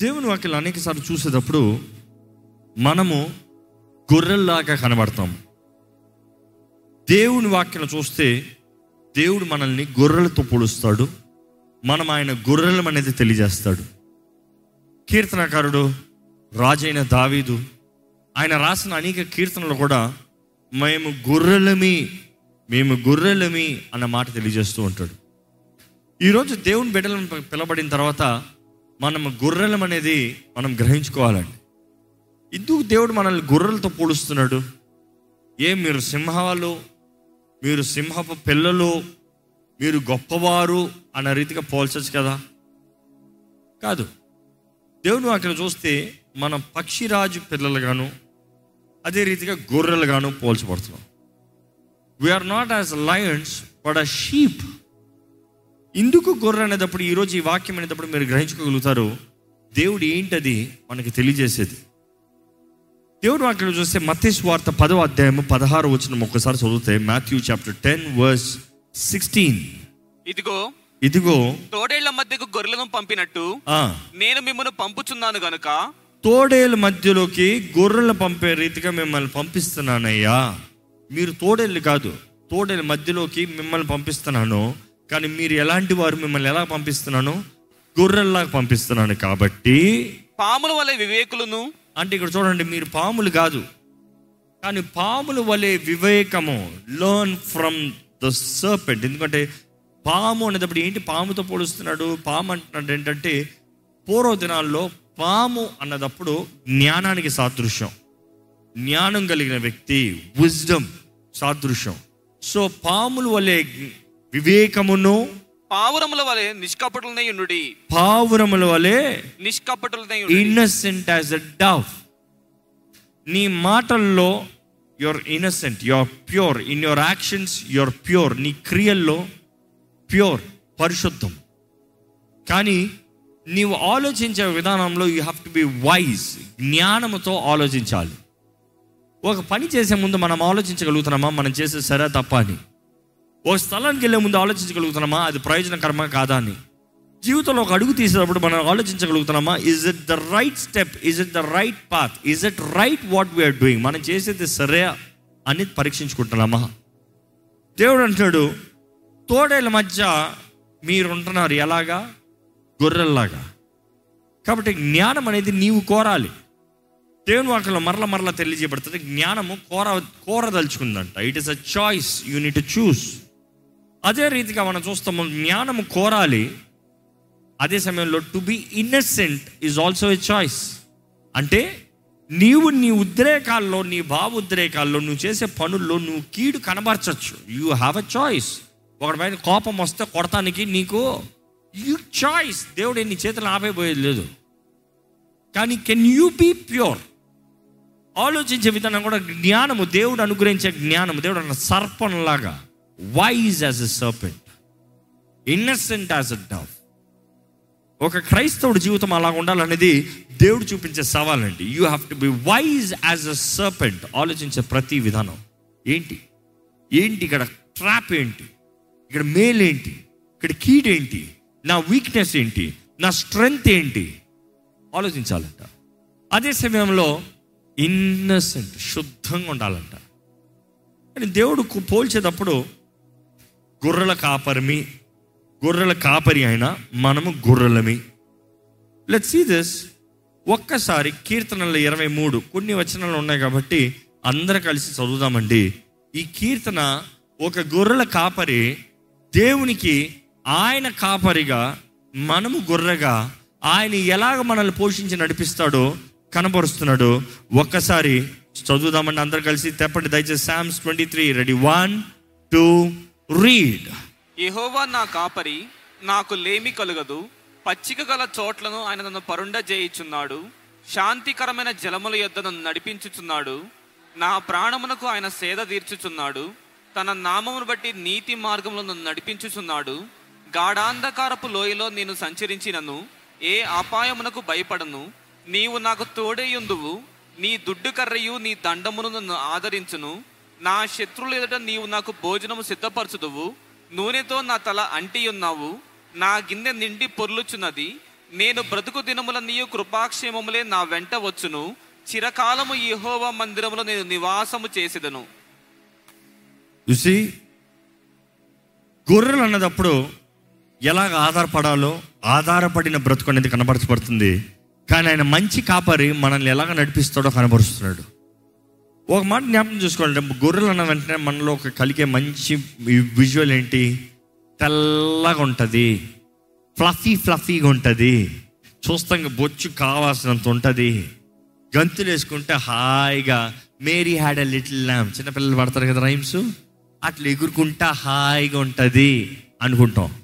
దేవుని వాక్యలు అనేక సార్లు చూసేటప్పుడు మనము గొర్రెల్లాగా కనబడతాం. దేవుని వాక్యం చూస్తే దేవుడు మనల్ని గొర్రెలతో పోలుస్తాడు. మనం ఆయన గొర్రెలం అనేది తెలియజేస్తాడు. కీర్తనకారుడు రాజైన దావీదు ఆయన రాసిన అనేక కీర్తనలు కూడా మేము గొర్రెలమి మేము గొర్రెలమి అన్న మాట తెలియజేస్తూ ఉంటాడు. ఈరోజు దేవుని బిడ్డలను పిలబడిన తర్వాత మనం గొర్రెలం అనేది మనం గ్రహించుకోవాలండి. ఎందుకు దేవుడు మనల్ని గొర్రెలతో పోలుస్తున్నాడు? ఏ మీరు సింహాలు మీరు సింహపు పిల్లలు మీరు గొప్పవారు అన్న రీతిగా పోల్చచ్చు కదా? కాదు. దేవుడు అక్కడ చూస్తే మనం పక్షిరాజు పిల్లలుగాను అదే రీతిగా గొర్రెలుగాను పోల్చబడుతున్నాం. We are not as lions but a sheep ఎందుకు గొర్రె అనేటప్పుడు ఈరోజు ఈ వాక్యం అనేటప్పుడు మీరు గ్రహించుకోగలుగుతారు దేవుడు ఏంటది మనకి తెలియజేసేది? దేవుడు వాక్యం చూస్తే మత్తేసు వార్త పదో అధ్యాయము పదహారు వచ్చిన ఒక్కసారి చదివితే Matthew chapter ten verse sixteen. ఇదిగో ఇదిగో తోడేళ్ళ మధ్యకు గొర్రెలను పంపినట్టు నేను మిమ్మల్ని పంపుచున్నాను గనుక తోడేళ్ళ మధ్యలోకి గొర్రెలు పంపే రీతిగా మిమ్మల్ని పంపిస్తున్నానయ్యా. మీరు తోడేళ్ళు కాదు తోడేళ్ళ మధ్యలోకి మిమ్మల్ని పంపిస్తున్నాను. కానీ మీరు ఎలాంటి వారు మిమ్మల్ని ఎలా పంపిస్తున్నాను? గొర్రెల్లాగా పంపిస్తున్నాను కాబట్టి పాముల వలె వివేకులను? అంటే ఇక్కడ చూడండి మీరు పాములు కాదు. కానీ పాముల వలె వివేకము లర్న్ ఫ్రమ్ ద సర్పెంట్ ఎందుకంటే పాము అనేటప్పుడు ఏంటి? పాముతో పోలుస్తున్నాడు. పాము అంటున్నాడు ఏంటంటే పూర్వ దినాల్లో పాము అన్నదప్పుడు జ్ఞానానికి సాదృశ్యం. జ్ఞానం కలిగిన వ్యక్తి విజ్డమ్ సాదృశ్యం. సో పాముల వలె వివేకమును పావురముల వలె నిష్కపటులనై ఉండుడి. పావురముల వలె నిష్కపటులనై ఇన్నసెంట్ యాజ్ అ డవ్ నీ మాటల్లో your innocent your pure in your actions your pure నీ క్రియల్లో ప్యూర్ పరిశుద్ధం. కానీ నీవు ఆలోచించే విధానంలో you have to be wise జ్ఞానముతో ఆలోచించాలి. ఒక పని చేసే ముందు మనం ఆలోచించగలుగుతున్నామా? మనం చేసే సరే తప్ప అని. ఓ స్థలానికి వెళ్ళే ముందు ఆలోచించగలుగుతున్నామా? అది ప్రయోజనకరమా కాదా అని. జీవితంలో ఒక అడుగు తీసేటప్పుడు మనం ఆలోచించగలుగుతున్నామా? Is it the right step is it the right path is it right what we are doing మనం చేసేది సరే అని పరీక్షించుకుంటున్నామా? దేవుడు అంటాడు తోడేళ్ళ మధ్య మీరు ఉంటున్నారు ఎలాగా? గొర్రెల్లాగా. కాబట్టి జ్ఞానం అనేది నీవు కోరాలి. దేవుని వాక్యంలో మరల మరల తెలియజేయబడుతుంది జ్ఞానము కోర కోరదలుచుకుందంట. It is a choice you need choose అదే రీతిగా మనం చూస్తాము జ్ఞానము కోరాలి. అదే సమయంలో to be innocent is also a choice అంటే నీవు నీ ఉద్రేకాల్లో నీ భావ ఉద్రేకాల్లో నువ్వు చేసే పనుల్లో నువ్వు కీడు కనబరచచ్చు. యూ హ్యావ్ అ చాయిస్ ఒకటి పైన కోపం వస్తే కొడటానికి నీకు యూ చాయిస్ దేవుడు నీ చేతులు ఆపేపోయేది లేదు కానీ కెన్ యూ బీ ప్యూర్ ఆలోచించే విధానం కూడా జ్ఞానము దేవుడు అనుగ్రహించే జ్ఞానము దేవుడు అన్న సర్పంలాగా. Wise as a serpent innocent as a dove ఒక క్రైస్తవుడి జీవితం అలా ఉండాలనేది దేవుడు చూపించే సవాలండి. You have to be wise as a serpent ఆలోచించే ప్రతి విధానం. ఏంటి? ఏంటి ఇక్కడ ట్రాప్ ఏంటి? ఇక్కడ మేల్ ఏంటి? ఇక్కడ కీడ్ ఏంటి? నా వీక్నెస్ ఏంటి? నా స్ట్రెంగ్త్ ఏంటి? ఆలోచించాలంట. అదే సమయంలో ఇన్నసెంట్ శుద్ధంగా ఉండాలంట. కానీ దేవుడు పోల్చేటప్పుడు గొర్రెల కాపరిమి గొర్రెల కాపరి అయినా మనము గొర్రెలమి. లెట్ సీ దిస్ ఒక్కసారి కీర్తనలు ఇరవై మూడు కొన్ని వచనాలు ఉన్నాయి కాబట్టి అందరు కలిసి చదువుదామండి. ఈ కీర్తన ఒక గొర్రెల కాపరి దేవునికి ఆయన కాపరిగా మనము గొర్రెగా ఆయన ఎలాగ మనల్ని పోషించి నడిపిస్తాడో కనపరుస్తున్నాడు ఒక్కసారి చదువుదామండి అందరు కలిసి. తెప్పండి దయచేసి Psalms twenty three ready. One two read యహోవా నా కాపరి నాకు లేమి కలుగదు. పచ్చిక గల చోట్లను ఆయన నన్ను పరుండ చేయుచున్నాడు శాంతికరమైన జలముల యొద్ద నన్ను నడిపించుచున్నాడు. నా ప్రాణమునకు ఆయన సేద తీర్చుచున్నాడు. తన నామమును బట్టి నీతి మార్గంలో నన్ను నడిపించుచున్నాడు. గాఢాంధకారపు లోయలో నేను సంచరించినను. ఏ అపాయమునకు భయపడను. నీవు నాకు తోడేయుందువు నీ దుడ్డు కర్రయు నీ దండమును నన్ను ఆదరించును. నా శత్రువుల ఎదుట నీవు నాకు భోజనము సిద్ధపరచుదువు. నూనెతో నా తల అంటి ఉన్నావు. నా గిన్నె నిండి పొర్లుచున్నది. నేను బ్రతుకు దినముల నీయు కృపాక్షేమములే నా వెంట వచ్చును. చిరకాలము యహోవ మందిరములో నేను నివాసము చేసేదను. చూసి గొర్రెలు అన్నదప్పుడు ఎలాగ ఆధారపడాలో ఆధారపడిన బ్రతుకు అనేది కనబరచబడుతుంది. కానీ ఆయన మంచి కాపరి మనల్ని ఎలాగ నడిపిస్తాడో కనబరుస్తున్నాడు. ఒక మాట జ్ఞాపకం చూసుకోవాలంటే గొర్రెలు అన్న వెంటనే మనలో ఒక కలిగే మంచి విజువల్ ఏంటి? తెల్లగా ఉంటుంది. ఫ్లఫీ ఫ్లఫీగా ఉంటుంది. చూస్తాం బొచ్చు కావాల్సినంత ఉంటుంది. గంతులు వేసుకుంటే హాయిగా Mary had a little lamb చిన్నపిల్లలు పడతారు కదా రైమ్స్? అట్లా ఎగురుకుంటా హాయిగా ఉంటుంది అనుకుంటాం.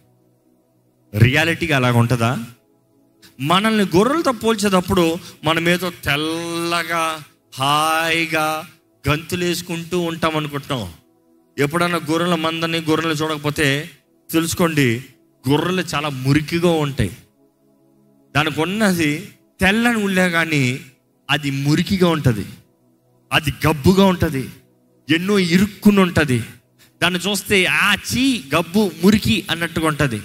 రియాలిటీగా అలాగ ఉంటుందా? మనల్ని గొర్రెలతో పోల్చేటప్పుడు మనం ఏదో తెల్లగా హాయిగా గంతులు వేసుకుంటూ ఉంటాం అనుకుంటాం ఎప్పుడన్నా గొర్రెల మందని గొర్రెలు చూడకపోతే తెలుసుకోండి గొర్రెలు చాలా మురికిగా ఉంటాయి. దానికి ఉన్నది తెల్లని ఉండే కానీ అది మురికిగా ఉంటుంది. అది గబ్బుగా ఉంటుంది. ఎన్నో ఇరుక్కుని ఉంటుంది. దాన్ని చూస్తే ఆ చీ గబ్బు మురికి అన్నట్టుగా ఉంటుంది.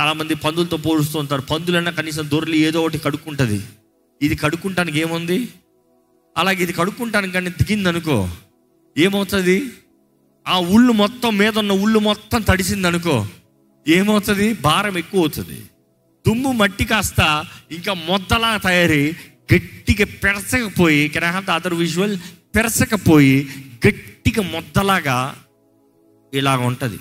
చాలామంది పందులతో పోలుస్తూ ఉంటారు. పందులన్నా కనీసం దొరలు ఏదో ఒకటి కడుక్కుంటుంది. ఇది కడుక్కుంటానికి ఏముంది? అలాగే ఇది కడుక్కుంటాను కానీ దిగింది అనుకో ఏమవుతుంది? ఆ ఉళ్ళు మొత్తం మీద ఉన్న ఉళ్ళు మొత్తం తడిసింది అనుకో ఏమవుతుంది? భారం ఎక్కువ అవుతుంది దుమ్ము మట్టి కాస్త ఇంకా మొద్దలా తయారై గట్టిగా పెరసకపోయి can have the other visual పెరసకపోయి గట్టిగా మొద్దలాగా ఇలాగ ఉంటుంది.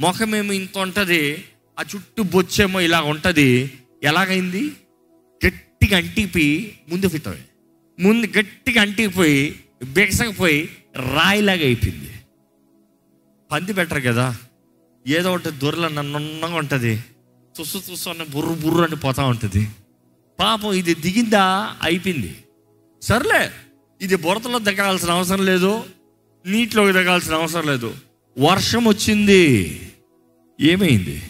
ముఖమేమో ఇంత ఉంటుంది? ఆ చుట్టూ బొచ్చేమో ఇలాగ ఉంటుంది. ఎలాగైంది? గట్టిగా అంటిపోయి ముందు ఫిట్ అయ్యి ముందు గట్టిగా అంటికిపోయి బిగసకపోయి రాయిలాగా అయిపోయింది. పంది బెటర్ కదా ఏదో ఒకటి దొరల నన్నున్నగా ఉంటుంది. తుస్సు తుస్సు అని బుర్రు బుర్రు అని పోతా ఉంటుంది. పాపం ఇది దిగిందా అయిపోయింది. సర్లే ఇది బురదలో దగ్గాల్సిన అవసరం లేదు నీటిలోకి దిగాల్సిన అవసరం లేదు. వర్షం వచ్చింది ఏమైంది?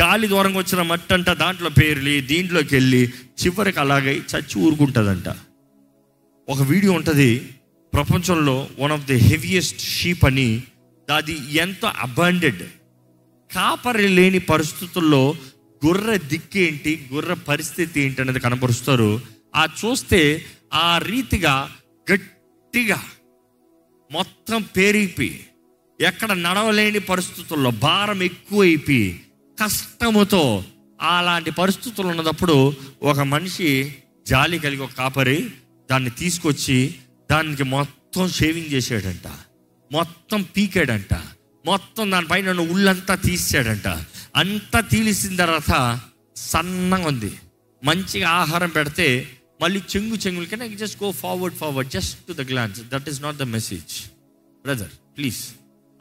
గాలి దూరంగా వచ్చిన మట్టి అంట దాంట్లో పేర్లి దీంట్లోకి వెళ్ళి చివరికి అలాగే చచ్చి ఊరుకుంటుందంట. ఒక వీడియో ఉంటుంది ప్రపంచంలో one of the heaviest sheep అని అది ఎంత అబాండెడ్ కాపరి లేని పరిస్థితుల్లో గుర్ర దిక్కేంటి గుర్ర పరిస్థితి ఏంటి అనేది కనపరుస్తారు. ఆ చూస్తే ఆ రీతిగా గట్టిగా మొత్తం పేరిపి ఎక్కడ నడవలేని పరిస్థితుల్లో భారం ఎక్కువైపోయి కష్టముతో అలాంటి పరిస్థితులు ఉన్నప్పుడు ఒక మనిషి జాలి కలిగి ఒక కాపరి దాన్ని తీసుకొచ్చి దానికి మొత్తం షేవింగ్ చేసాడంట మొత్తం పీకాడంట. మొత్తం దానిపైన ఉన్న ఉళ్ళంతా తీసాడంట అంతా తీలిసిన తర్వాత సన్నగా ఉంది. మంచిగా ఆహారం పెడితే మళ్ళీ చెంగు చెంగులు can I just go forward forward just to the glance that is not the message brother please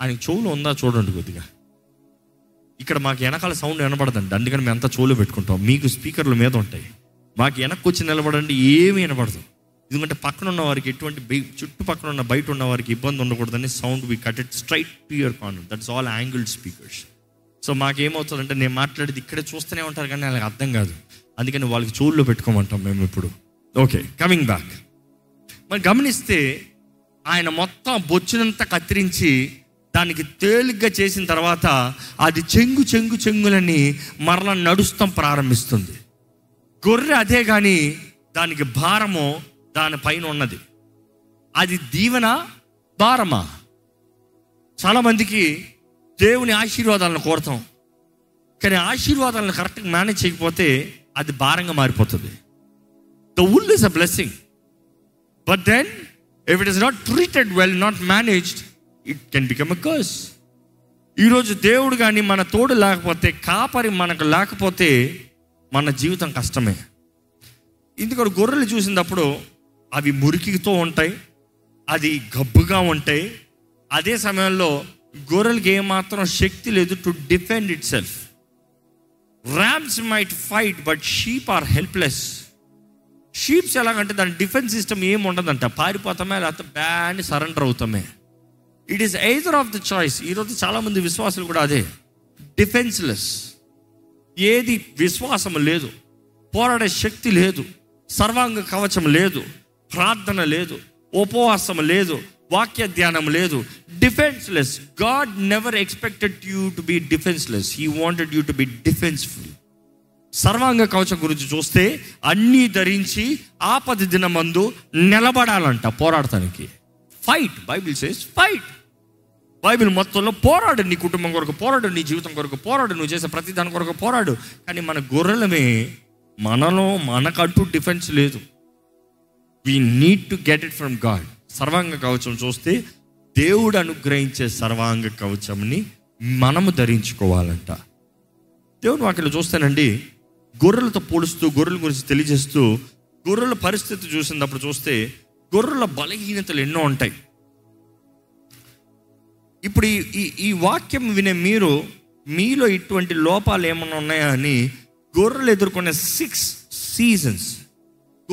ఆయన చెవులు ఉందా చూడండి కొద్దిగా. ఇక్కడ మాకు వెనకాల సౌండ్ వినపడదండి. అందుకని మేము అంతా చెవులు పెట్టుకుంటాం. మీకు స్పీకర్లు మీద ఉంటాయి. మాకు వెనక్కి వచ్చి నిలబడండి. ఏమీ వినపడదు. ఎందుకంటే పక్కన ఉన్న వారికి ఎటువంటి బై- చుట్టుపక్కల ఉన్న బయట ఉన్న వారికి ఇబ్బంది ఉండకూడదని sound we cut it straight to your corner that's all angled speakers so మాకేమవుతుందంటే నేను మాట్లాడేది ఇక్కడే చూస్తూనే ఉంటారు కానీ వాళ్ళకి అర్థం కాదు. అందుకని వాళ్ళకి చూళ్ళు పెట్టుకోమంటాం మేము ఇప్పుడు. ఓకే కమింగ్ బ్యాక్ మరి గమనిస్తే ఆయన మొత్తం బొచ్చునంతా కత్తిరించి దానికి తేలిగ్గా చేసిన తర్వాత అది చెంగు చెంగు చెంగులని మరలా నడుస్తాం ప్రారంభిస్తుంది. గొర్రె అదే కానీ దానికి భారము దానిపైన ఉన్నది. అది దీవెన భారమా? చాలామందికి దేవుని ఆశీర్వాదాలను కోరతాం. కానీ ఆశీర్వాదాలను కరెక్ట్గా మేనేజ్ చేయకపోతే అది భారంగా మారిపోతుంది. The wool is a blessing but then if it is not treated well not managed it can become a curse ఈరోజు దేవుడు కానీ మన తోడు లేకపోతే కాపరి మనకు లేకపోతే మన జీవితం కష్టమే. ఇందుకు గొర్రెలు చూసినప్పుడు అవి మురికితో ఉంటాయి అది గబ్బుగా ఉంటాయి. అదే సమయంలో గొర్రెలకి ఏమాత్రం శక్తి లేదు to defend itself rams might fight but sheep are helpless sheeps ఎలాగంటే దాని డిఫెన్స్ సిస్టమ్ ఏమి ఉండదంట. పారిపోతామే లేకపోతే బ్యాన్ surrender అవుతామే. It is either of the choice ఈరోజు చాలామంది విశ్వాసులు కూడా అదే. డిఫెన్స్లెస్ ఏది విశ్వాసం లేదు. పోరాడే శక్తి లేదు. సర్వాంగ కవచం లేదు. ప్రార్థన లేదు ఉపవాసం లేదు వాక్య ధ్యానం లేదు defenceless God never expected you to be defenceless he wanted you to be defenceful సర్వాంగ కవచం గురించి చూస్తే అన్నీ ధరించి ఆపది దినమందు నిలబడాలంట పోరాడటానికి. Fight Bible says fight Bible మొత్తంలో పోరాడు నీ కుటుంబం కొరకు పోరాడు నీ జీవితం కొరకు పోరాడు నువ్వు చేసే ప్రతి దాని కొరకు పోరాడు. కానీ మన గొర్రెలమే మనలో మనకంటూ డిఫెన్స్ లేదు. We need to get it from God సర్వాంగ కవచం చూస్తే దేవుడు అనుగ్రహించే సర్వాంగ కవచంని మనము ధరించుకోవాలంట. దేవుని వాటిలో చూస్తానండి గొర్రెలతో పోలుస్తూ గొర్రెల గురించి తెలియజేస్తూ గొర్రెల పరిస్థితి చూసినప్పుడు చూస్తే గొర్రెల బలహీనతలు ఎన్నో ఉంటాయి. ఇప్పుడు ఈ ఈ ఈ వాక్యం వినే మీరు మీలో ఇటువంటి లోపాలు ఏమైనా ఉన్నాయా అని గొర్రెలు ఎదుర్కొనే సిక్స్ సీజన్స్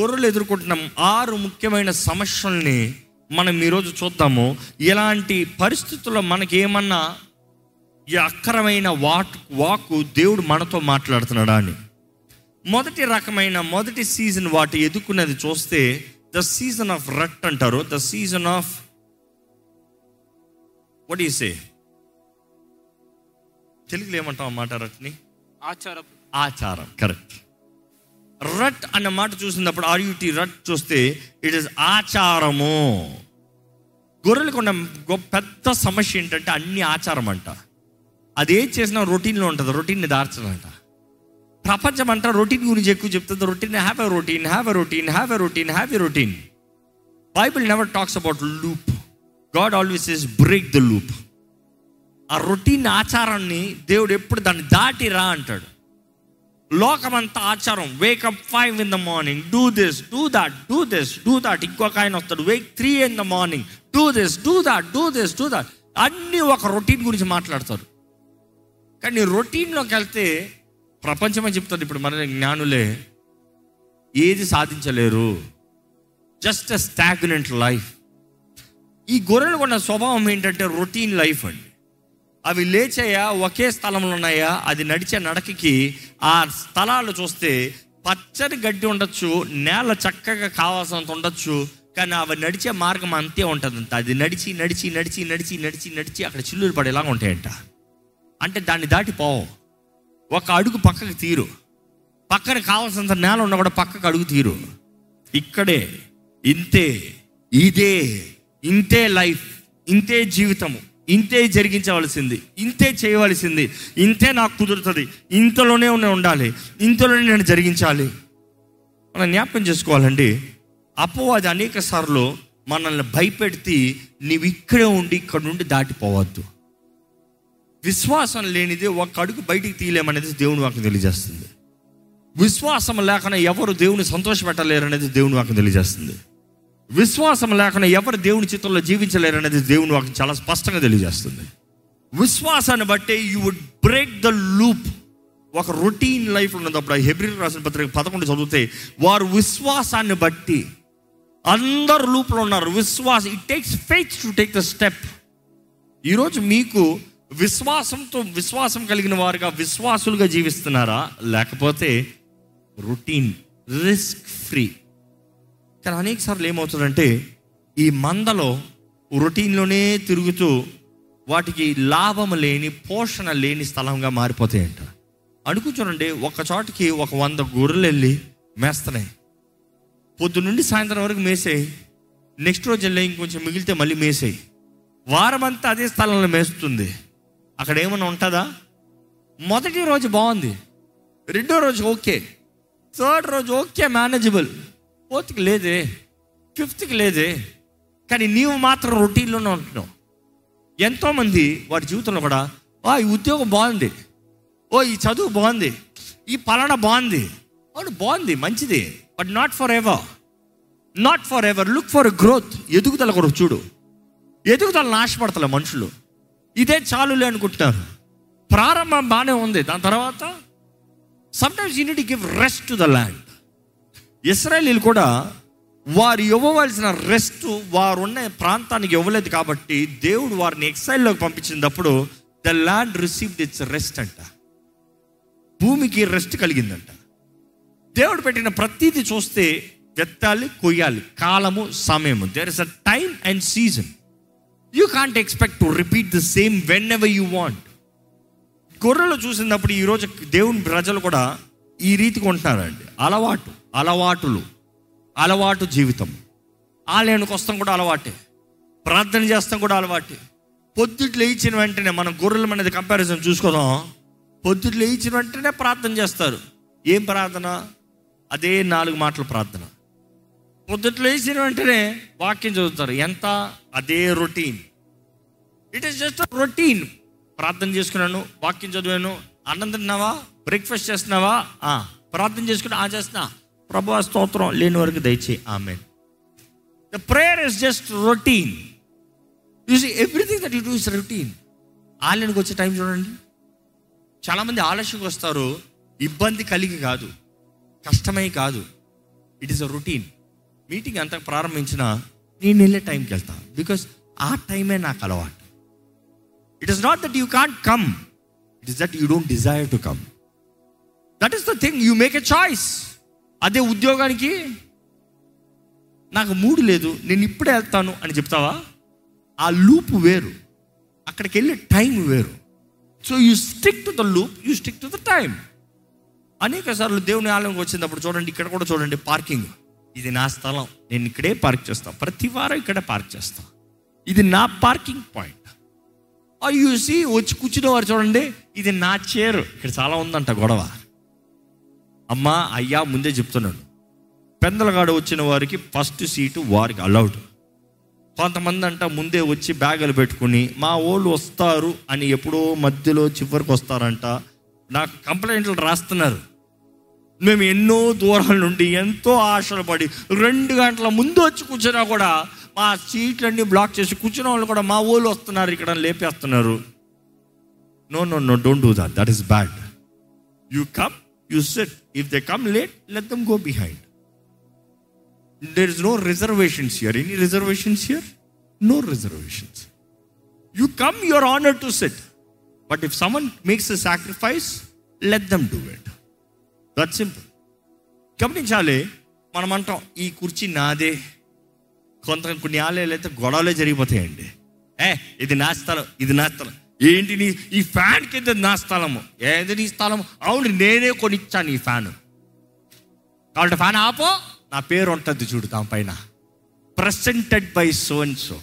గొర్రెలు ఎదుర్కొంటున్న. ఆరు ముఖ్యమైన సమస్యల్ని మనం ఈరోజు చూద్దాము. ఇలాంటి పరిస్థితుల్లో మనకి ఏమన్నా ఈ అక్కరమైన వాక్ వాకు దేవుడు మనతో మాట్లాడుతున్నాడా అని. మొదటి రకమైన మొదటి సీజన్ వాటి ఎదుర్కొన్నది చూస్తే ద సీజన్ ఆఫ్ రట్ అంటారు. The season of what we say తెలుగులో ఏమంటాం ఆ మాట రట్ని ఆచారం. ఆచారం కరెక్ట్ రట్ అన్న మాట చూసినప్పుడు ఆర్యుటి రట్ చూస్తే ఇట్ ఇస్ ఆచారము. గొర్రెలకు ఉన్న గొప్ప పెద్ద సమస్య ఏంటంటే అన్ని ఆచారం అంట అది ఏం చేసినా రొటీన్లో ఉంటుంది రొటీన్ని దార్చదంట ప్రపంచం అంట రొటీన్ గురించి ఎక్కువ చెప్తుంది routine have a routine have a routine have a routine have a routine Bible never talks about loop God always is break the loop ఆ రొటీన్ ఆచారాన్ని దేవుడు ఎప్పుడు దాన్ని దాటి రా అంటాడు. లోకమంతా ఆచారం. Wake up five in the morning do this do that do this do that ఇంకొక ఆయన వస్తాడు. Wake three in the morning do this do that do this do that అన్నీ ఒక రొటీన్ గురించి మాట్లాడతారు కానీ రొటీన్లోకి వెళ్తే ప్రపంచమే చెప్తుంది ఇప్పుడు మన జ్ఞానులే ఏది సాధించలేరు. జస్ట్ అ స్టాగ్నెంట్ లైఫ్ ఈ గొర్రెలు ఉన్న స్వభావం ఏంటంటే రొటీన్ లైఫ్ అండి. అవి లేచాయా? ఒకే స్థలంలో ఉన్నాయా? అది నడిచే నడకకి ఆ స్థలాలు చూస్తే పచ్చని గడ్డి ఉండొచ్చు నేల చక్కగా కావాల్సినంత ఉండొచ్చు కానీ అవి నడిచే మార్గం అంతే ఉంటుందంట అది నడిచి నడిచి నడిచి నడిచి నడిచి నడిచి అక్కడ చిల్లులు పడేలాగా ఉంటాయంట. అంటే దాన్ని దాటిపోవు ఒక అడుగు పక్కకి తీరు. పక్కన కావాల్సినంత నేల ఉన్న కూడా పక్కకు అడుగు తీరు. ఇక్కడే ఇంతే ఇదే ఇంతే లైఫ్ ఇంతే జీవితము. ఇంతే జరిగించవలసింది ఇంతే చేయవలసింది ఇంతే నాకు కుదురుతుంది ఇంతలోనే ఉండాలి ఇంతలోనే నేను జరిగించాలి. మనం జ్ఞాపకం చేసుకోవాలండి అపవాది అనేక సార్లు మనల్ని భయపెడితే నీవు ఇక్కడే ఉండి ఇక్కడ నుండి దాటిపోవద్దు. విశ్వాసం లేనిది ఒక అడుగు బయటికి తీయలేమనేది దేవుని వాక్యం తెలియజేస్తుంది. విశ్వాసం లేకుండా ఎవరు దేవుని సంతోషపెట్టలేరు అనేది దేవుని వాక్యం తెలియజేస్తుంది. విశ్వాసం లేకుండా ఎవరు దేవుని చిత్రంలో జీవించలేరు అనేది దేవుని వాక్యం చాలా స్పష్టంగా తెలియజేస్తుంది. విశ్వాసాన్ని బట్టే you would break the loop ఒక రొటీన్ లైఫ్ ఉన్నప్పుడు హెబ్రిల్ రాసిన పత్రిక పదకొండు చదివితే వారు విశ్వాసాన్ని బట్టి అందరు లూప్లో ఉన్నారు. విశ్వాసం it takes faith to take the step ఈరోజు మీకు విశ్వాసంతో విశ్వాసం కలిగిన వారుగా విశ్వాసులుగా జీవిస్తున్నారా? లేకపోతే రొటీన్ రిస్క్ ఫ్రీ కానీ అనేక సార్లు ఏమవుతుందంటే ఈ మందలో రొటీన్లోనే తిరుగుతూ వాటికి లాభం లేని పోషణ లేని స్థలంగా మారిపోతాయంట. అనుకుంటానండి ఒక చోటికి ఒక వంద గొర్రెలు వెళ్ళి మేస్తున్నాయి. పొద్దు నుండి సాయంత్రం వరకు మేసాయి. నెక్స్ట్ రోజు వెళ్ళి ఇంకొంచెం మిగిలితే మళ్ళీ మేసాయి. వారమంతా అదే స్థలంలో మేస్తుంది. అక్కడ ఏమైనా ఉంటుందా? మొదటి రోజు బాగుంది. రెండో రోజు ఓకే. థర్డ్ రోజు ఓకే మేనేజబుల్ ఫోర్త్కి లేదే ఫిఫ్త్కి లేదే కానీ నీవు మాత్రం రొటీన్లోనే ఉంటున్నావు. ఎంతోమంది వాడి జీవితంలో కూడా ఓ ఈ ఉద్యోగం బాగుంది. ఓ ఈ చదువు బాగుంది. ఈ పలానా బాగుంది. అవును బాగుంది మంచిది. But not forever not forever look for growth ఎదుగుదల కొరకు చూడు. ఎదుగుదల నాశపడతలే మనుషులు. ఇదే చాలులే అనుకుంటున్నారు. ప్రారంభం బాగానే ఉంది. దాని తర్వాత sometimes you need give rest to the land ఇస్రాయలీలు కూడా వారు ఇవ్వవలసిన రెస్ట్ వారు ఉన్న ప్రాంతానికి ఇవ్వలేదు కాబట్టి దేవుడు వారిని ఎక్సైల్లోకి పంపించినప్పుడు the land received its rest అంట. భూమికి రెస్ట్ కలిగిందంట. దేవుడు పెట్టిన ప్రతీది చూస్తే వెత్తాలి కొయ్యాలి కాలము సమయము. There is a time and season you can't expect to repeat the same whenever you want గొర్రెలు చూసినప్పుడు ఈరోజు దేవుని ప్రజలు కూడా ఈ రీతికి ఉంటున్నారండి. అలవాటు అలవాటులు అలవాటు జీవితం. ఆలయానికి వస్తాం కూడా అలవాటే. ప్రార్థన చేస్తాం కూడా అలవాటే. పొద్దుట్లు లేచిన వెంటనే మనం గొర్రెల అనేది కంపారిజన్ చూసుకోదాం. పొద్దుట్లు లేచిన వెంటనే ప్రార్థన చేస్తారు. ఏం ప్రార్థన? అదే నాలుగు మాటల ప్రార్థన. పొద్దుట్లు లేచిన వెంటనే వాక్యం చదువుతారు. ఎంత? అదే routine it is just routine ప్రార్థన చేసుకున్నాను వాక్యం చదివాను అన్నం తిన్నావా? బ్రేక్ఫాస్ట్ చేస్తున్నావా? ఆ, ప్రార్థన చేసుకుని ఆ చేస్తున్నా. ప్రభు స్తోత్రం లేని వరకు దయచేయి. ఆమె the prayer is just routine use everything that you do is routine ఆలయానికి వచ్చే టైం చూడండి. చాలామంది ఆలస్యంగా వస్తారు. ఇబ్బంది కలిగి కాదు. కష్టమై కాదు. It is a routine meeting అంతా ప్రారంభించిన నేను వెళ్ళే టైంకి వెళ్తాను బికాస్ ఆ టైమే నాకు అలవాటు. It is not that you can't come it is that you don't desire to come that is the thing you make a choice అదే ఉద్యోగానికి నాకు మూడు లేదు నేను ఇప్పుడే వెళ్తాను అని చెప్తావా? ఆ లూప్ వేరు. అక్కడికి వెళ్ళే టైం వేరు. So you stick to the loop you stick to the time అనేక సార్లు దేవుని ఆలయంకి వచ్చినప్పుడు చూడండి ఇక్కడ కూడా చూడండి పార్కింగ్ ఇది నా స్థలం నేను ఇక్కడే పార్క్ చేస్తాను ప్రతి వారం ఇక్కడే పార్క్ చేస్తాను ఇది నా పార్కింగ్ పాయింట్ అయ్యూసి వచ్చి కూర్చునేవారు చూడండి. ఇది నా చేరు. ఇక్కడ చాలా ఉందంట గొడవ. అమ్మా అయ్యా ముందే చెప్తున్నాడు. పెందలగాడు వచ్చిన వారికి ఫస్ట్ సీటు వారికి అలౌడ్ కొంతమంది అంట ముందే వచ్చి బ్యాగులు పెట్టుకుని మా వాళ్ళు వస్తారు అని ఎప్పుడో మధ్యలో చివరికి వస్తారంట. నాకు కంప్లైంట్లు రాస్తున్నారు. మేము ఎన్నో దూరాల నుండి ఎంతో ఆశలు పడి రెండు గంటల ముందు వచ్చి కూర్చున్నా కూడా మా సీట్లన్నీ బ్లాక్ చేసి కూర్చున్న వాళ్ళు కూడా మా ఊళ్ళు వస్తున్నారు ఇక్కడ లేపేస్తున్నారు. No no no don't do that that is bad you come you set if they come late let them go behind there is no reservations here any reservations here no reservations you come your honour to set but if someone makes a sacrifice let them do it that simple గమనించాలి మనం అంటాం ఈ కుర్చీ నాదే. కొంత కొన్ని ఆలయాలు అయితే గొడవలే జరిగిపోతాయండి. ఏ ఇది నా స్థలం ఇది నా స్థలం. ఏంటి నీ ఈ ఫ్యాన్ కింద నా స్థలము? ఏది నీ స్థలం అవును నేనే కొనిచ్చాను ఈ ఫ్యాన్. కాబట్టి ఫ్యాన్ ఆపో. నా పేరు ఉంటుంది చూడు దానిపైన presented by so and so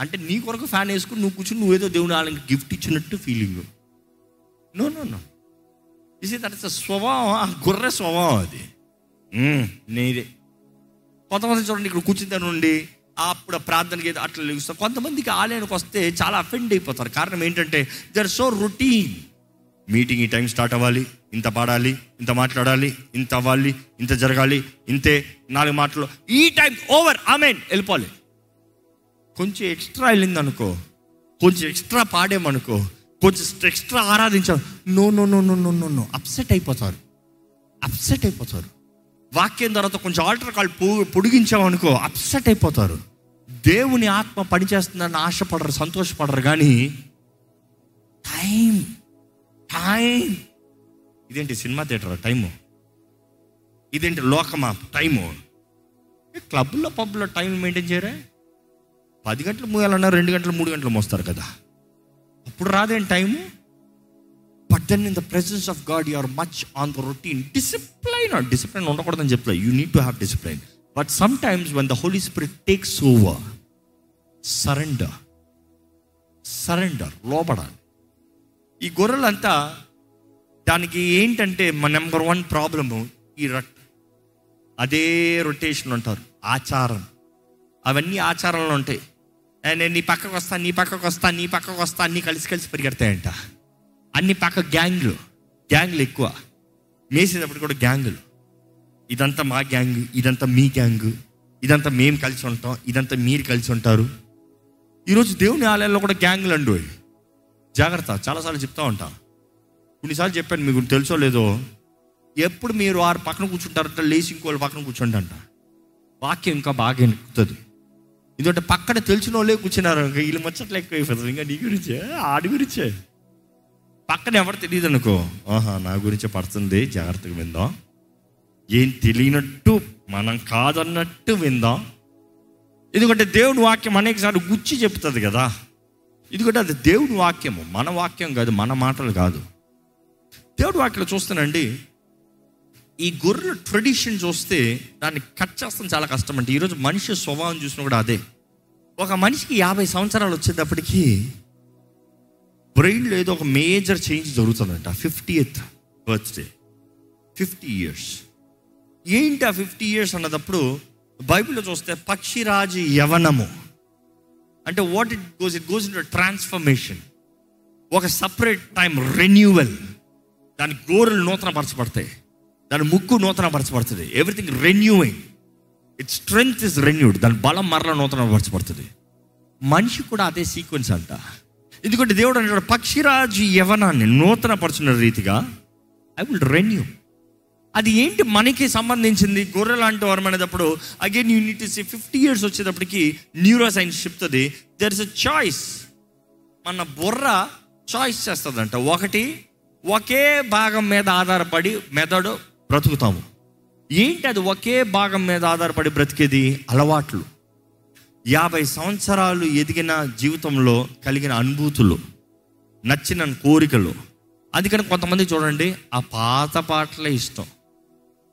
అంటే నీ కొరకు ఫ్యాన్ వేసుకుని నువ్వు కూర్చుని నువ్వేదో దేవుని వాళ్ళకి గిఫ్ట్ ఇచ్చినట్టు ఫీలింగ్ నో నో నో ఇది దట్ ఇస్ స్వభావం ఆ స్వభావం అది. నీదే. కొంతమంది చూడండి ఇక్కడ కూర్చుని నుండి అప్పుడు ప్రార్థనకి అట్లా లేస్తారు కొంతమందికి ఆలయానికి వస్తే చాలా అఫెండ్ అయిపోతారు. కారణం ఏంటంటే they are so routine meeting ఈ టైం స్టార్ట్ అవ్వాలి ఇంత పాడాలి ఇంత మాట్లాడాలి ఇంత అవ్వాలి ఇంత జరగాలి ఇంతే నాలుగు మాటలు. ఈ టైం ఓవర్ ఆమెన్ వెళ్ళిపోవాలి. కొంచెం ఎక్స్ట్రా వెళ్ళిందనుకో కొంచెం ఎక్స్ట్రా పాడేమనుకో కొంచెం extra ఆరాధించాం. No no no no no no no upset అయిపోతారు. అప్సెట్ అయిపోతారు. వాక్యం తర్వాత కొంచెం ఆల్టర్ కాల్ పొడిగించామనుకో అప్సెట్ అయిపోతారు. దేవుని ఆత్మ పనిచేస్తుందని ఆశపడరు సంతోషపడరు కానీ టైం టైం. ఇదేంటి సినిమా థియేటర్? టైము. ఇదేంటి లోకమా? టైము. క్లబ్లో పబ్లో టైం మెయింటైన్ చేయరా? పది గంటలు మూయాలన్నా రెండు గంటలు మూడు గంటలు మోస్తారు కదా. అప్పుడు రాదేం time? But then in the presence of God you are much on the routine discipline discipline ఉండకూడదని చెప్తా you need to have discipline but sometimes when the holy spirit takes over surrender surrender లోపడాలి ఈ గొర్రెలంతా దానికి ఏంటంటే మన number one problem ఈ rut అదే rotation ఉంటారు ఆచారం. అవన్నీ ఆచారంలో ఉంటాయి. నేను నీ పక్కకు వస్తా నీ పక్కకు వస్తా నీ పక్కకు వస్తా అన్నీ కలిసి కలిసి పరిగెడతాయంట. అన్ని పక్క గ్యాంగ్లు. గ్యాంగ్లు ఎక్కువ. మేసేటప్పుడు కూడా గ్యాంగులు. ఇదంతా మా గ్యాంగ్ ఇదంతా మీ గ్యాంగ్ ఇదంతా మేము కలిసి ఉంటాం ఇదంతా మీరు కలిసి ఉంటారు. ఈరోజు దేవుని ఆలయాల్లో కూడా గ్యాంగ్లు అండు జాగ్రత్త చాలాసార్లు చెప్తా ఉంటా. కొన్నిసార్లు చెప్పాను మీకు తెలుసో లేదో? ఎప్పుడు మీరు వారు పక్కన కూర్చుంటారంట లేచి ఇంకోళ్ళు పక్కన కూర్చుంటారంట వాక్యం ఇంకా బాగా ఎక్కుతుంది ఎందుకంటే పక్కన తెలిసిన వాళ్ళే కూర్చున్నారు ఇంకా వీళ్ళు ముచ్చట్లు ఎక్కువ అయిపోతుంది ఇంకా నీ గురించే ఆడి గురించే. పక్కన ఎవరు తెలియదు అనుకో ఆహా నా గురించే పడుతుంది జాగ్రత్తగా విందాం. ఏం తెలియనట్టు మనం కాదన్నట్టు విందాం. ఎందుకంటే దేవుని వాక్యం అనేకసార్లు గుచ్చి చెప్తుంది కదా. ఎందుకంటే అది దేవుని వాక్యము మన వాక్యం కాదు మన మాటలు కాదు. దేవుడి వాక్యం చూస్తానండి ఈ గొర్రెల ట్రెడిషన్ చూస్తే దాన్ని కట్ చేస్తాం చాలా కష్టం అంటే ఈరోజు మనిషి స్వభావం చూసినా కూడా అదే. ఒక మనిషికి యాభై సంవత్సరాలు వచ్చేటప్పటికి బ్రెయిన్లో ఏదో ఒక మేజర్ చేంజ్ జరుగుతుందంట. Fifty eighth birthday fifty years ఏంటి ఆ ఫిఫ్టీ ఇయర్స్ అన్నదప్పుడు బైబిల్లో చూస్తే పక్షిరాజు యవనము. అంటే what it goes it goes in transformation ఒక సపరేట్ టైం రెన్యూవల్ దాని గోరులు నూతనపరచబడతాయి. దాని ముక్కు నూతనపరచబడుతుంది. Everything renewing it strength is renewed దాని బలం మరల నూతనపరచబడుతుంది. మనిషి కూడా అదే సీక్వెన్స్ అంట. ఎందుకంటే దేవుడు అంటాడు పక్షిరాజు యవనాన్ని నూతనపరచిన రీతిగా ఐ విల్ రెన్యూ అది ఏంటి మనకి సంబంధించింది? గొర్రె లాంటి వరం అనేటప్పుడు again you need see fifty years వచ్చేటప్పటికి న్యూరో సైన్స్ చెప్తుంది. దెర్ ఇస్ అ చాయిస్ మన బుర్ర చాయిస్ చేస్తుందంట. ఒకటి ఒకే భాగం మీద ఆధారపడి మెదడు బ్రతుకుతాము. ఏంటి అది ఒకే భాగం మీద ఆధారపడి బ్రతికేది? అలవాట్లు. యాభై సంవత్సరాలు ఎదిగిన జీవితంలో కలిగిన అనుభూతులు నచ్చిన కోరికలు. అందుకని కొంతమంది చూడండి ఆ పాత పాటలే ఇష్టం.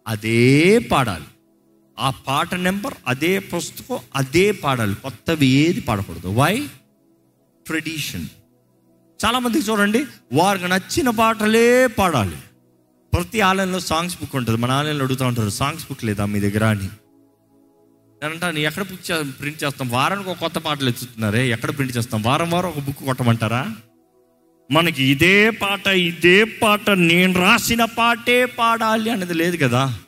అదే పాడాలి. ఆ పాట నెంబర్ అదే పుస్తకం అదే పాడాలి. కొత్తవి ఏది పాడకూడదు. వై ట్రెడిషన్ చాలామందికి చూడండి వారికి నచ్చిన పాటలే పాడాలి. ప్రతి ఆలయంలో సాంగ్స్ బుక్ ఉంటుంది. మన ఆలయంలో అడుగుతూ ఉంటారు సాంగ్స్ బుక్ లేదా మీ దగ్గర అని. అంటాను ఎక్కడ బుక్ ప్రింట్ చేస్తాం? వారానికి ఒక కొత్త పాటలు ఎత్తుతున్నారే ఎక్కడ ప్రింట్ చేస్తాం? వారం వారం ఒక బుక్ కొట్టమంటారా? మనకి ఇదే పాట ఇదే పాట నేను రాసిన పాటే పాడాలి అనేది లేదు కదా.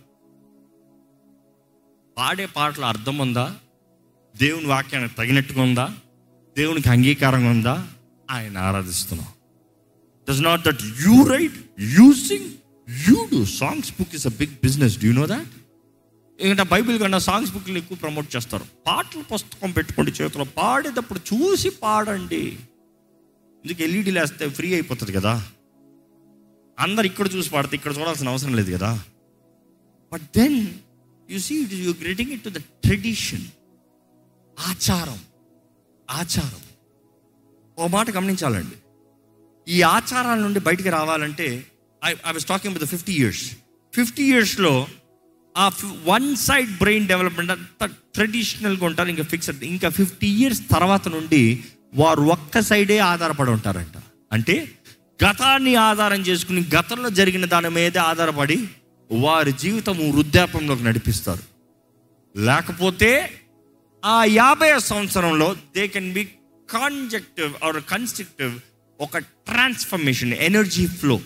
పాడే పాటల అర్థం ఉందా? దేవుని వాక్యానికి తగినట్టుగా ఉందా? దేవునికి అంగీకారంగా ఉందా? ఆయన ఆరాధిస్తున్నాం. Does not that you right using you do songs book is a big business do no that ఏంటంటే బైబిల్ కన్నా సాంగ్స్ బుక్లు ఎక్కువ ప్రమోట్ చేస్తారు. పాటల పుస్తకం పెట్టుకోండి చేతిలో. పాడేటప్పుడు చూసి పాడండి. ఎందుకు ఎల్ఈడీలు వేస్తే ఫ్రీ అయిపోతుంది కదా. అందరు ఇక్కడ చూసి పాడితే ఇక్కడ చూడాల్సిన అవసరం లేదు కదా. But then you see it you greeting it to the tradition ఆచారం. ఆచారం. ఓ మాట గమనించాలండి. ఈ ఆచారాల నుండి బయటికి రావాలంటే I I was talking with fifty years fifty ఇయర్స్లో ఆ వన్ సైడ్ బ్రెయిన్ డెవలప్మెంట్ అంతా ట్రెడిషనల్గా ఉంటారు ఇంకా ఫిక్స్డ్ ఇంకా ఫిఫ్టీ ఇయర్స్ తర్వాత నుండి వారు ఒక్క సైడే ఆధారపడి ఉంటారంట. అంటే గతాన్ని ఆధారం చేసుకుని గతంలో జరిగిన దాని మీదే ఆధారపడి వారి జీవితము వృద్ధాపంలోకి నడిపిస్తారు. లేకపోతే ఆ యాభై సంవత్సరంలో they can be conjunctive or constructive ఒక ట్రాన్స్ఫర్మేషన్ ఎనర్జీ ఫ్లో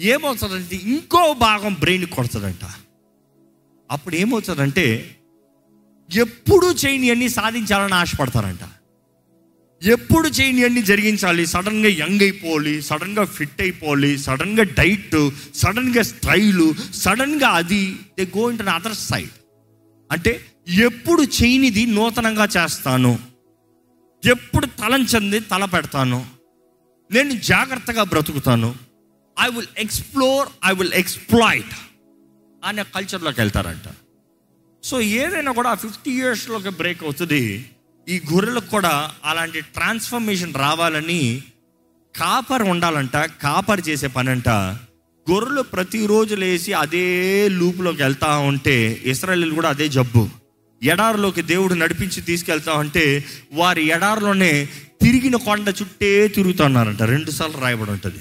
ఏమవుతుందంటే ఇంకో భాగం బ్రెయిన్ కొడుతుందంట. అప్పుడు ఏమవుతుందంటే ఎప్పుడు చేయని అన్ని సాధించాలని ఆశపడతారంట. ఎప్పుడు చేయని అన్ని జరిగించాలి సడన్గా యంగ్ అయిపోవాలి సడన్గా ఫిట్ అయిపోవాలి సడన్గా డైట్ సడన్గా స్టైలు సడన్గా అది they go into other side. అంటే ఎప్పుడు చేయనిది నూతనంగా చేస్తాను ఎప్పుడు తలంచంది తల పెడతాను నేను జాగ్రత్తగా బ్రతుకుతాను I will explore I will exploit అనే కల్చర్లోకి వెళ్తారంట. సో ఏదైనా కూడా ఫిఫ్టీ ఇయర్స్లోకి బ్రేక్ అవుతుంది ఈ గొర్రెలకు కూడా అలాంటి ట్రాన్స్ఫర్మేషన్ రావాలని కాపర్ ఉండాలంట కాపర్ చేసే పని అంట గొర్రెలు ప్రతిరోజు లేచి అదే లూప్లోకి వెళ్తా ఉంటే ఇస్రాయలీలు కూడా అదే జబ్బు. ఎడారిలోకి దేవుడు నడిపించి తీసుకెళ్తా ఉంటే వారి ఎడారిలోనే తిరిగిన కొండ చుట్టే తిరుగుతున్నారంట. రెండు సార్లు రాయబడి ఉంటుంది.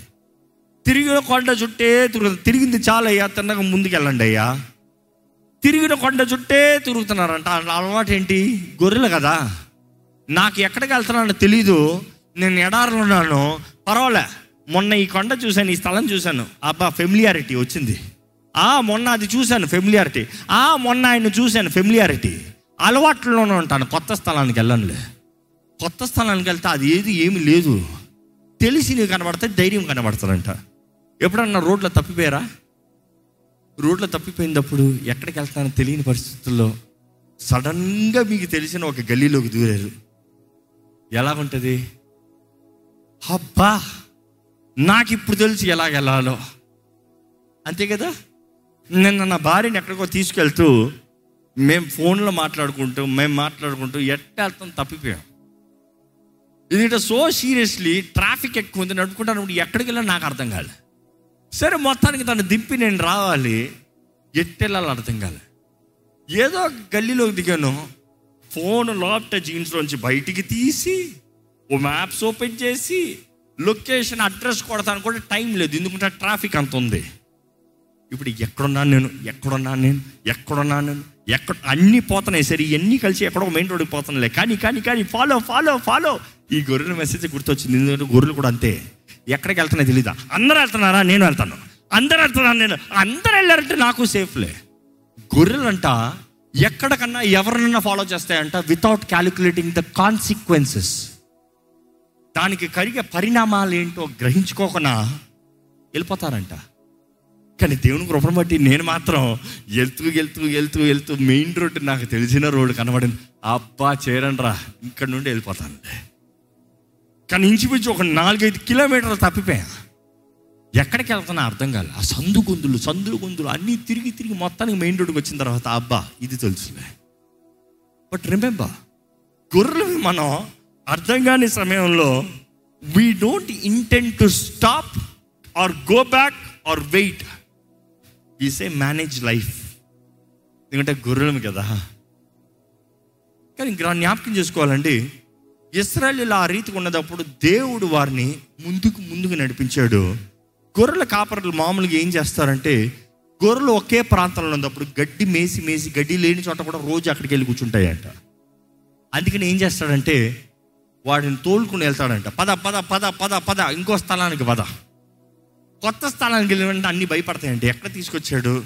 తిరిగిన కొండ చుట్టే తిరుగుతుంది. తిరిగింది చాలయ్యా తిన్నగా ముందుకెళ్ళండి అయ్యా. తిరిగిన కొండ చుట్టే తిరుగుతున్నారంట. అలవాటు ఏంటి? గొర్రెలు కదా. నాకు ఎక్కడికి వెళ్తున్నానో తెలీదు. నేను ఎడారులు ఉన్నాను. పర్వాలే. మొన్న ఈ కొండ చూశాను ఈ స్థలం చూశాను. అబ్బా ఫెమిలియారిటీ వచ్చింది. ఆ మొన్న అది చూశాను ఫెమిలియారిటీ ఆ మొన్న ఆయన చూశాను ఫెమిలియారిటీ అలవాట్లోనే ఉంటాను. కొత్త స్థలానికి వెళ్ళనులే. కొత్త స్థలానికి వెళ్తే అది ఏది ఏమి లేదు. తెలిసి నీకు కనబడితే ధైర్యం కనబడతారంట ఎప్పుడన్నా రోడ్లో తప్పిపోయారా? రోడ్లో తప్పిపోయినప్పుడు ఎక్కడికి వెళ్తానో తెలియని పరిస్థితుల్లో సడన్గా మీకు తెలిసిన ఒక గల్లీలోకి దూరారు. ఎలా ఉంటుంది అబ్బా! నాకు ఇప్పుడు తెలిసి ఎలాగ వెళ్ళాలో. అంతే కదా? నిన్న నా భార్యని ఎక్కడికో తీసుకెళ్తూ మేము ఫోన్లో మాట్లాడుకుంటూ మేము మాట్లాడుకుంటూ ఎట్ట వెళ్తాం తప్పిపోయాం. ఇది సో సీరియస్లీ ట్రాఫిక్ ఎక్కువ ఉంది నడుపుకుంటాను ఎక్కడికి వెళ్ళా నాకు అర్థం కాదు సరే మొత్తానికి తను దింపి నేను రావాలి. ఎట్టెళ్ళాలి అర్థం కాలే. ఏదో గల్లీలోకి దిగాను. ఫోన్ లాప్ట జీన్స్లోంచి బయటికి తీసి ఓ మ్యాప్స్ ఓపెన్ చేసి లొకేషన్ అడ్రస్ కొడతాను కూడా టైం లేదు. ఎందుకంటే ట్రాఫిక్ అంత ఉంది. ఇప్పుడు ఎక్కడున్నాను నేను ఎక్కడున్నాను నేను ఎక్కడున్నాను నేను ఎక్కడ అన్నీ పోతున్నాయి. సరే ఇవన్నీ కలిసి ఎక్కడో మెయిన్ రోడ్కి పోతున్నాయి కానీ కానీ కానీ ఫాలో ఫాలో ఫాలో. ఈ గొర్రెల మెసేజ్ గుర్తొచ్చింది. ఎందుకంటే గొర్రెలు కూడా అంతే. ఎక్కడికి వెళ్తున్నా తెలీదా? అందరూ వెళ్తున్నారా? నేను వెళ్తాను. అందరూ వెళ్తున్నాను నేను అందరు వెళ్ళారంటే నాకు సేఫ్లే గొర్రెలంట ఎక్కడికన్నా ఎవరినన్నా ఫాలో చేస్తాయంట వితౌట్ క్యాలిక్యులేటింగ్ ద కాన్సిక్వెన్సెస్ దానికి కలిగే పరిణామాలు ఏంటో గ్రహించుకోకుండా వెళ్ళిపోతారంట. కానీ దేవుని కృపను బట్టి నేను మాత్రం వెళ్తూ వెళ్తూ వెళ్తూ వెళ్తూ మెయిన్ రోడ్డు నాకు తెలిసిన రోడ్డు కనబడింది. అబ్బా చేరండి రా ఇక్కడ నుండి వెళ్ళిపోతాను. కానీ ఇంచుమించు ఒక నాలుగైదు కిలోమీటర్లు తప్పిపోయా. ఎక్కడికి వెళ్తున్నా అర్థం కాలే. ఆ సందు గొంతులు సందులు గొంతులు అన్నీ తిరిగి తిరిగి మొత్తానికి మెయిన్ రోడ్కి వచ్చిన తర్వాత అబ్బా ఇది తెలుసులే. బట్ రిమెంబర్ గొర్రెలు మనం అర్థం కాని సమయంలో we don't intend to stop or go back or wait we say manage life ఎందుకంటే గొర్రెలం కదా. కానీ ఇంకా జ్ఞాపకం చేసుకోవాలండి. ఇస్రాయలీలు ఆ రీతికి ఉన్నదప్పుడు దేవుడు వారిని ముందుకు ముందుకు నడిపించాడు. గొర్రెల కాపరులు మామూలుగా ఏం చేస్తారంటే గొర్రెలు ఒకే ప్రాంతంలో ఉన్నప్పుడు గడ్డి మేసి మేసి గడ్డి లేని చోట కూడా రోజు అక్కడికి వెళ్ళి కూర్చుంటాయంట. అందుకని ఏం చేస్తాడంటే వాడిని తోలుకుని వెళ్తాడంట. పద పద పద పద పద ఇంకో స్థలానికి పద. కొత్త స్థలానికి వెళ్ళినంటే అన్ని భయపడతాయంట. ఎక్కడ తీసుకొచ్చాడు?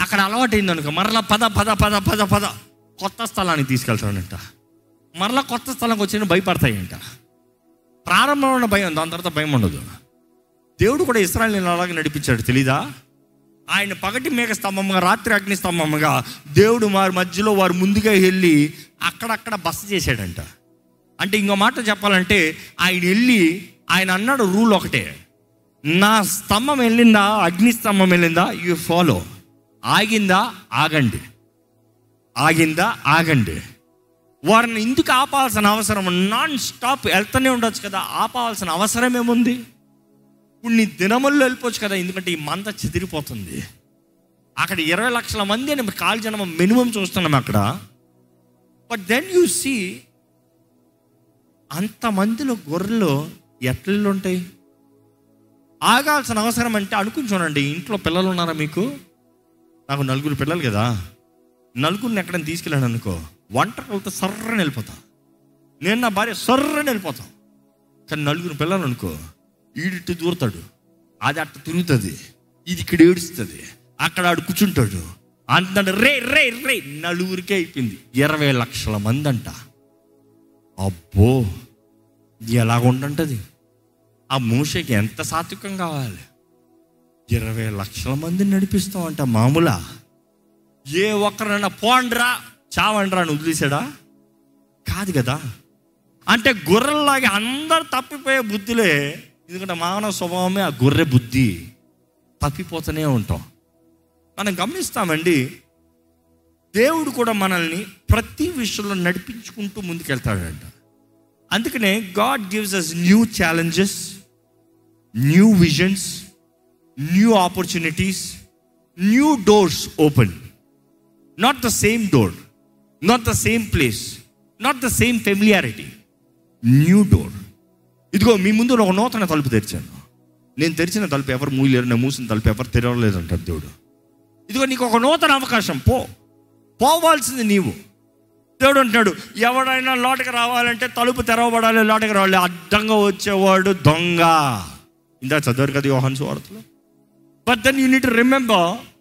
అక్కడ అలవాటైంది అనుకో మరలా పద పద పద పద పద కొత్త స్థలానికి తీసుకెళ్తాడంట. మరలా కొత్త స్థలంకి వచ్చిన భయపడతాయంట. ప్రారంభంలో ఉన్న భయం దాని తర్వాత భయం ఉండదు. దేవుడు కూడా ఇస్రాయల్ని అలాగే నడిపించాడు తెలీదా? ఆయన పగటి మేఘ స్తంభంగా రాత్రి అగ్ని స్తంభంగా దేవుడు వారి మధ్యలో వారు ముందుగా వెళ్ళి అక్కడక్కడ బస చేశాడంట. అంటే ఇంకో మాట చెప్పాలంటే ఆయన వెళ్ళి ఆయన అన్నాడు రూల్ ఒకటే. నా స్తంభం వెళ్ళిందా అగ్ని స్తంభం వెళ్ళిందా యు ఫాలో. ఆగిందా ఆగండి. ఆగిందా ఆగండి. వారిని ఎందుకు ఆపాల్సిన అవసరం నాన్ స్టాప్ వెళ్తూనే ఉండొచ్చు కదా. ఆపాల్సిన అవసరం ఏముంది? ఇప్పుడు నీ దినముల్లో వెళ్ళిపోవచ్చు కదా ఎందుకంటే ఈ మంద చెదిరిపోతుంది. అక్కడ ఇరవై లక్షల మంది అని కాల్ జనం మినిమం చూస్తున్నాం అక్కడ. బట్ దెన్ యూ సీ అంతమందిలో గొర్రెలు ఎట్లలో ఉంటాయి? ఆగాల్సిన అవసరం అంటే అనుకుని చూడండి ఇంట్లో పిల్లలు ఉన్నారా మీకు? నాకు నలుగురు పిల్లలు కదా. నలుగురిని ఎక్కడైనా తీసుకెళ్ళాను అనుకో. వంటకలతో సర్రని వెళ్ళిపోతాం. నేను నా భార్య సర్రని వెళ్ళిపోతాం. కానీ నలుగురు పిల్లలు అనుకో ఈడిట్టు దూరతాడు అది అట్ట తిరుగుతుంది ఇది ఇక్కడ ఏడుస్తుంది అక్కడ ఆడు కూర్చుంటాడు. అంత రే రే రే నలుగురికే అయిపోయింది. ఇరవై లక్షల మంది అంట అబ్బో ఎలాగుంటుంటుంది ఆ మూషకి ఎంత సాత్వికం కావాలి? ఇరవై లక్షల మందిని నడిపిస్తామంట మామూలా. ఏ ఒక్కరైనా పోండ్రా. చావండ్రా అని వదిలేశాడా? కాదు కదా. అంటే గొర్రెల్లాగే అందరు తప్పిపోయే బుద్ధిలే. ఎందుకంటే మానవ స్వభావమే ఆ గొర్రె బుద్ధి. తప్పిపోతూనే ఉంటాం. మనం గమనిస్తామండి దేవుడు కూడా మనల్ని ప్రతి విషయంలో నడిపించుకుంటూ ముందుకెళ్తాడంట. అందుకనే God gives us new challenges new visions new opportunities new doors open. Not the same door. Not the same place not the same familiarity new door ఇదిగో మీ ముందు ఒక నూతన తలుపు తెరిచాను. నేను తెరిచిన తలుపు ఎవరు మూయలేరు నేను మూసిన తలుపు ఎవరు తెరవలేదు అంటారు దేవుడు. ఇదిగో నీకు ఒక నూతన అవకాశం. పో. పోవాల్సింది నీవు. దేవుడు అంటున్నాడు ఎవడైనా లోటుకి రావాలంటే తలుపు తెరవబడాలి లోటుకి రావాలి. అడ్డంగా వచ్చేవాడు దొంగ. ఇందా చదివారు కదా యోహన్స్ వార్తలో but then you need remember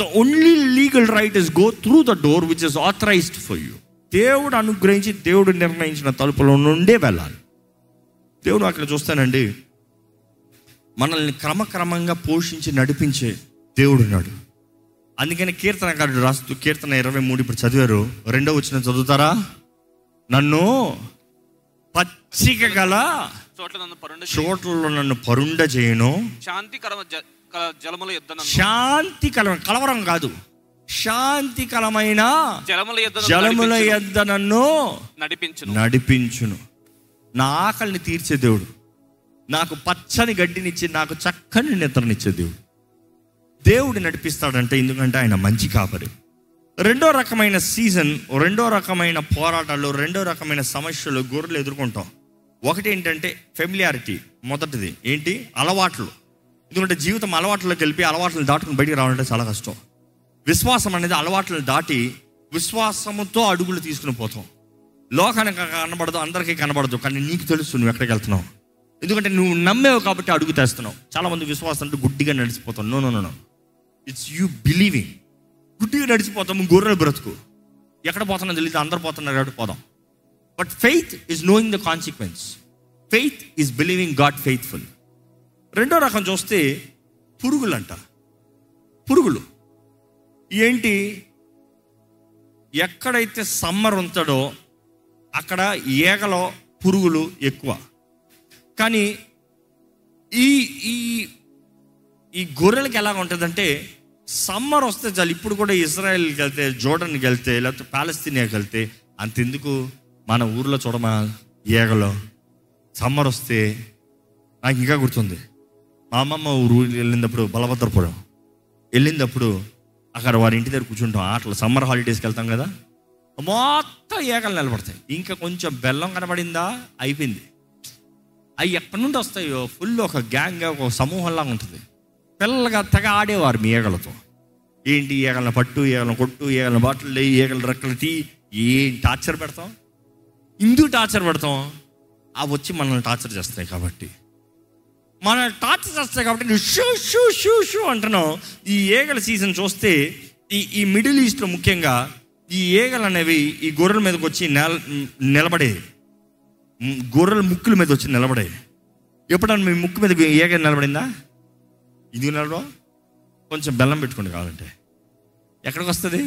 the only legal right is go through the door which is authorised for you దేవుడు అనుగ్రహించి దేవుడు నిర్ణయించిన తలుపులో నుండే వెళ్ళాలి. దేవుడు అక్కడ చూస్తానండి మనల్ని క్రమక్రమంగా పోషించి నడిపించే దేవుడు ఉన్నాడు. అందుకని కీర్తనకారుడు రాస్తూ కీర్తన ఇరవై మూడు ఇప్పుడు చదివారు. రెండో వచ్చిన చదువుతారా? నన్ను పచ్చిక గల చోట్ల నన్ను పరుండ చోట్లలో నన్ను పరుండ చేయను. శాంతికరమ జలముల నన్ను శాంతి కల కలవరం కాదు. శాంతికరమైన జలముల యొద్ద నన్ను జలముల. యొద్ద నన్ను నడిపించును. నడిపించును. నా ఆకలిని తీర్చే దేవుడు. నాకు పచ్చని గడ్డినిచ్చి నాకు చక్కని నిద్రనిచ్చే దేవుడు. దేవుడు నడిపిస్తాడంటే ఎందుకంటే ఆయన మంచి కాపరి. రెండో రకమైన సీజన్ రెండో రకమైన పోరాటాలు రెండో రకమైన సమస్యలు గొర్రెలు ఎదుర్కొంటాం. ఒకటి ఏంటంటే ఫెమిలియారిటీ మొదటిది. ఏంటి? అలవాట్లు. ఎందుకంటే జీవితం అలవాట్లోకి వెళ్ళి అలవాట్లను దాటుకుని బయటికి రావాలంటే చాలా కష్టం. విశ్వాసం అనేది అలవాట్లను దాటి విశ్వాసముతో అడుగులు తీసుకుని పోతాం. లోకానికి కనబడదు అందరికీ కనబడదు కానీ నీకు తెలుసు నువ్వు ఎక్కడికి వెళ్తున్నావు. ఎందుకంటే నువ్వు నమ్మేవు కాబట్టి అడుగు తెస్తున్నావు. చాలా మంది విశ్వాసం అంటే గుడ్డిగా నడిచిపోతాం. No no no it's you believing గుడ్డిగా నడిచిపోతాము గొర్రెలు బ్రతుకు. ఎక్కడ పోతున్నా తెలియదు అందరు పోతున్నారు కాబట్టి పోదాం. But faith is knowing the consequence faith is believing God faithful రెండో రకం చూస్తే పురుగులు అంట పురుగులు. ఏంటి? ఎక్కడైతే సమ్మర్ ఉంటుందో అక్కడ ఏగలో పురుగులు ఎక్కువ. కానీ ఈ ఈ ఈ గొర్రెలకి ఎలా ఉంటుందంటే సమ్మర్ వస్తే చాలు. ఇప్పుడు కూడా ఇజ్రాయెల్కి వెళ్తే జోర్డన్కి వెళ్తే లేకపోతే పాలస్తీనియాకి వెళ్తే అంతెందుకు? మన ఊర్లో చూడమా? ఏగలో. సమ్మర్ వస్తే నాకు ఇంకా గుర్తుంది. మా అమ్మమ్మ ఊరు వెళ్ళినప్పుడు బలభద్రపురం. వెళ్ళినప్పుడు అక్కడ వారి ఇంటి దగ్గర కూర్చుంటాం. ఆటలు సమ్మర్ హాలిడేస్కి వెళ్తాం కదా. మొత్తం ఏకలు నిలబడతాయి. ఇంకా కొంచెం బెల్లం కనబడిందా? అయిపోయింది. అవి ఎక్కడి నుండి వస్తాయో? ఫుల్ ఒక గ్యాంగ్ ఒక సమూహంలా ఉంటుంది. పిల్లలుగా తెగ ఆడేవారు మీ ఈగలతో ఏంటి ఈగలను పట్టు ఈగలను కొట్టు ఈగలను బాటలు లేయి ఈగలు రెక్కలు తీ. ఏం టార్చర్ పెడతాం? ఇందు టార్చర్ పెడతాం? అవి వచ్చి మనల్ని టార్చర్ చేస్తాయి కాబట్టి. మన టార్చర్ వస్తాయి కాబట్టి నువ్వు షూ షూ షూ షూ అంటున్నావు. ఈ ఏగల సీజన్ చూస్తే ఈ ఈ మిడిల్ ఈస్ట్లో ముఖ్యంగా ఈ ఏగలు అనేవి ఈ గొర్రెల మీదకి వచ్చి నెల నిలబడేవి గొర్రెల ముక్కుల మీద వచ్చి నిలబడేవి ఎప్పుడన్నా మీ ముక్కు మీద ఏగ నిలబడిందా? ఇది నిలబడం కొంచెం బెల్లం పెట్టుకోండి కావాలంటే. ఎక్కడికి వస్తుంది?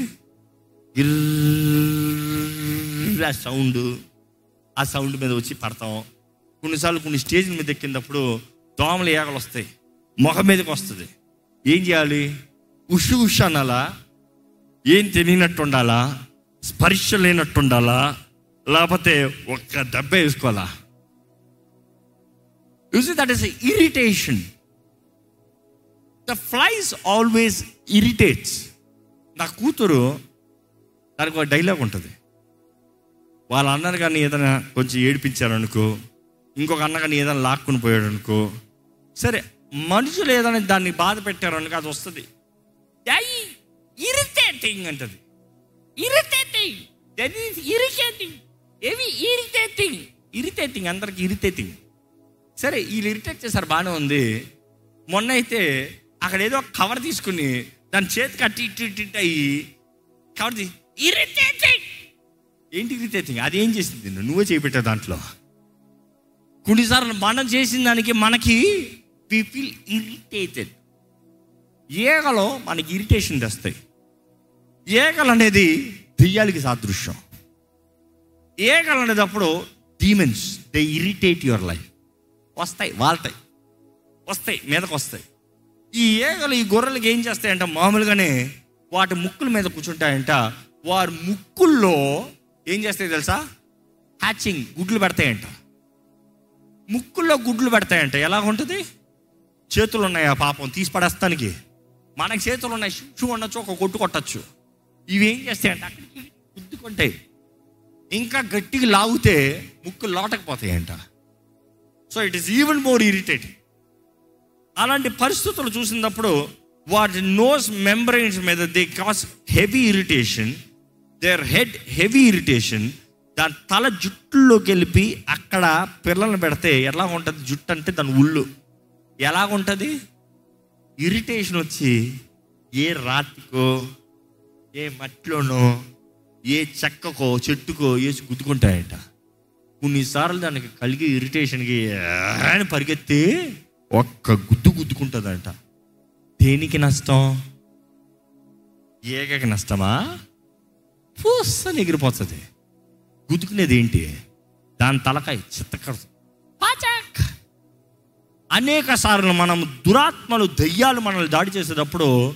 ఆ సౌండ్. ఆ సౌండ్ మీద వచ్చి పడతాం. కొన్నిసార్లు కొన్ని స్టేజ్ మీద ఎక్కినప్పుడు దోమలు ఏగలు వస్తాయి మొహం మీదకి వస్తుంది. ఏం చేయాలి? ఉషు ఉష అనాలా? ఏం తెలియనట్టు ఉండాలా స్పర్శ లేనట్టు ఉండాలా లేకపోతే ఒక్క దెబ్బ వేసుకోవాలా? Use that is irritation the flies always irritates నా కూతురు దానికి ఒక డైలాగ్ ఉంటుంది. వాళ్ళ అన్నారు కానీ ఏదైనా కొంచెం ఏడిపించారనుకో ఇంకొక అన్న కానీ ఏదైనా లాక్కుని పోయాడు అనుకో సరే మనుషులు ఏదైనా దాన్ని బాధ పెట్టారనుకో అది వస్తుంది. ఇరిటేటింగ్ అంటది. ఇరిటేటింగ్ దట్ ఈస్ ఇరిటేటింగ్ ఏవి ఇరిటేటింగ్ ఇరిటేటింగ్ అందరికి ఇరిటేటింగ్ సరే వీళ్ళు ఇరిటేట్ చేశారు బాగానే ఉంది. మొన్న అయితే అక్కడ ఏదో కవర్ తీసుకుని దాని చేతి కట్టి ఇటు ఇటు ఇటు అయ్యి కవర్ తీ ఇరిటేటింగ్ ఏంటి ఇరిటేటింగ్ అది ఏం చేసింది? నువ్వే చేపెట్టావు దాంట్లో. కొన్నిసార్లు మనం చేసిన దానికి మనకి వి ఫీల్ ఇరిటేటెడ్ ఏగలో మనకి ఇరిటేషన్ తెస్తాయి. ఏగలు అనేది దెయ్యాలకి సాదృశ్యం. ఏగలు అనేటప్పుడు demons they irritate your life వస్తాయి వాళ్తాయి. వస్తాయి మీదకు వస్తాయి. ఈ ఏగలు ఈ గొర్రెలకి ఏం చేస్తాయంట? మామూలుగానే వాటి ముక్కుల మీద కూర్చుంటాయంట. వారి ముక్కుల్లో ఏం చేస్తాయి తెలుసా? హ్యాచింగ్ గుడ్లు పెడతాయంట. ముక్కుల్లో గుడ్లు పెడతాయంట. ఎలా ఉంటుంది? చేతులు ఉన్నాయా పాపం తీసి పడేస్తానికి. మనకి చేతులు ఉన్నాయి షూ ఉండొచ్చు ఒక కొట్టు కొట్టచ్చు. ఇవి ఏం చేస్తాయంట అక్కడికి గుద్దుకుంటాయి. ఇంకా గట్టిగా లాగితే ముక్కు లోటకపోతాయంట. So it is even more irritating అలాంటి పరిస్థితులు చూసినప్పుడు వాటి నోస్ మెంబ్రైన్స్ మీద they cause heavy irritation their head heavy irritation దాని తల జుట్టులోకి వెళ్ళి అక్కడ పిల్లల్ని పెడితే ఎలా ఉంటుంది? జుట్టు అంటే దాని ఉళ్ళు ఎలాగుంటుంది? ఇరిటేషన్ వచ్చి ఏ రాతికో ఏ మట్టిలోనో ఏ చెక్కకో చెట్టుకో వేసి గుద్దుకుంటాయంట. కొన్నిసార్లు దానికి కలిగి ఇరిటేషన్కి అని పరిగెత్తి ఒక్క గుద్దు గుద్దుకుంటుందంట. దేనికి నష్టం? ఏకకి నష్టమా? పూసని ఎగిరిపోతుంది. గుద్దుకునేది ఏంటి దాని తలకాయ పాచాక్ అనేక సార్లు మనము దురాత్మలు దయ్యాలు మనల్ని దాడి చేసేటప్పుడు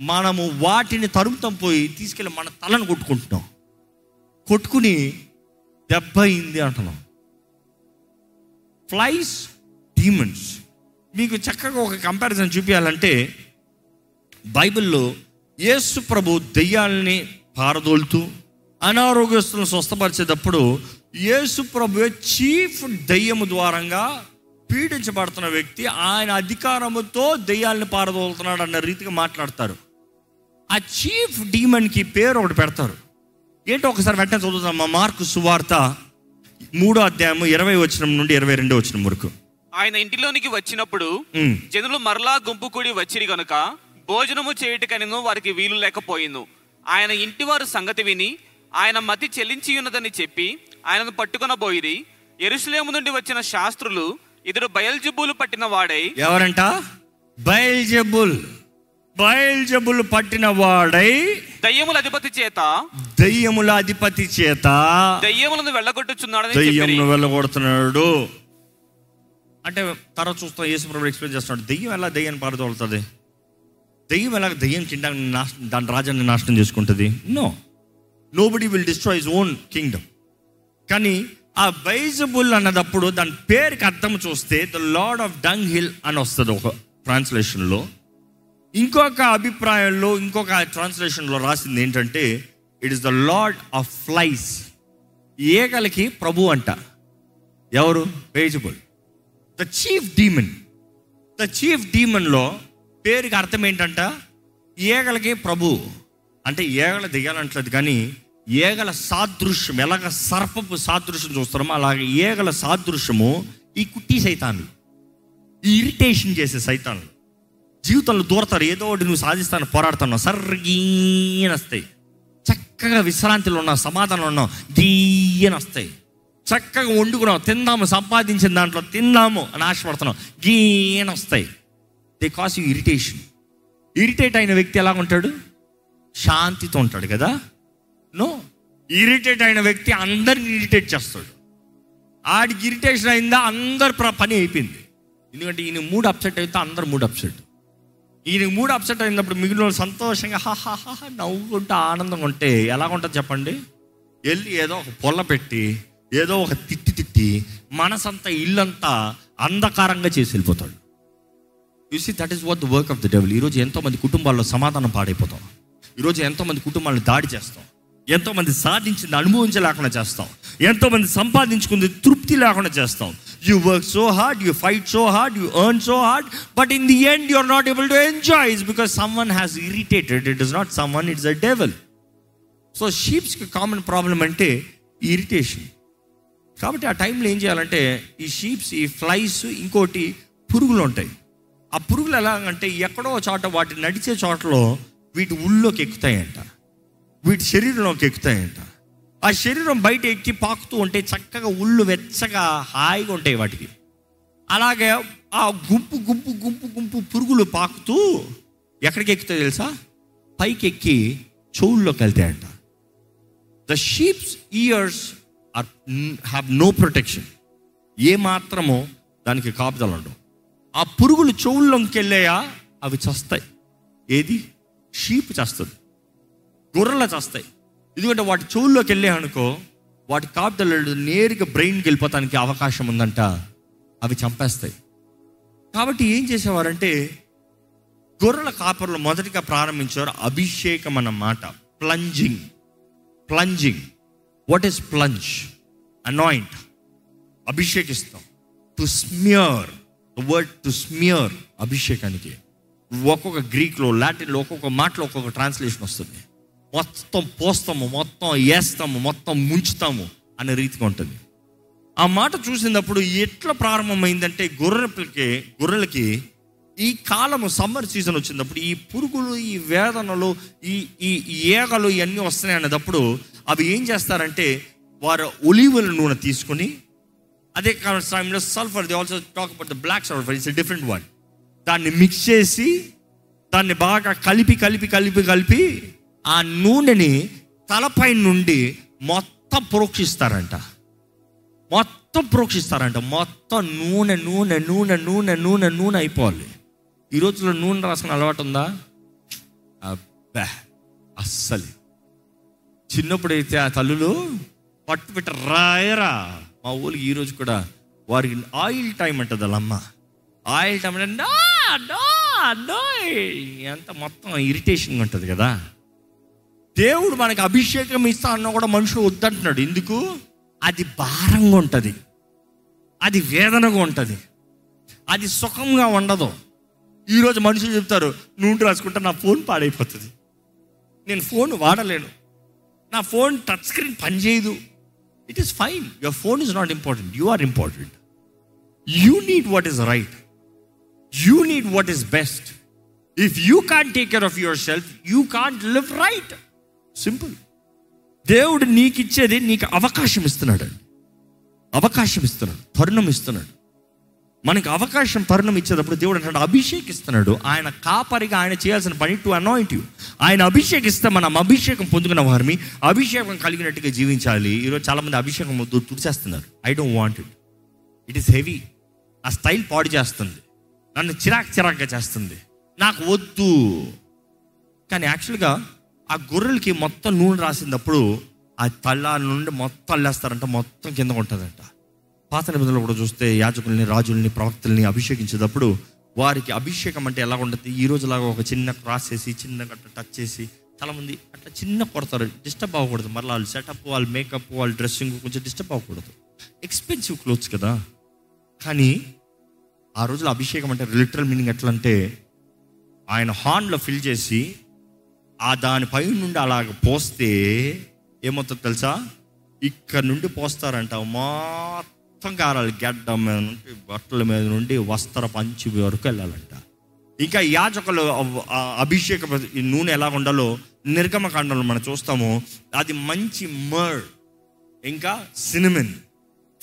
మనము వాటిని తరుముతం పోయి తీసుకెళ్ళి మన తలను కొట్టుకుంటున్నాం. కొట్టుకుని దెబ్బ అయింది అంటున్నాం. ఫ్లైస్ డీమన్స్ మీకు చక్కగా ఒక కంపారిజన్ చూపించాలంటే బైబిల్లో యేసు ప్రభు దెయ్యాలని పారదోలుతూ అనారోగ్యస్తులను స్వస్థపరిచేటప్పుడు యేసు ప్రభు చీఫ్ దెయ్యము ద్వారంగా పీడించబడుతున్న వ్యక్తి ఆయన అధికారముతో దెయ్యాలని పారదోలుతున్నాడు అన్న రీతిగా మాట్లాడతారు. ఆ చీఫ్ డీమన్కి పేరు ఒకటి పెడతారు. ఏంటో ఒకసారి వెంటనే చదువుతాం మా మార్కు సువార్త మూడో అధ్యాయము ఇరవై వచనం నుండి ఇరవై రెండో వచనం వరకు. ఆయన ఇంటిలోనికి వచ్చినప్పుడు. జనులు మరలా గుంపు కూడి వచ్చిరి గనుక భోజనము చేయుటకనిను వారికి వీలు లేకపోయింది. ఆయన ఇంటివారు సంగతి విని ఆయన మతి చెల్లించి ఉన్నదని చెప్పి ఆయనను పట్టుకొనబోయిరి. ఎరుసలేము నుండి వచ్చిన శాస్త్రులు ఇతడు బయల్జుబులు పట్టిన వాడై. ఎవరంట? బయల్జబుల్. బయల్జబుల్ పట్టిన వాడై దయ్యముల అధిపతి చేత. దయ్యముల అధిపతి చేత దయ్యములను వెళ్ళగొట్టుచున్నాడని చెప్పిరి. దయ్యమును వెళ్ళగొడుతున్నాడు. అంటే తర్వాత చూస్తాం యేసు ప్రభు ఎక్స్ప్లెయిన్ చేస్తున్నాడు దెయ్యం ఎలా దయ్యాన్ని పారదోలుతుంది? దెయ్యం ఎలా దెయ్యం కింద నాశనం దాని రాజ్యాన్ని నాశనం చేసుకుంటుంది? No. Nobody will destroy his own kingdom కానీ ఆ బైజబుల్ అన్నదప్పుడు దాని పేరుకి అర్థం చూస్తే the lord of dunghill అని వస్తుంది ఒక ట్రాన్స్లేషన్లో ఇంకొక అభిప్రాయంలో ఇంకొక ట్రాన్స్లేషన్లో రాసింది ఏంటంటే it is the lord of flies ఏగలకి ప్రభు అంట. ఎవరు? Beelzebub. The chief demon the chief డీమన్లో పేరుకి అర్థం ఏంటంట? ఏగలకి ప్రభు. అంటే ఏగల దిగాలంటలేదు కానీ ఏగల సాదృశ్యం ఎలాగ సర్పపు సాదృశ్యం చూస్తారో అలాగే ఏగల సాదృశ్యము ఈ కుట్టి సైతాన్లు ఈ ఇరిటేషన్ చేసే సైతాన్లు జీవితంలో దూరతారు ఏదో ఒకటి నువ్వు సాధిస్తాను పోరాడుతున్నావు సర్గీని వస్తాయి. చక్కగా విశ్రాంతిలో ఉన్నావు సమాధానంలో ఉన్నావు గీయని వస్తాయి. చక్కగా వండుకున్నావు తిందాము సంపాదించిన దాంట్లో తిందాము అని ఆశపడుతున్నావు గీయని వస్తాయి. They cause you irritation irritate అయిన వ్యక్తి ఎలా ఉంటాడు శాంతితో ఉంటాడు కదా? నో. ఇరిటేట్ అయిన వ్యక్తి అందరిని ఇరిటేట్ చేస్తాడు. ఆడికి ఇరిటేషన్ అయిందా అందరు పని అయిపోయింది. ఎందుకంటే ఈయన మూడు అప్సెట్ అయితే అందరు మూడు అప్సెట్ ఈయన మూడు అప్సెట్ అయినప్పుడు మిగిలిన వాళ్ళు సంతోషంగా హా నవ్వుకుంటూ ఆనందంగా ఉంటే ఎలా ఉంటుంది చెప్పండి? వెళ్ళి ఏదో ఒక పొల్ల పెట్టి ఏదో ఒక తిట్టి తిట్టి మనసంతా ఇల్లంతా అంధకారంగా చేసి వెళ్ళిపోతాడు. You see that is what the work of the devil ఈరోజు ఎంతోమంది కుటుంబాల్లో సమాధానం పాడైపోతాం. ఈరోజు ఎంతో మంది కుటుంబాలను దాడి చేస్తాం. ఎంతోమంది సాధించింది అనుభవించలేకుండా చేస్తాం. ఎంతోమంది సంపాదించుకుంది తృప్తి లేకుండా చేస్తాం. You work so hard you fight so hard you earn so hard but in the end you are not able to enjoy is because someone has irritated it is not someone it's a devil so షీప్స్కి common problem అంటే irritation కాబట్టి ఆ టైంలో ఏం చేయాలంటే ఈ sheeps ఈ flies ఇంకోటి పురుగులు ఉంటాయి. ఆ పురుగులు ఎలాగంటే ఎక్కడో చోట వాటి నడిచే చోటలో వీటి ఉళ్ళోకి ఎక్కుతాయంట. వీటి శరీరంలోకి ఎక్కుతాయంట. ఆ శరీరం బయట ఎక్కి పాకుతూ ఉంటే చక్కగా ఉళ్ళు వెచ్చగా హాయిగా ఉంటాయి వాటికి. అలాగే ఆ గుంపు గుంపు గుంపు గుంపు పురుగులు పాకుతూ ఎక్కడికి ఎక్కుతాయి తెలుసా? పైకి ఎక్కి చెవుల్లోకి వెళ్తాయంట. The sheeps ears are have no protection ఏ మాత్రమో దానికి కాపుదలు ఉండవు. ఆ పురుగులు చెవుల్లోకి వెళ్ళాయా? అవి చస్తాయి. ఏది? షీప్ చేస్తుంది. గొర్రెలు చేస్తాయి. ఎందుకంటే వాటి చెవుల్లోకి వెళ్ళాయి అనుకో వాటి కాపుదలు నేరుగా బ్రెయిన్కి వెళ్ళిపోతానికి అవకాశం ఉందంట. అవి చంపేస్తాయి. కాబట్టి ఏం చేసేవారంటే గొర్రెల కాపర్లు మొదటిగా ప్రారంభించారు అభిషేకం అన్న మాట plunging plunging what is plunge anoint అభిషేకిస్తాం to smear word to smear అభిషేకానికి. ఒక్కొక్క గ్రీక్లో లాటిన్లో ఒక్కొక్క మాటలో ఒక్కొక్క ట్రాన్స్లేషన్ వస్తుంది. మొత్తం పోస్తాము మొత్తం వేస్తాము మొత్తం ముంచుతాము అనే రీతిగా ఉంటుంది. ఆ మాట చూసినప్పుడు ఎట్లా ప్రారంభమైందంటే గొర్రెలకి గొర్రెలకి ఈ కాలము సమ్మర్ సీజన్ వచ్చినప్పుడు ఈ పురుగులు ఈ వేదనలు ఈ ఈ ఏగలు ఇవన్నీ వస్తున్నాయి అన్నప్పుడు అవి ఏం చేస్తారంటే వారు ఒలివల నూనె తీసుకొని అదే సమయంలో sulphur the also talk about the black sulphur it's different one దాన్ని మిక్స్ చేసి దాన్ని బాగా కలిపి కలిపి కలిపి కలిపి ఆ నూనెని తలపై నుండి మొత్తం ప్రోక్షిస్తారంట. మొత్తం ప్రోక్షిస్తారంట. మొత్తం నూనె నూనె నూనె నూనె నూనె నూనె అయిపోవాలి. ఈ రోజుల్లో నూనె రాసిన అలవాటు ఉందా? అబ్బా అస్సలు. చిన్నప్పుడు అయితే ఆ తల్లులు పట్టు పెట్ట రాయరా. మా ఊరికి ఈరోజు కూడా వారికి ఆయిల్ టైం అంటది అమ్మ ఆయిల్ టైం అంటే ఎంత మొత్తం ఇరిటేషన్గా ఉంటుంది కదా. దేవుడు మనకి అభిషేకం ఇస్తా అన్నా కూడా మనుషులు వద్దంటున్నాడు. ఎందుకు? అది భారంగా ఉంటుంది. అది వేదనగా ఉంటుంది. అది సుఖంగా ఉండదు. ఈరోజు మనుషులు చెప్తారు నూనె రాసుకుంటే నా ఫోన్ పాడైపోతుంది. నేను ఫోన్ వాడలేను. నా ఫోన్ టచ్ స్క్రీన్ పనిచేయదు. It is fine your phone is not important you are important you need what is right you need what is best if you can't take care of yourself you can't live right simple. దేవుడు నీకు ఇచ్చేది నీకు అవకాశం ఇస్తున్నాడు. అవకాశం ఇస్తున్నాడు. తరుణం ఇస్తున్నాడు. మనకి అవకాశం తరుణం ఇచ్చేటప్పుడు దేవుడు అంటాడు అభిషేకిస్తున్నాడు. ఆయన కాపరిగా ఆయన చేయాల్సిన పని టు అనాయింట్ యూ ఆయన అభిషేకిస్తే మనం అభిషేకం పొందుకున్న వారిని అభిషేకం కలిగినట్టుగా జీవించాలి. ఈరోజు చాలామంది అభిషేకం వద్దు తుడిచేస్తున్నారు. I don't want it it is heavy ఆ స్టైల్ పాడు చేస్తుంది. నన్ను చిరాక్ చిరాక్గా చేస్తుంది. నాకు వద్దు. కానీ యాక్చువల్గా ఆ గొర్రెలకి మొత్తం నూనె రాసినప్పుడు ఆ తల్ల నుండి మొత్తం అల్లేస్తారంట మొత్తం కింద ఉంటుందంట. పాత నిబంధనలు కూడా చూస్తే యాజకుల్ని రాజుల్ని ప్రవక్తల్ని అభిషేకించేటప్పుడు వారికి అభిషేకం అంటే ఎలా ఉంటుంది? ఈ రోజులాగా ఒక చిన్న క్రాస్ చేసి చిన్న టచ్ చేసి చాలామంది అట్లా చిన్న కొడతారు. డిస్టర్బ్ అవ్వకూడదు. మళ్ళీ వాళ్ళు సెటప్ వాళ్ళ మేకప్ వాళ్ళ డ్రెస్సింగ్ కొంచెం డిస్టర్బ్ అవ్వకూడదు. ఎక్స్పెన్సివ్ క్లోత్స్ కదా. కానీ ఆ రోజులో అభిషేకం అంటే లిటరల్ మీనింగ్ ఎట్లా అంటే ఆయన హార్న్లో ఫిల్ చేసి ఆ దానిపై నుండి అలాగ పోస్తే ఏమవుతుంది తెలుసా? ఇక్కడ నుండి పోస్తారంట. మొత్తం కారాలి గడ్డ మీద నుండి బట్టల మీద నుండి వస్త్ర పంచి వరకు వెళ్ళాలంట. ఇంకా యాజకులు అభిషేక ఈ నూనె ఎలా ఉండాలో నిర్గమకాండంలో మనం చూస్తాము. అది మంచి మర్ ఇంకా సినిమన్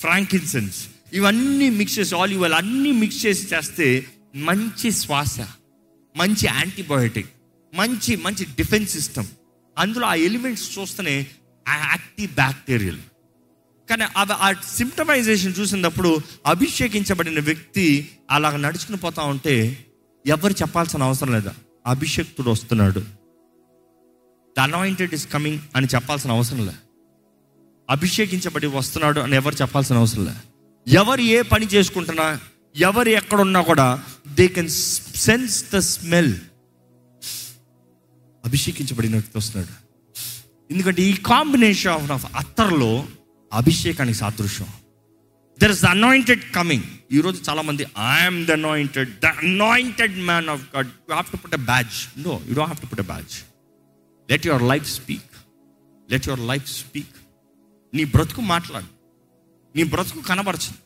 ఫ్రాంకిన్సెన్స్. ఇవన్నీ మిక్స్ చేసి ఆలివ్ ఆయిల్ అన్నీ మిక్స్ చేసి చేస్తే మంచి శ్వాస మంచి యాంటీబయోటిక్. మంచి మంచి డిఫెన్స్ సిస్టమ్ అందులో ఆ ఎలిమెంట్స్ చూస్తేనే యాక్టివ్ బ్యాక్టీరియల్ కానీ అవి ఆ సిమ్టమైజేషన్ చూసినప్పుడు అభిషేకించబడిన వ్యక్తి అలాగ నడుచుకుని పోతా ఉంటే ఎవరు చెప్పాల్సిన అవసరం లేదు? అభిషేక్తుడు వస్తున్నాడు. ద అనాయింటెడ్ ఇస్ కమింగ్ అని చెప్పాల్సిన అవసరం లే. అభిషేకించబడి వస్తున్నాడు అని ఎవరు చెప్పాల్సిన అవసరం లే. ఎవరు ఏ పని చేసుకుంటున్నా ఎవరు ఎక్కడున్నా కూడా they can sense the smell అభిషేకించబడినట్టు వస్తున్నాడు. ఎందుకంటే ఈ కాంబినేషన్ ఆఫ్ అత్తర్లో అభిషేకానికి సాదృశ్యం. There is the anointed coming ఈరోజు చాలామంది I'm the anointed the anointed man of God you have to put a badge no you don't have to put a badge let your life speak let your life speak నీ బ్రతుకు మాట్లాడు. నీ బ్రతుకు కనబరచదు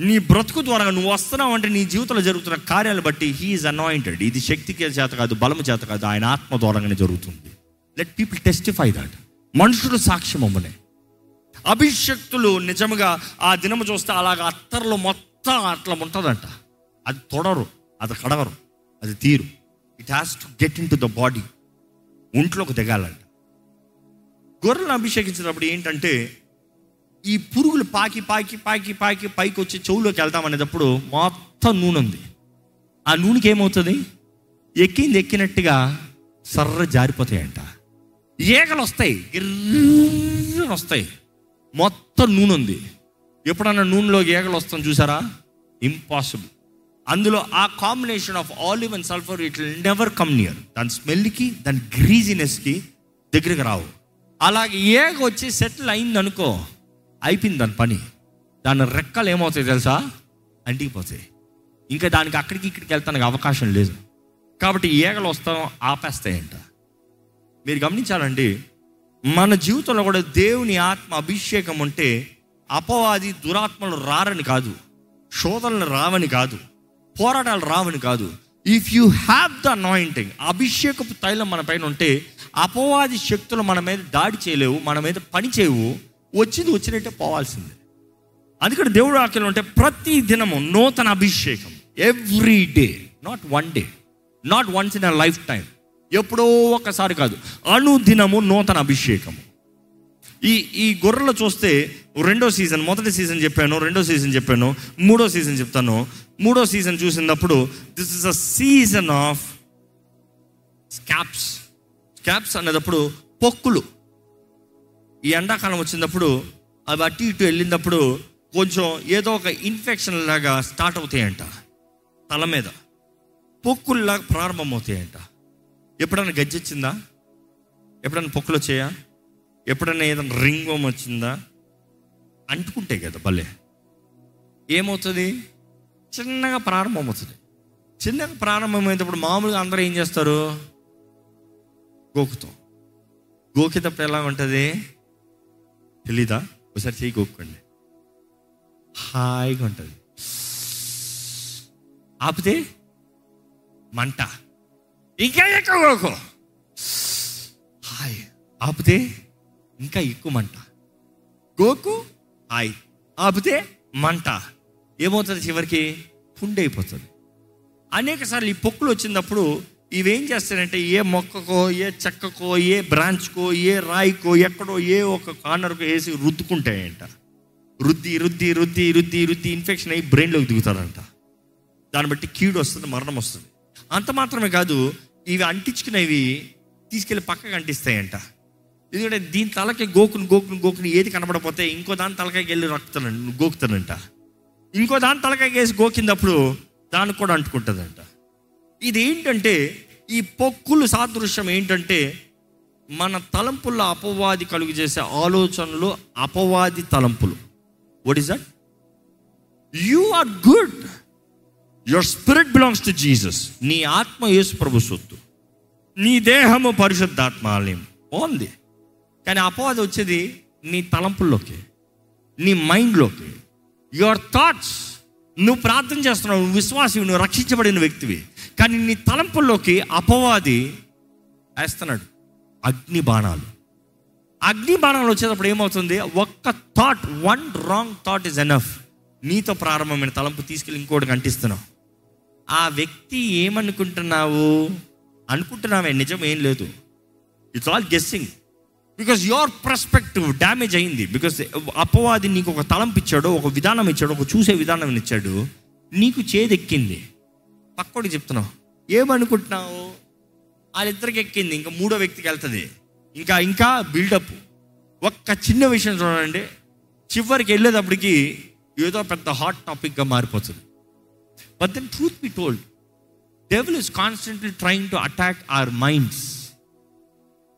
నీ బ్రతుకు ద్వారా నువ్వు వస్తున్నావు అంటే నీ జీవితంలో జరుగుతున్న కార్యాలు బట్టి హీఈస్ అనాయింటెడ్ ఇది శక్తికి చేత కాదు బలము చేత కాదు ఆయన ఆత్మ ద్వారానే జరుగుతుంది. లెట్ పీపుల్ టెస్టిఫై దాట్ మనుషులు సాక్ష్యం అమ్మనే అభిషక్తులు నిజముగా ఆ దినము చూస్తే అలాగ అత్తర్లో మొత్తం అట్లా ఉంటుందంట. అది తొడరు అది కడగరు అది తీరు. It has to get into the body ఒంట్లోకి దిగాలంట. గొర్రెలను అభిషేకించినప్పుడు ఏంటంటే ఈ పురుగులు పాకి పాకి పాకి పాకి పైకి వచ్చి చెవులోకి వెళ్తామనేటప్పుడు మొత్తం నూనె ఉంది. ఆ నూనెకి ఏమవుతుంది? ఎక్కింది ఎక్కినట్టుగా సర్ర జారిపోతాయంట. ఈగలు వస్తాయి గిర్రని వస్తాయి మొత్తం నూనె ఉంది. ఎప్పుడన్నా నూనెలో ఈగలు వస్తాం చూసారా? ఇంపాసిబుల్. అందులో ఆ combination of olive and sulphur it will never come near. దాని స్మెల్కి దాని గ్రీజినెస్కి దగ్గరికి రావు. అలాగే ఏగ వచ్చి సెటిల్ అయింది అనుకో అయిపోయింది దాని పని. దాని రెక్కలు ఏమవుతాయి తెలుసా? అంటికిపోతాయి. ఇంకా దానికి అక్కడికి ఇక్కడికి వెళ్తానికి అవకాశం లేదు. కాబట్టి ఏగలు వస్తాం ఆపేస్తాయంట. మీరు గమనించాలండి మన జీవితంలో కూడా దేవుని ఆత్మ అభిషేకం ఉంటే అపవాది దురాత్మలు రారని కాదు శోధనలు రావని కాదు పోరాటాలు రావని కాదు. If you have the anointing అభిషేకపు తైలం మన పైన ఉంటే అపవాది శక్తులు మన మీద దాడి చేయలేవు మన మీద పని చేయవు వచ్చింది వచ్చినట్టే పోవాల్సిందే. అందుకని దేవుడు ఆకలి ఉంటే ప్రతి దినము నూతన అభిషేకం. Every day not one day not once in a lifetime ఎప్పుడో ఒకసారి కాదు. అనుదినము నూతన అభిషేకము ఈ ఈ గొర్రెలు చూస్తే రెండో సీజన్ మొదటి సీజన్ చెప్పాను రెండో సీజన్ చెప్పాను మూడో సీజన్ చెప్తాను. మూడో సీజన్ చూసినప్పుడు this is a season of scabs scabs అనేటప్పుడు పొక్కులు. ఈ ఎండాకాలం వచ్చినప్పుడు అవి అటు ఇటు వెళ్ళినప్పుడు కొంచెం ఏదో ఒక ఇన్ఫెక్షన్ లాగా స్టార్ట్ అవుతాయంట తల మీద. పొక్కుల్లాగా ప్రారంభమవుతాయంట. ఎప్పుడైనా గజ్జొచ్చిందా ఎప్పుడైనా పొక్కులు వచ్చాయా? ఎప్పుడైనా ఏదైనా రింగం వచ్చిందా? అంటుకుంటాయి కదా భలే. ఏమవుతుంది? చిన్నగా ప్రారంభమవుతుంది. చిన్నగా ప్రారంభమైనప్పుడు మామూలుగా అందరూ ఏం చేస్తారు? గోకుతాం. గోకేటప్పుడు ఎలా ఉంటుంది? తెలీదా? ఒకసారి చేయి గోక్కండి. హాయిగా ఉంటుంది. ఆపితే మంట. ఇంకా ఎక్కువ కోకో హాయ్. ఆపితే ఇంకా ఎక్కువ మంట. గోకు హాయ్. ఆపితే మంట. ఏమవుతుంది చివరికి? పుండి అయిపోతుంది అనేక సార్లు ఈ పొక్కులు వచ్చినప్పుడు ఇవేం చేస్తారంటే ఏ మొక్కకో ఏ చెక్కకో ఏ బ్రాంచ్కో ఏ రాయికో ఎక్కడో ఏ ఒక కార్నర్కో వేసి రుద్దుకుంటాయంట. రుద్ది రుద్ది రుద్ది రుద్ది రుద్ది ఇన్ఫెక్షన్ అయ్యి బ్రెయిన్లోకి దిగుతారంట. దాన్ని బట్టి కీడు వస్తుంది మరణం వస్తుంది. అంత మాత్రమే కాదు ఇవి అంటించుకునేవి తీసుకెళ్ళి పక్కకు అంటిస్తాయంట. ఎందుకంటే దీని తలకి గోకుని గోకుని గోకుని ఏది కనబడపోతే ఇంకో దాని తలకాయకి వెళ్ళి రక్తానంట గోకుతానంట. ఇంకో దాని తలకాయకి వేసి గోకినప్పుడు దానికి కూడా అంటుకుంటుందంట. ఇది ఏంటంటే ఈ పొక్కులు సాదృశ్యం ఏంటంటే మన తలంపుల్లో అపవాది కలుగు చేసే ఆలోచనలు అపవాది తలంపులు. What is that you are good your spirit belongs to Jesus నీ ఆత్మ యేసు ప్రభు సొత్తు. నీ దేహము పరిశుద్ధాత్మ ఆలయం బాగుంది. కానీ అపవాది వచ్చేది నీ తలంపుల్లోకి నీ మైండ్లోకి. యువర్ థాట్స్ నువ్వు ప్రార్థన చేస్తున్నావు నువ్వు విశ్వాసి నువ్వు రక్షించబడిన వ్యక్తివి. కానీ నీ తలంపుల్లోకి అపవాది వేస్తున్నాడు. అగ్ని బాణాలు. అగ్ని బాణాలు వచ్చేటప్పుడు ఏమవుతుంది? ఒక్క thought one wrong thought is enough నీతో ప్రారంభమైన తలంపు తీసుకెళ్ళి ఇంకోటి అంటిస్తున్నావు ఆ వ్యక్తి ఏమనుకుంటున్నావు? అనుకుంటున్నావే నిజం ఏం లేదు. It's all guessing because your perspective damage అయింది. బికాస్ అపవాది నీకు ఒక తలంపు ఇచ్చాడు ఒక విధానం ఇచ్చాడు ఒక చూసే విధానం ఇచ్చాడు. నీకు చేదెక్కింది. పక్కోడికి చెప్తున్నావు. ఏమనుకుంటున్నావు? వాళ్ళిద్దరికి ఎక్కింది ఇంకా మూడో వ్యక్తికి వెళ్తుంది. ఇంకా ఇంకా బిల్డప్ ఒక్క చిన్న విషయం చూడండి. చివరికి వెళ్ళేటప్పటికి ఏదో పెద్ద హాట్ టాపిక్గా మారిపోతుంది. But then truth be told devil is constantly trying to attack our minds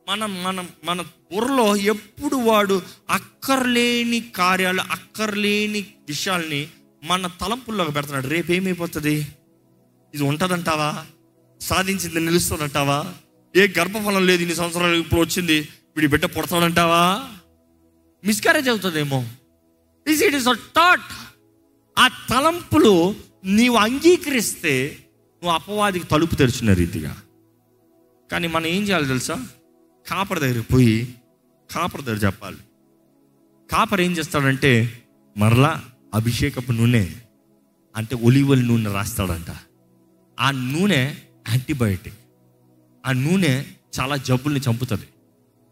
మనం మనం మన బుర్రలో ఎప్పుడు వాడు అక్కర్లేని కార్యాలు అక్కర్లేని విషయాల్ని మన తలంపుల్లోకి పెడుతున్నాడు. రేపు ఏమైపోతుంది ఇది ఉంటుందంటావా? సాధించింది నిలుస్తుందంటావా? ఏ గర్భఫలం లేదు ఇన్ని సంవత్సరాలు ఇప్పుడు వచ్చింది వీడి బిడ్డ పుడతాడంటావా? మిస్క్యారేజ్ అవుతుందేమో. Is it is a thought ఆ తలంపులు నీవు అంగీకరిస్తే నువ్వు అపవాదికి తలుపు తెరిచిన రీతిగా. కానీ మనం ఏం చేయాలి తెలుసా? కాపర్ దగ్గరికి పోయి కాపర్ దగ్గర చెప్పాలి. కాపర్ ఏం చేస్తాడంటే మరలా అభిషేకపు నూనె అంటే ఒలివల్ నూనె రాస్తాడంట. ఆ నూనె యాంటీబయోటిక్. ఆ నూనె చాలా జబ్బుల్ని చంపుతుంది.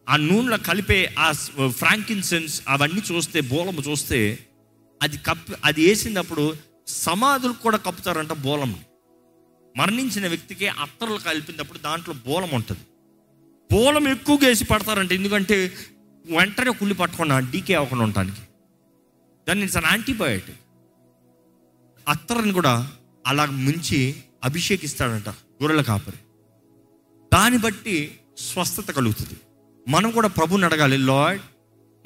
ఆ నూనెలో కలిపే ఆ ఫ్రాంకిన్సెన్స్ అవన్నీ చూస్తే బోలము చూస్తే అది కప్పి అది వేసినప్పుడు సమాధులు కూడా కప్పుతారంట బోలం మరణించిన వ్యక్తికి అత్తర్లు కలిపినప్పుడు దాంట్లో బోలం ఉంటుంది. బోలం ఎక్కువగా వేసి పడతారంట. ఎందుకంటే వెంటనే కుళ్ళి పట్టకుండా డీకే అవ్వకుండా ఉండటానికి. దాన్ని ఇట్స్ అన్ యాంటీబయోటిక్. అత్తర్ని కూడా అలా ముంచి అభిషేకిస్తాడంట గొర్రెల కాపరి. దాన్ని బట్టి స్వస్థత కలుగుతుంది. మనం కూడా ప్రభుని అడగాలి లార్డ్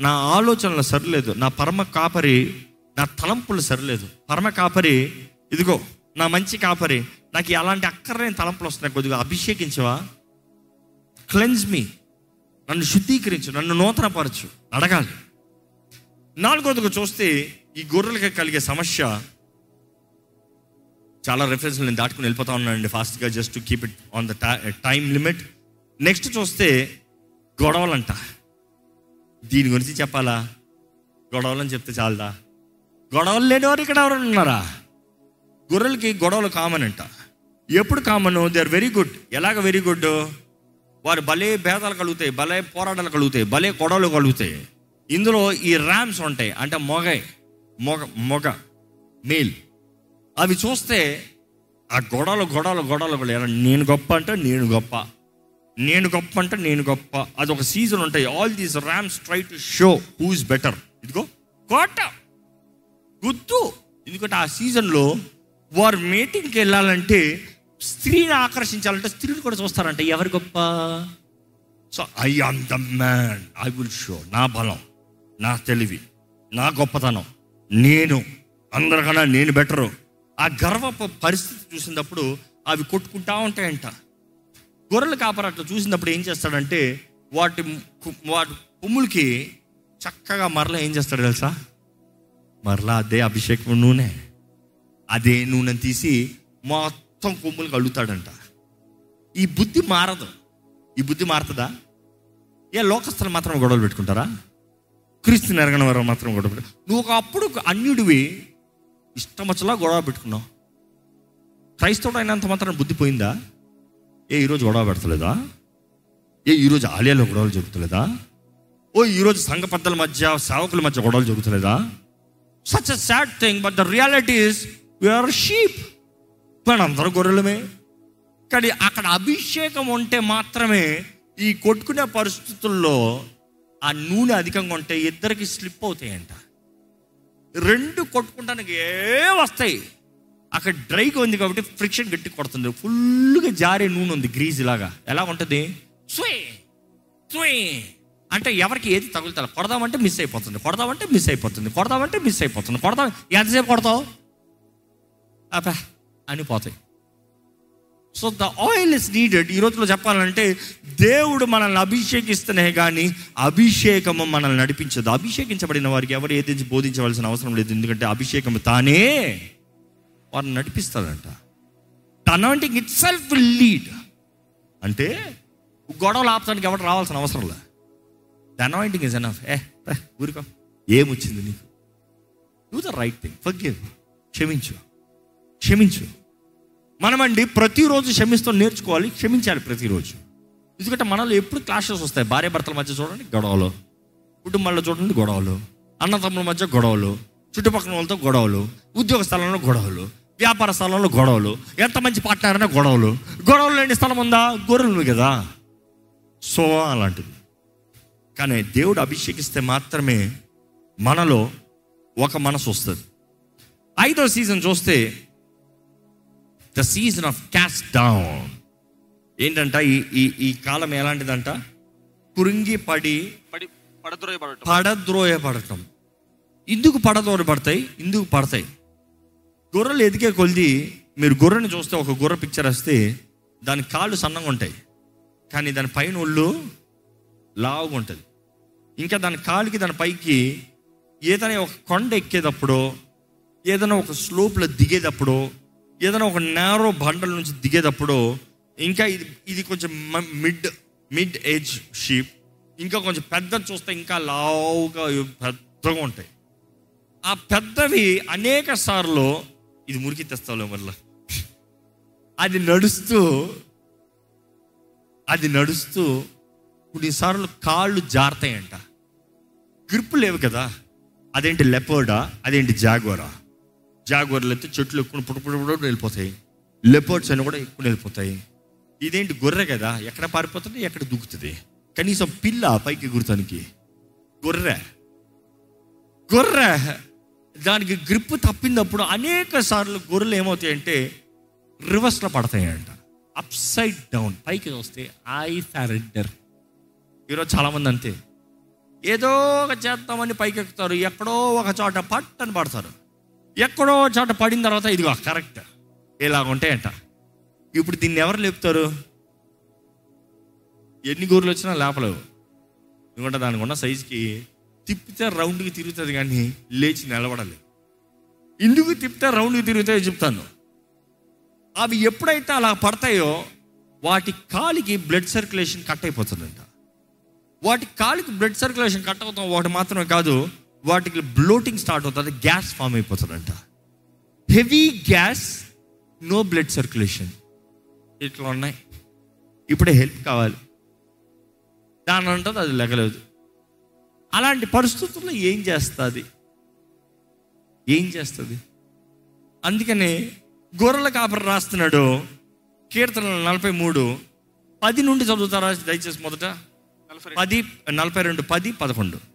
నా ఆలోచనలు సరిలేదు నా పరమ కాపరి నా తలంపులు సరిలేదు. పరమ కాపరి ఇదిగో నా మంచి కాపరి నాకు అలాంటి అక్కర్లేని తలంపులు వస్తున్నాయి కొద్దిగా అభిషేకించవా? క్లెన్స్ మీ నన్ను శుద్ధీకరించు నన్ను నూతనపరచు. అడగాలి. నాలుగోదిగా చూస్తే ఈ గొర్రెలకి కలిగే సమస్య చాలా రెఫరెన్స్ నేను దాటుకుని వెళ్ళిపోతా ఉన్నానండి ఫాస్ట్గా just to keep it on the time limit next చూస్తే గొడవలంట. దీని గురించి చెప్పాలా? గొడవలని చెప్తే చాలదా? గొడవలు లేనివారు ఇక్కడ ఎవరైనా ఉన్నారా? గొర్రెలకి గొడవలు కామన్ అంట. ఎప్పుడు common they are very good ఎలాగ వెరీ గుడ్ వారు భలే భేదాలు కలుగుతాయి భలే పోరాటాలు కలుగుతాయి భలే గొడవలు కలుగుతాయి. ఇందులో ఈ ర్యామ్స్ ఉంటాయి అంటే మొగ మొగ మొగ మేల్ అవి చూస్తే ఆ గొడవలు గొడవలు గొడవలు కూడా నేను గొప్ప అంటే నేను గొప్ప. నేను గొప్ప అంటే నేను గొప్ప. అది ఒక సీజన్ ఉంటాయి. All these rams try to show who is better ఇదిగో కోట. గుర్తు ఎందుకంటే ఆ సీజన్లో వారు మీటింగ్కి వెళ్ళాలంటే స్త్రీని ఆకర్షించాలంటే స్త్రీని కూడా చూస్తారంట. ఎవరు గొప్ప? So I am the man I will show నా బలం నా తెలివి నా గొప్పతనం. నేను అందరికన్నా నేను బెటరు ఆ గర్వపు పరిస్థితి చూసినప్పుడు అవి కొట్టుకుంటా ఉంటాయంట. గొర్రెల కాపరి అట్లా చూసినప్పుడు ఏం చేస్తాడంటే వాటి కు- వాటి కొమ్ములకి చక్కగా మరలా ఏం చేస్తాడు తెలుసా? మరలా అదే అభిషేకం నూనె. అదే నూనె తీసి మొత్తం కొమ్ములకు అల్లుతాడంట. ఈ బుద్ధి మారదు. ఈ బుద్ధి మారుతుందా? ఏ లోకస్తులు మాత్రం గొడవలు పెట్టుకుంటారా? క్రీస్తు నెరగన వారు మాత్రం గొడవ నువ్వు ఒకప్పుడు అన్యుడివి ఇష్టం వచ్చేలా గొడవ పెట్టుకున్నావు? క్రైస్తవుడు అయినంత మాత్రం బుద్ధి పోయిందా? ఏ ఈరోజు గొడవ పెడతలేదా? ఏ ఈరోజు ఆలయాల్లో గొడవలు జరుగుతలేదా? ఓ ఈరోజు సంఘ పెద్దల మధ్య సేవకుల మధ్య గొడవలు జరుగుతలేదా? Such a sad thing but the reality is we're sheep మన అందరూ గొర్రెలమే. కానీ అక్కడ అభిషేకం ఉంటే మాత్రమే ఈ కొట్టుకునే పరిస్థితుల్లో ఆ నూనె అధికంగా ఉంటే ఇద్దరికి స్లిప్ అవుతాయంట. రెండు కొట్టుకుంటానికి ఏ వస్తాయి. అక్కడ డ్రైగా ఉంది కాబట్టి ఫ్రిక్షన్ గట్టి కొడుతుంది. ఫుల్గా జారే నూనె ఉంది గ్రీజ్ లాగా. ఎలా ఉంటుంది? స్వే స్వే అంటే ఎవరికి ఏది తగులుతా కొడదామంటే మిస్ అయిపోతుంది. కొడదామంటే మిస్ అయిపోతుంది. కొడదామంటే మిస్ అయిపోతుంది. కొడదాం ఎంతసేపు కొడతావు? అబ్బా అని పోతాయి so the oil is needed ఈ రోజులో చెప్పాలంటే దేవుడు మనల్ని అభిషేకిస్తేనే కానీ అభిషేకము మనల్ని నడిపించదు. అభిషేకించబడిన వారికి ఎవరు ఏది బోధించవలసిన అవసరం లేదు. ఎందుకంటే అభిషేకం తానే వారిని నడిపిస్తాడంట. Anointing itself will lead అంటే గొడవలు ఆపడానికి ఎవరు రావాల్సిన అవసరం లే ద అనాయింటింగ్ ఇస్ ఎనఫ్ ఏ ఊరికో. ఏమొచ్చింది నీకు? Do the right thing forgive క్షమించు. క్షమించు. మనమండి ప్రతిరోజు క్షమిస్తూ నేర్చుకోవాలి క్షమించాలి ప్రతిరోజు. ఎందుకంటే మనలో ఎప్పుడు క్లాషెస్ వస్తాయి. భార్య భర్తల మధ్య చూడండి గొడవలు కుటుంబాల్లో చూడండి గొడవలు అన్నతమ్ముల మధ్య గొడవలు చుట్టుపక్కల వాళ్ళతో గొడవలు ఉద్యోగ స్థలంలో గొడవలు వ్యాపార స్థలంలో గొడవలు ఎంత మంచి పార్ట్నర్ అయినా గొడవలు. గొడవలు లేని స్థలం ఉందా? గొర్రెలు కదా. సో అలాంటిది. కానీ దేవుడు అభిషేకిస్తే మాత్రమే మనలో ఒక మనసు వస్తుంది. ఐదో సీజన్ చూస్తే the season of cast down ఏంటంట? ఈ ఈ ఈ కాలం ఎలాంటిదంట? కురింగి పడి పడి పడద్రోయబడటం. పడద్రోయబడటం. ఇందుకు పడద్రోయబడతాయి ఇందుకు పడతాయి. గొర్రెలు ఎదిగే కొలిది మీరు గొర్రెని చూస్తే ఒక గొర్రె పిక్చర్ వస్తే దాని కాళ్ళు సన్నగా ఉంటాయి. కానీ దాని పైన ఒళ్ళు లావుగా ఉంటుంది. ఇంకా దాని కాలుకి దాని పైకి ఏదైనా ఒక కొండ ఎక్కేటప్పుడు ఏదైనా ఒక స్లోప్లో దిగేటప్పుడు ఏదైనా ఒక నేరో బండల నుంచి దిగేటప్పుడు ఇంకా ఇది ఇది కొంచెం మిడ్ మిడ్ ఏజ్ షీప్ ఇంకా కొంచెం పెద్ద చూస్తే ఇంకా లావుగా పెద్దగా ఉంటాయి. ఆ పెద్దవి అనేక సార్లు ఇది మురికి తెస్తావులే మళ్ళీ అది నడుస్తూ అది నడుస్తూ కొన్నిసార్లు కాళ్ళు జారుతాయంట. గ్రిప్ లేవు కదా అదేంటి లెపోర్డా అదేంటి జాగోరా జాగోర్లు అయితే చెట్లు ఎక్కువ పుట్టు వెళ్ళిపోతాయి. లెపర్డ్స్ అని కూడా ఎక్కువ వెళ్ళిపోతాయి. ఇదేంటి గొర్రె కదా? ఎక్కడ పారిపోతుంది? ఎక్కడ దూకుతుంది? కనీసం పిల్ల పైకి ఎగురుతానికి. గొర్రె. గొర్రె. దానికి గ్రిప్ తప్పినప్పుడు అనేక సార్లు గొర్రెలు ఏమవుతాయంటే రివర్స్లో పడతాయంట. అప్ సైడ్ డౌన్ పైకి వస్తే ఐ సరెండర్ ఈరోజు చాలామంది అంతే. ఏదో ఒక చేద్దామని పైకి ఎక్కుతారు ఎక్కడో ఒక చోట పట్టని పడతారు. ఎక్కడో చోట పడిన తర్వాత ఇదిగో కరెక్ట్. ఇలాగుంటాయంట. ఇప్పుడు దీన్ని ఎవరు లేపుతారు? ఎన్ని గోర్లు వచ్చినా లేపలేవు. ఎందుకంటే దానికి ఉన్న సైజుకి తిప్పితే రౌండ్కి తిరుగుతుంది కానీ లేచి నిలబడాలి ఎందుకు తిప్పితే రౌండ్కి తిరుగుతాయో చెప్తాను. అవి ఎప్పుడైతే అలా పడతాయో వాటి కాలికి బ్లడ్ సర్క్యులేషన్ కట్ అయిపోతుందంట. వాటి కాలికి బ్లడ్ సర్క్యులేషన్ కట్ అవుతాం వాటి మాత్రమే కాదు వాటికి బ్లోటింగ్ స్టార్ట్ అవుతుంది gas form అయిపోతుందంట. Heavy gas no blood circulation ఇట్లా ఉన్నాయి. ఇప్పుడే హెల్ప్ కావాలి. దాని అంటుంది అది లెగలేదు అలాంటి పరిస్థితుల్లో ఏం చేస్తుంది? ఏం చేస్తుంది? అందుకనే గొర్రెల కాపరి రాస్తున్నాడు. కీర్తన నలభై మూడు. పది నుండి చదువుతారా? దయచేసి మొదట. నలభై పది నలభై రెండు పది పదకొండు.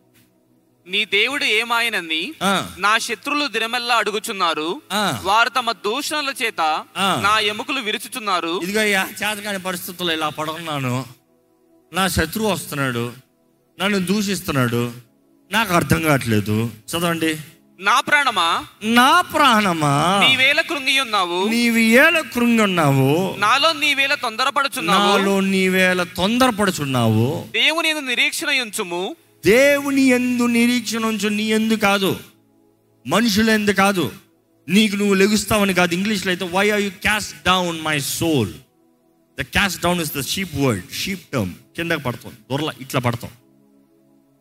నీ దేవుడు ఏమాయనని నా శత్రులు దినమెల్లా అడుగుచున్నారు. వారు తమ దూషణల చేత. నా ఎముకలు విరుచుచున్నారు. ఇదిగో అయ్యా చేతకాని పరిస్థితుల్లో ఇలా పడుకున్నాను. నా శత్రువు వస్తున్నాడు. నన్ను దూషిస్తున్నాడు. నాకు అర్థం కావట్లేదు. చదవండి. నా ప్రాణమా? నా ప్రాణమా? నీవేళ కృంగి ఉన్నావు. నీవి ఏల కృంగి ఉన్నావు. నాలో నీవేళ తొందరపడుచున్నావు. నాలో నీవేళ తొందరపడుచున్నావు. దేవుని నిరీక్షణ ఉంచుము. దేవుని ఎందు నిరీక్షణ ఉంచు నీ ఎందు కాదు. మనుషుల ఎందు కాదు. నీకు నువ్వు లెగుస్తావని కాదు. ఇంగ్లీష్లో అయితే why are you cast down my soul the cast down is the sheep word sheep term కిందకి పడతాం. దొరల ఇట్లా పడతాం.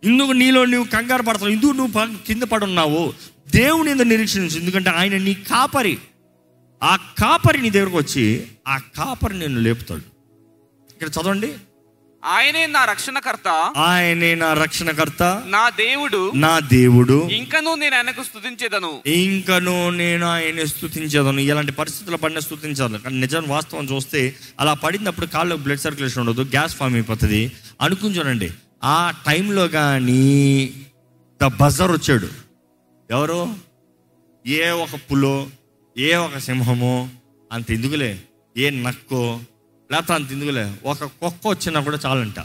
ఇందుకు నీలో నువ్వు కంగారు పడతావు. ఇందుకు నువ్వు కింద పడున్నావు దేవుని ఎందుకు నిరీక్షించు ఎందుకంటే ఆయన నీ కాపరి. ఆ కాపరి నీ దగ్గరకు వచ్చి ఆ కాపరి నిన్ను లేపుతాడు. ఇక్కడ చదవండి. ఆయనే నా రక్షణకర్త. ఆయనే నా రక్షణకర్త. నా దేవుడు. నా దేవుడు. ఇంకనూ నేను ఆయనకు స్తుతించేదను. ఇంకను నేను ఆయన స్థుతించదను ఇలాంటి పరిస్థితుల్లో పడిన స్థుతించాలి కానీ నిజం వాస్తవం చూస్తే అలా పడినప్పుడు కాళ్ళలో బ్లడ్ సర్క్యులేషన్ ఉండదు గ్యాస్ ఫామ్ అయిపోతుంది. అనుకుని చూడండి. ఆ టైంలో కానీ ద బజర్ వచ్చాడు. ఎవరు? ఏ ఒక పులో ఏ ఒక సింహమో అంత ఎందుకులే ఏ నక్కో లేకపోతే అంత ఎందుకులే? ఒక కుక్క వచ్చినా కూడా చాలంట.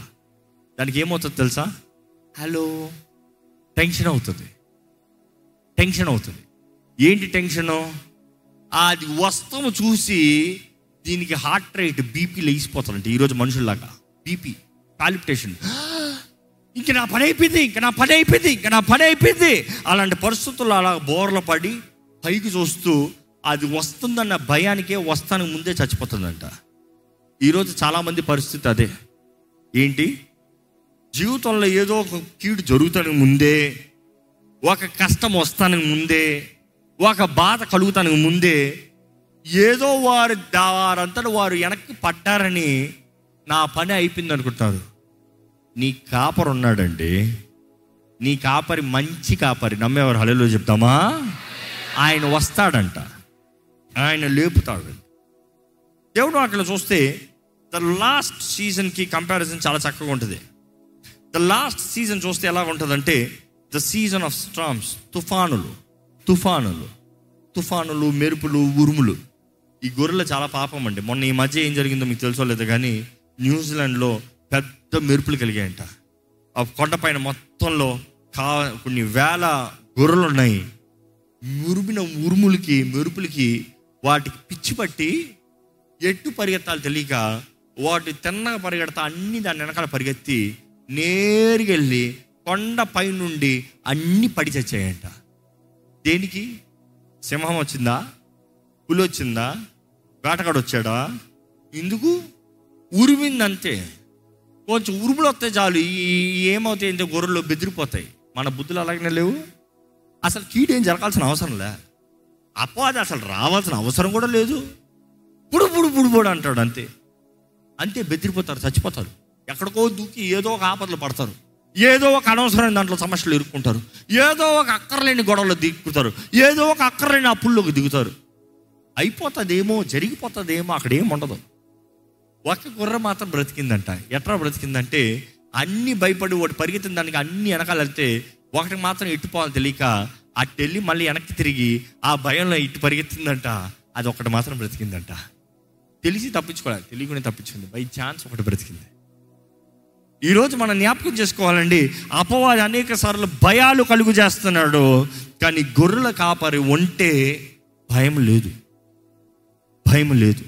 దానికి ఏమవుతుంది తెలుసా? హలో. టెన్షన్ అవుతుంది. టెన్షన్ అవుతుంది. ఏంటి టెన్షను? అది వస్తువు చూసి దీనికి హార్ట్ రేట్ బీపీ లేచిపోతారంట ఈరోజు మనుషుల్లాగా. బీపీ పాలిపిటేషన్ ఇంక నా పని అయిపోయింది ఇంక నా పని అయిపోయింది ఇంక నా పని అయిపోయింది. అలాంటి పరిస్థితుల్లో అలా బోర్ల పడి పైకి చూస్తూ అది వస్తుందన్న భయానికే వస్తానికి ముందే చచ్చిపోతుందంట. ఈరోజు చాలామంది పరిస్థితి అదే. ఏంటి? జీవితంలో ఏదో ఒక కీడు జరుగుతానికి ముందే ఒక కష్టం వస్తానికి ముందే ఒక బాధ కలుగుతానికి ముందే ఏదో వారు దా- వారంతట వారు వెనక్కి పడ్డారని నా పని అయిపోయింది అనుకుంటారు. నీ కాపరి ఉన్నాడండి. నీ కాపరి మంచి కాపరి. నమ్మేవారు హలో చెప్తామా? ఆయన వస్తాడంట. ఆయన లేపుతాడు దేవుడు అక్కడ చూస్తే ద లాస్ట్ సీజన్కి కంపారిజన్ చాలా చక్కగా ఉంటుంది. ద లాస్ట్ సీజన్ చూస్తే ఎలా ఉంటుందంటే ద సీజన్ ఆఫ్ స్టామ్స్ తుఫానులు తుఫానులు తుఫానులు మెరుపులు ఉరుములు. ఈ గొర్రెలు చాలా పాపం అండి. మొన్న ఈ మధ్య ఏం జరిగిందో మీకు తెలుసో లేదు కానీ న్యూజిలాండ్లో పెద్ద మెరుపులు కలిగాయంట. ఆ కొండపైన మొత్తంలో కా కొన్ని వేల గొర్రెలు ఉన్నాయి. మురిమిన ఉరుములకి మెరుపులకి వాటికి పిచ్చి పట్టి ఎట్టు పరిగెత్తాలి తెలియక వాటి తిన్నగా పరిగెడతా అన్ని దాని వెనకాల పరిగెత్తి నేరుగా వెళ్ళి కొండ పైనుండి అన్ని పడి చచ్చాయంట. దేనికి? సింహం వచ్చిందా? పులి వచ్చిందా? వేటగాడు వచ్చాడా? ఎందుకు? ఉరిమిందంతే. కొంచెం ఉరుములు వస్తే చాలు. ఏమవుతాయి అంటే గొర్రెలు బెదిరిపోతాయి. మన బుద్ధులు అలాగనే లేవు. అసలు కీడేం జరగాల్సిన అవసరం లే. అపవాది అసలు రావాల్సిన అవసరం కూడా లేదు. పుడు పుడు పుడు పుడు అంటాడు అంతే. అంతే బెదిరిపోతారు చచ్చిపోతారు. ఎక్కడికో దూకి ఏదో ఒక ఆపదలు పడతారు. ఏదో ఒక అనవసరమైన దాంట్లో సమస్యలు ఇరుక్కుంటారు. ఏదో ఒక అక్కర్లేని గొడవలు దిగుతారు. ఏదో ఒక అక్కర్లేని అప్పుల్లోకి దిగుతారు. అయిపోతుందేమో జరిగిపోతుందేమో అక్కడ ఏం ఉండదు. ఒక గుర్ర మాత్రం బ్రతికిందంట. ఎట్లా బ్రతికిందంటే అన్ని భయపడి ఒకటి పరిగెత్తిన దానికి అన్ని వెనకాల వెళ్తే ఒకటి మాత్రం ఇట్టుపోవాలి తెలియక అట్టెళ్ళి మళ్ళీ వెనక్కి తిరిగి ఆ భయంలో ఇటు పరిగెత్తిందంట. అది ఒకటి మాత్రం బ్రతికిందంట. తెలిసి తప్పించుకోవాలి తెలియకుండా తప్పించుకుంది. బై ఛాన్స్ ఒకటి బ్రతికింది. ఈరోజు మనం జ్ఞాపకం చేసుకోవాలండి అపవాది అనేక సార్లు భయాలు కలుగు చేస్తున్నాడు కానీ గొర్రెల కాపరి ఉంటే భయం లేదు. భయం లేదు.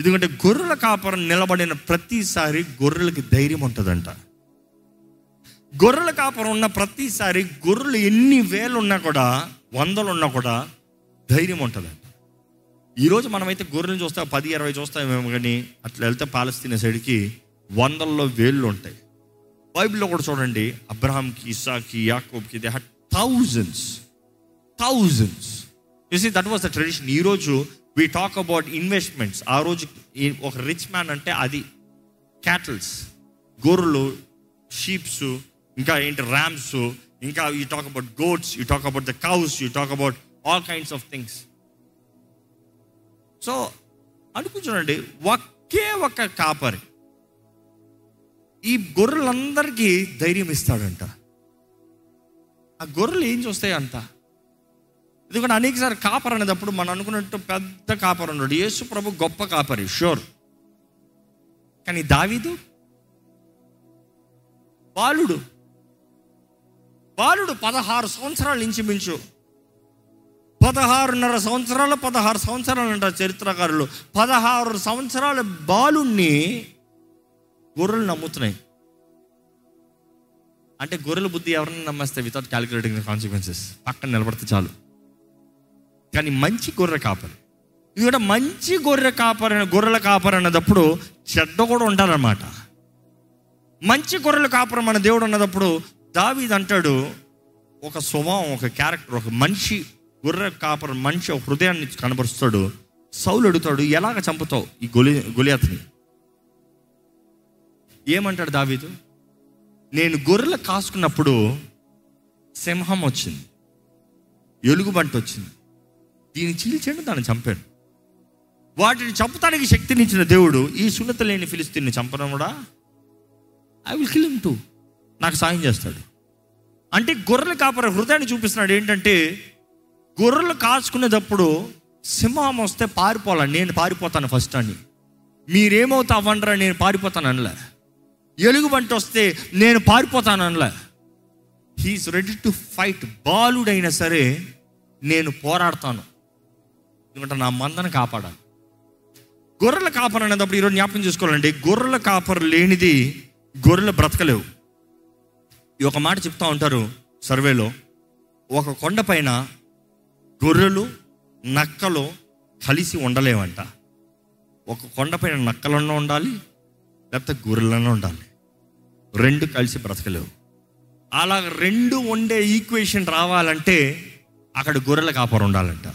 ఎందుకంటే గొర్రెల కాపరం నిలబడిన ప్రతిసారి గొర్రెలకి ధైర్యం ఉంటుందంట. గొర్రెల కాపరం ఉన్న ప్రతిసారి గొర్రెలు ఎన్ని వేలు ఉన్నా కూడా వందలు ఉన్నా కూడా ధైర్యం ఉంటుందంట. ఈరోజు మనమైతే గొర్రెలు చూస్తే పది ఇరవై చూస్తామేమో కానీ అట్లా వెళ్తే పాలస్తీనా సైడ్కి వందల్లో వేళ్ళు ఉంటాయి. బైబిల్లో కూడా చూడండి అబ్రహాంకి ఇసాకి యాకోబ్కి they had thousands thousands see that was the tradition ఈరోజు వీ టాక్ అబౌట్ ఇన్వెస్ట్మెంట్స్ ఆ రోజు ఒక రిచ్ మ్యాన్ అంటే అది క్యాటల్స్ గొర్రెలు షీప్స్ ఇంకా ఏంటి ర్యామ్స్ ఇంకా you talk about gods you talk about the cows you talk about all kinds of things so అనుకుంటున్నాండి ఒకే ఒక కాపరి. ఈ గొర్రెలందరికీ ధైర్యం ఇస్తాడంట. ఆ గొర్రెలు ఏం చూస్తాయి అంత? ఎందుకంటే అనేకసారి కాపర్ అనేటప్పుడు మనం అనుకున్నట్టు పెద్ద కాపర్ ఉన్నాడు యేసు ప్రభు గొప్ప కాపరి షూర్ కానీ దావీదు బాలుడు. బాలుడు పదహారు సంవత్సరాలు ఇంచుమించు పదహారున్నర సంవత్సరాలు పదహారు సంవత్సరాలు అంటారు చరిత్రకారులు. పదహారు సంవత్సరాల బాలుణ్ణి గొర్రెలు నమ్ముతున్నాయి. అంటే గొర్రెల బుద్ధి ఎవరిని నమ్మేస్తే వితౌట్ క్యాలిక్యులేటింగ్ ద కాన్సిక్వెన్సెస్ పక్కన నిలబడితే చాలు. కానీ మంచి గొర్రె కాపరి. ఇది కూడా మంచి గొర్రె కాపరి గొర్రెల కాపరి అన్నదప్పుడు చెడ్డ కూడా ఉంటారన్నమాట మంచి గొర్రెల కాపరి మన దేవుడు అన్నదప్పుడు దావీది అంటాడు ఒక స్వభావం ఒక క్యారెక్టర్ ఒక మనిషి గుర్ర కాపర మనిషి ఒక హృదయాన్ని కనబరుస్తాడు. సౌలు అడుగుతాడు ఎలాగ చంపుతావు ఈ గొలి గొలియాతని? ఏమంటాడు దావీదు? నేను గొర్రెలు కాసుకున్నప్పుడు సింహం వచ్చింది ఎలుగుబంట వచ్చింది. దీన్ని చీల్చాడు దాన్ని చంపాడు వాటిని చంపడానికి శక్తినిచ్చిన దేవుడు ఈ సున్నత లేని ఫిలిస్తీన్ని చంపడం కూడా I will kill him to నాకు సాయం చేస్తాడు. అంటే గొర్రెల కాపర హృదయాన్ని చూపిస్తున్నాడు ఏంటంటే గొర్రెలు కాచుకునేటప్పుడు సింహం వస్తే పారిపోవాలి? నేను పారిపోతాను ఫస్ట్ అని. మీరేమవుతా అవ్వంటారా నేను పారిపోతాను అనలే. ఎలుగుబంటి వస్తే నేను పారిపోతాను అనలే. హీఈస్ రెడీ టు ఫైట్ బాలుడైనా సరే నేను పోరాడతాను. ఎందుకంటే నా మందను కాపాడాలి. గొర్రెల కాపర్ అనేటప్పుడు ఈరోజు జ్ఞాపకం చేసుకోవాలండి. గొర్రెల కాపర్ లేనిది గొర్రెలు బ్రతకలేవు. ఈ ఒక మాట చెప్తా ఉంటారు సర్వేలో. ఒక కొండపైన గొర్రెలు నక్కలు కలిసి ఉండలేవంట. ఒక కొండపైన నక్కలన్నా ఉండాలి లేకపోతే గొర్రెలన్నా ఉండాలి. రెండు కలిసి బ్రతకలేవు. అలా రెండు ఉండే ఈక్వేషన్ రావాలంటే అక్కడ గొర్రెల కాపరు ఉండాలంట.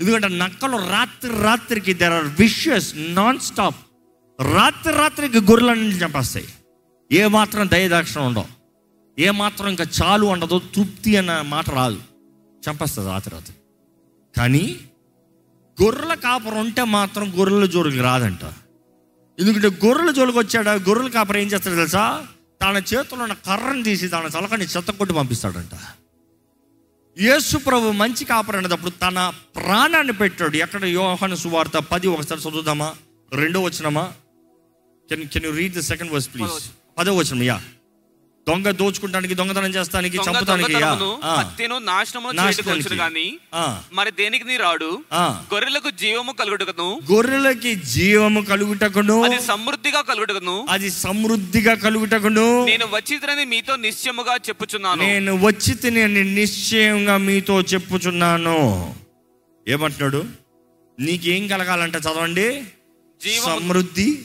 ఎందుకంటే నక్కలు రాత్రి రాత్రికి there are vicious non stop రాత్రి రాత్రికి గొర్రెలన్నీ చంపేస్తాయి. ఏ మాత్రం దయదాక్షణ ఉండవు. ఏ మాత్రం ఇంకా చాలు ఉండదు తృప్తి అన్న మాట రాదు. చంపేస్తుంది రాత్రి రాత్రి. కానీ గొర్రెల కాపరం ఉంటే మాత్రం గొర్రెల జోలికి రాదంట. ఎందుకంటే గొర్రెల జోలికి వచ్చాడా గొర్రెల కాపరం ఏం చేస్తాడు తెలుసా? తన చేతిలో ఉన్న కర్రను తీసి తన తలకని చెత్త కొట్టి పంపిస్తాడంట. యేసు ప్రభు మంచి కాపరి అనేటప్పుడు తన ప్రాణాన్ని పెట్టాడు. ఎక్కడ యోహాను సువార్త పది ఒకసారి చదువుదామా? రెండో వచ్చినమా can can you read the second verse please పదో వచ్చిన యా. దొంగ దోచుకుంటానికి దొంగతనం చేస్తానికి చంపుతానికి హత్యను గాని ఆ, మరి దేనికి నీ రాడు. గొర్రెలకు జీవము కలుగుటకును. గొర్రెలకి జీవము కలుగుటకును. అది సమృద్ధిగా కలుగుటకును. అది సమృద్ధిగా కలుగుటకును. నేను వచ్చిద్రని మీతో నిశ్చయముగా చెప్పుచున్నాను. నేను వచ్చి తిని నిశ్చయంగా మీతో చెప్పుచున్నాను. ఏమంటున్నాడు? నీకేం కలగాలంటే చదవండి. సమృద్ధి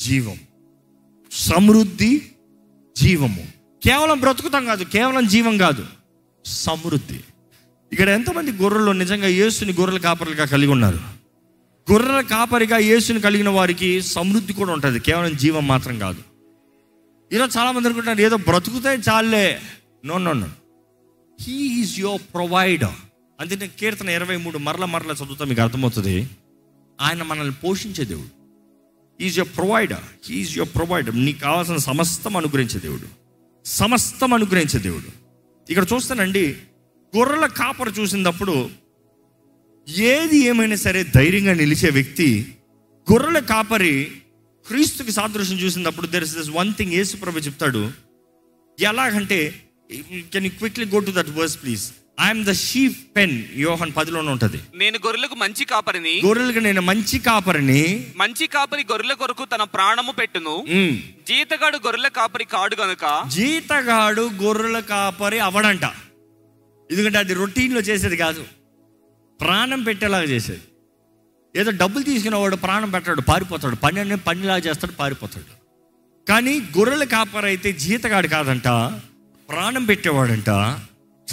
జీవం. సమృద్ధి జీవము. కేవలం బ్రతుకుతాం కాదు కేవలం జీవం కాదు సమృద్ధి. ఇక్కడ ఎంతమంది గొర్రెలు నిజంగా యేసుని గొర్రెల కాపరులుగా కలిగి ఉన్నారు? గొర్రెల కాపరిగా యేసుని కలిగిన వారికి సమృద్ధి కూడా ఉంటుంది కేవలం జీవం మాత్రం కాదు. ఈరోజు చాలామంది అనుకుంటున్నారు ఏదో బ్రతుకుతే చాలే. No no no he is your provider అందుకే కీర్తన ఇరవై మూడు మరల మరల చదువుతా మీకు అర్థమవుతుంది. ఆయన మనల్ని పోషించే దేవుడు. Is your provider he's your provider నీకు కావాల్సిన సమస్తం అనుగ్రహించే దేవుడు. సమస్తం అనుగ్రహించే దేవుడు. ఇక్కడ చూస్తానండి గొర్రెల కాపర చూసినప్పుడు ఏది ఏమైనా సరే ధైర్యంగా నిలిచే వ్యక్తి గొర్రెల కాపరి క్రీస్తుకి సాదృశ్యం చూసినప్పుడు there is this one thing Yesu ప్రభు చెప్తాడు. ఎలాగంటే can you quickly go to that verse please I'm the sheep pen Yohan పదిలోనే ఉంటుంది. నేను గొర్రెలకు మంచి కాపరిని గొర్రెలకు నేను మంచి కాపరిని మంచి కాపరి గొర్రెల కొరకు తన ప్రాణము పెట్టును. జీతగాడు గొర్రెల కాపరి కాడు గనుక జీతగాడు గొర్రెల కాపరి అవడంట. ఎందుకంటే అది రొటీన్లో చేసేది కాదు. ప్రాణం పెట్టేలాగా చేసేది. ఏదో డబ్బులు తీసుకునేవాడు ప్రాణం పెట్టాడు పారిపోతాడు. పని అనే పనిలాగా చేస్తాడు పారిపోతాడు. కానీ గొర్రెల కాపరి అయితే జీతగాడు కాదంట ప్రాణం పెట్టేవాడంట.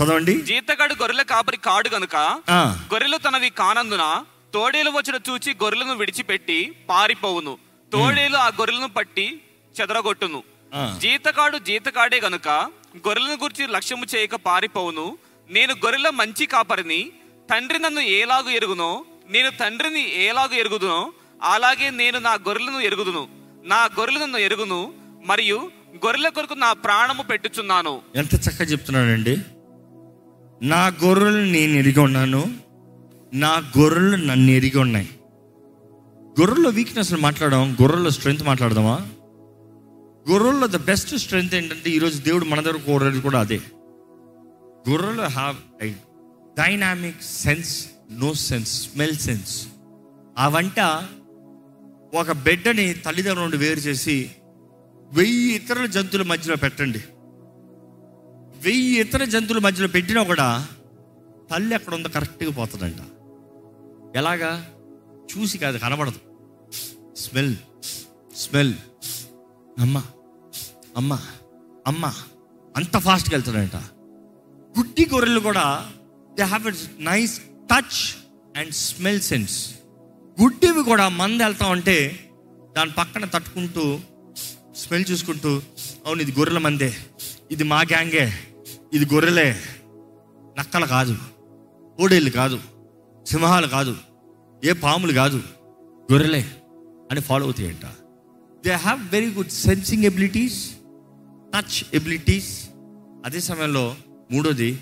చదవండి. జీతగాడు గొర్రెల కాపరి కాడు గనుక గొర్రెలు తనవి కానందున తోడేలు వచ్చిన చూచి గొర్రెలను విడిచిపెట్టి పారిపోవును. తోడేలు ఆ గొర్రెలను పట్టి చెదరగొట్టును. ఆ. జీతగాడు జీతగాడే గనుక గొర్రెలను గురించి లక్ష్యము చేయక పారిపోవును. నేను గొర్రెల మంచి కాపరిని తండ్రి నన్ను ఏలాగు ఎరుగునో నేను తండ్రిని ఏలాగు ఎరుగుదునో అలాగే నేను నా గొర్రెలను ఎరుగుదును. నా గొర్రెలు నన్ను ఎరుగును మరియు గొర్రెల కొరకు నా ప్రాణము పెట్టుచున్నాను. ఎంత చక్కగా చెప్తున్నాడండి. నా గొర్రెలు నేను ఎరిగి ఉన్నాను. నా గొర్రెలు నన్ను ఎరిగి ఉన్నాయి. గొర్రెల్లో వీక్నెస్ మాట్లాడదాం గొర్రెల్లో స్ట్రెంగ్త్ మాట్లాడదామా? గొర్రెల్లో ద బెస్ట్ స్ట్రెంగ్త్ ఏంటంటే ఈరోజు దేవుడు మన దగ్గర కోరేది కూడా అదే. గొర్రెలు have I dynamic sense no sense smell sense ఆ వంట ఒక బిడ్డని తల్లిదండ్రుల నుండి వేరు చేసి వెయ్యి ఇతర జంతువుల మధ్యలో పెట్టండి. వెయ్యి ఇతర జంతువుల మధ్యలో పెట్టినా కూడా తల్లి ఎక్కడ ఉందో కరెక్ట్గా పోతుందంట. ఎలాగా? చూసి కాదు కనబడదు. Smell smell. అమ్మ అమ్మ అమ్మ. అంత ఫాస్ట్గా వెళ్తాడంట. గుడ్డి గొర్రెలు కూడా they have a nice touch and smell sense గుడ్డివి కూడా మంది వెళ్తా ఉంటే దాని పక్కన తట్టుకుంటూ స్మెల్ చూసుకుంటూ అవును ఇది గొర్రెల మందే ఇది మా గ్యాంగే. ఇది గొర్రెలే. నక్కలు కాదు. కోడేళ్ళు కాదు. సింహాలు కాదు. ఏ పాములు కాదు. గొర్రెలే అని follow అవుతాయంట. They have very good sensing abilities touch abilities అదే సమయంలో మూడోది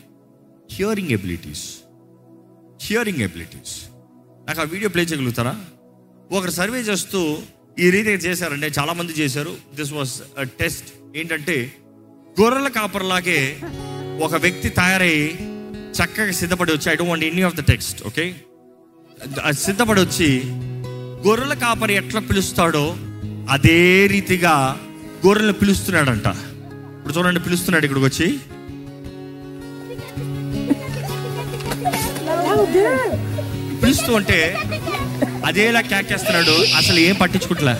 హియరింగ్ ఎబిలిటీస్ హియరింగ్ ఎబిలిటీస్ నాకు ఆ వీడియో ప్లే చేయగలుగుతారా? ఒకరు సర్వే చేస్తూ ఈ రీతిగా చేశారంటే చాలామంది చేశారు. దిస్ వాస్ టెస్ట్ ఏంటంటే గొర్రెల కాపర్లాగే ఒక వ్యక్తి తయారై చక్కగా సిద్ధపడి వచ్చి I don't want any of the text okay సిద్ధపడి వచ్చి గొర్రెల కాపరి ఎట్లా పిలుస్తాడో అదే రీతిగా గొర్రెలు పిలుస్తున్నాడంట. ఇప్పుడు చూడండి పిలుస్తున్నాడు ఇక్కడికి వచ్చి. పిలుస్తూ ఉంటే అదేలా క్యాకేస్తున్నాడు అసలు ఏం పట్టించుకుంటలే?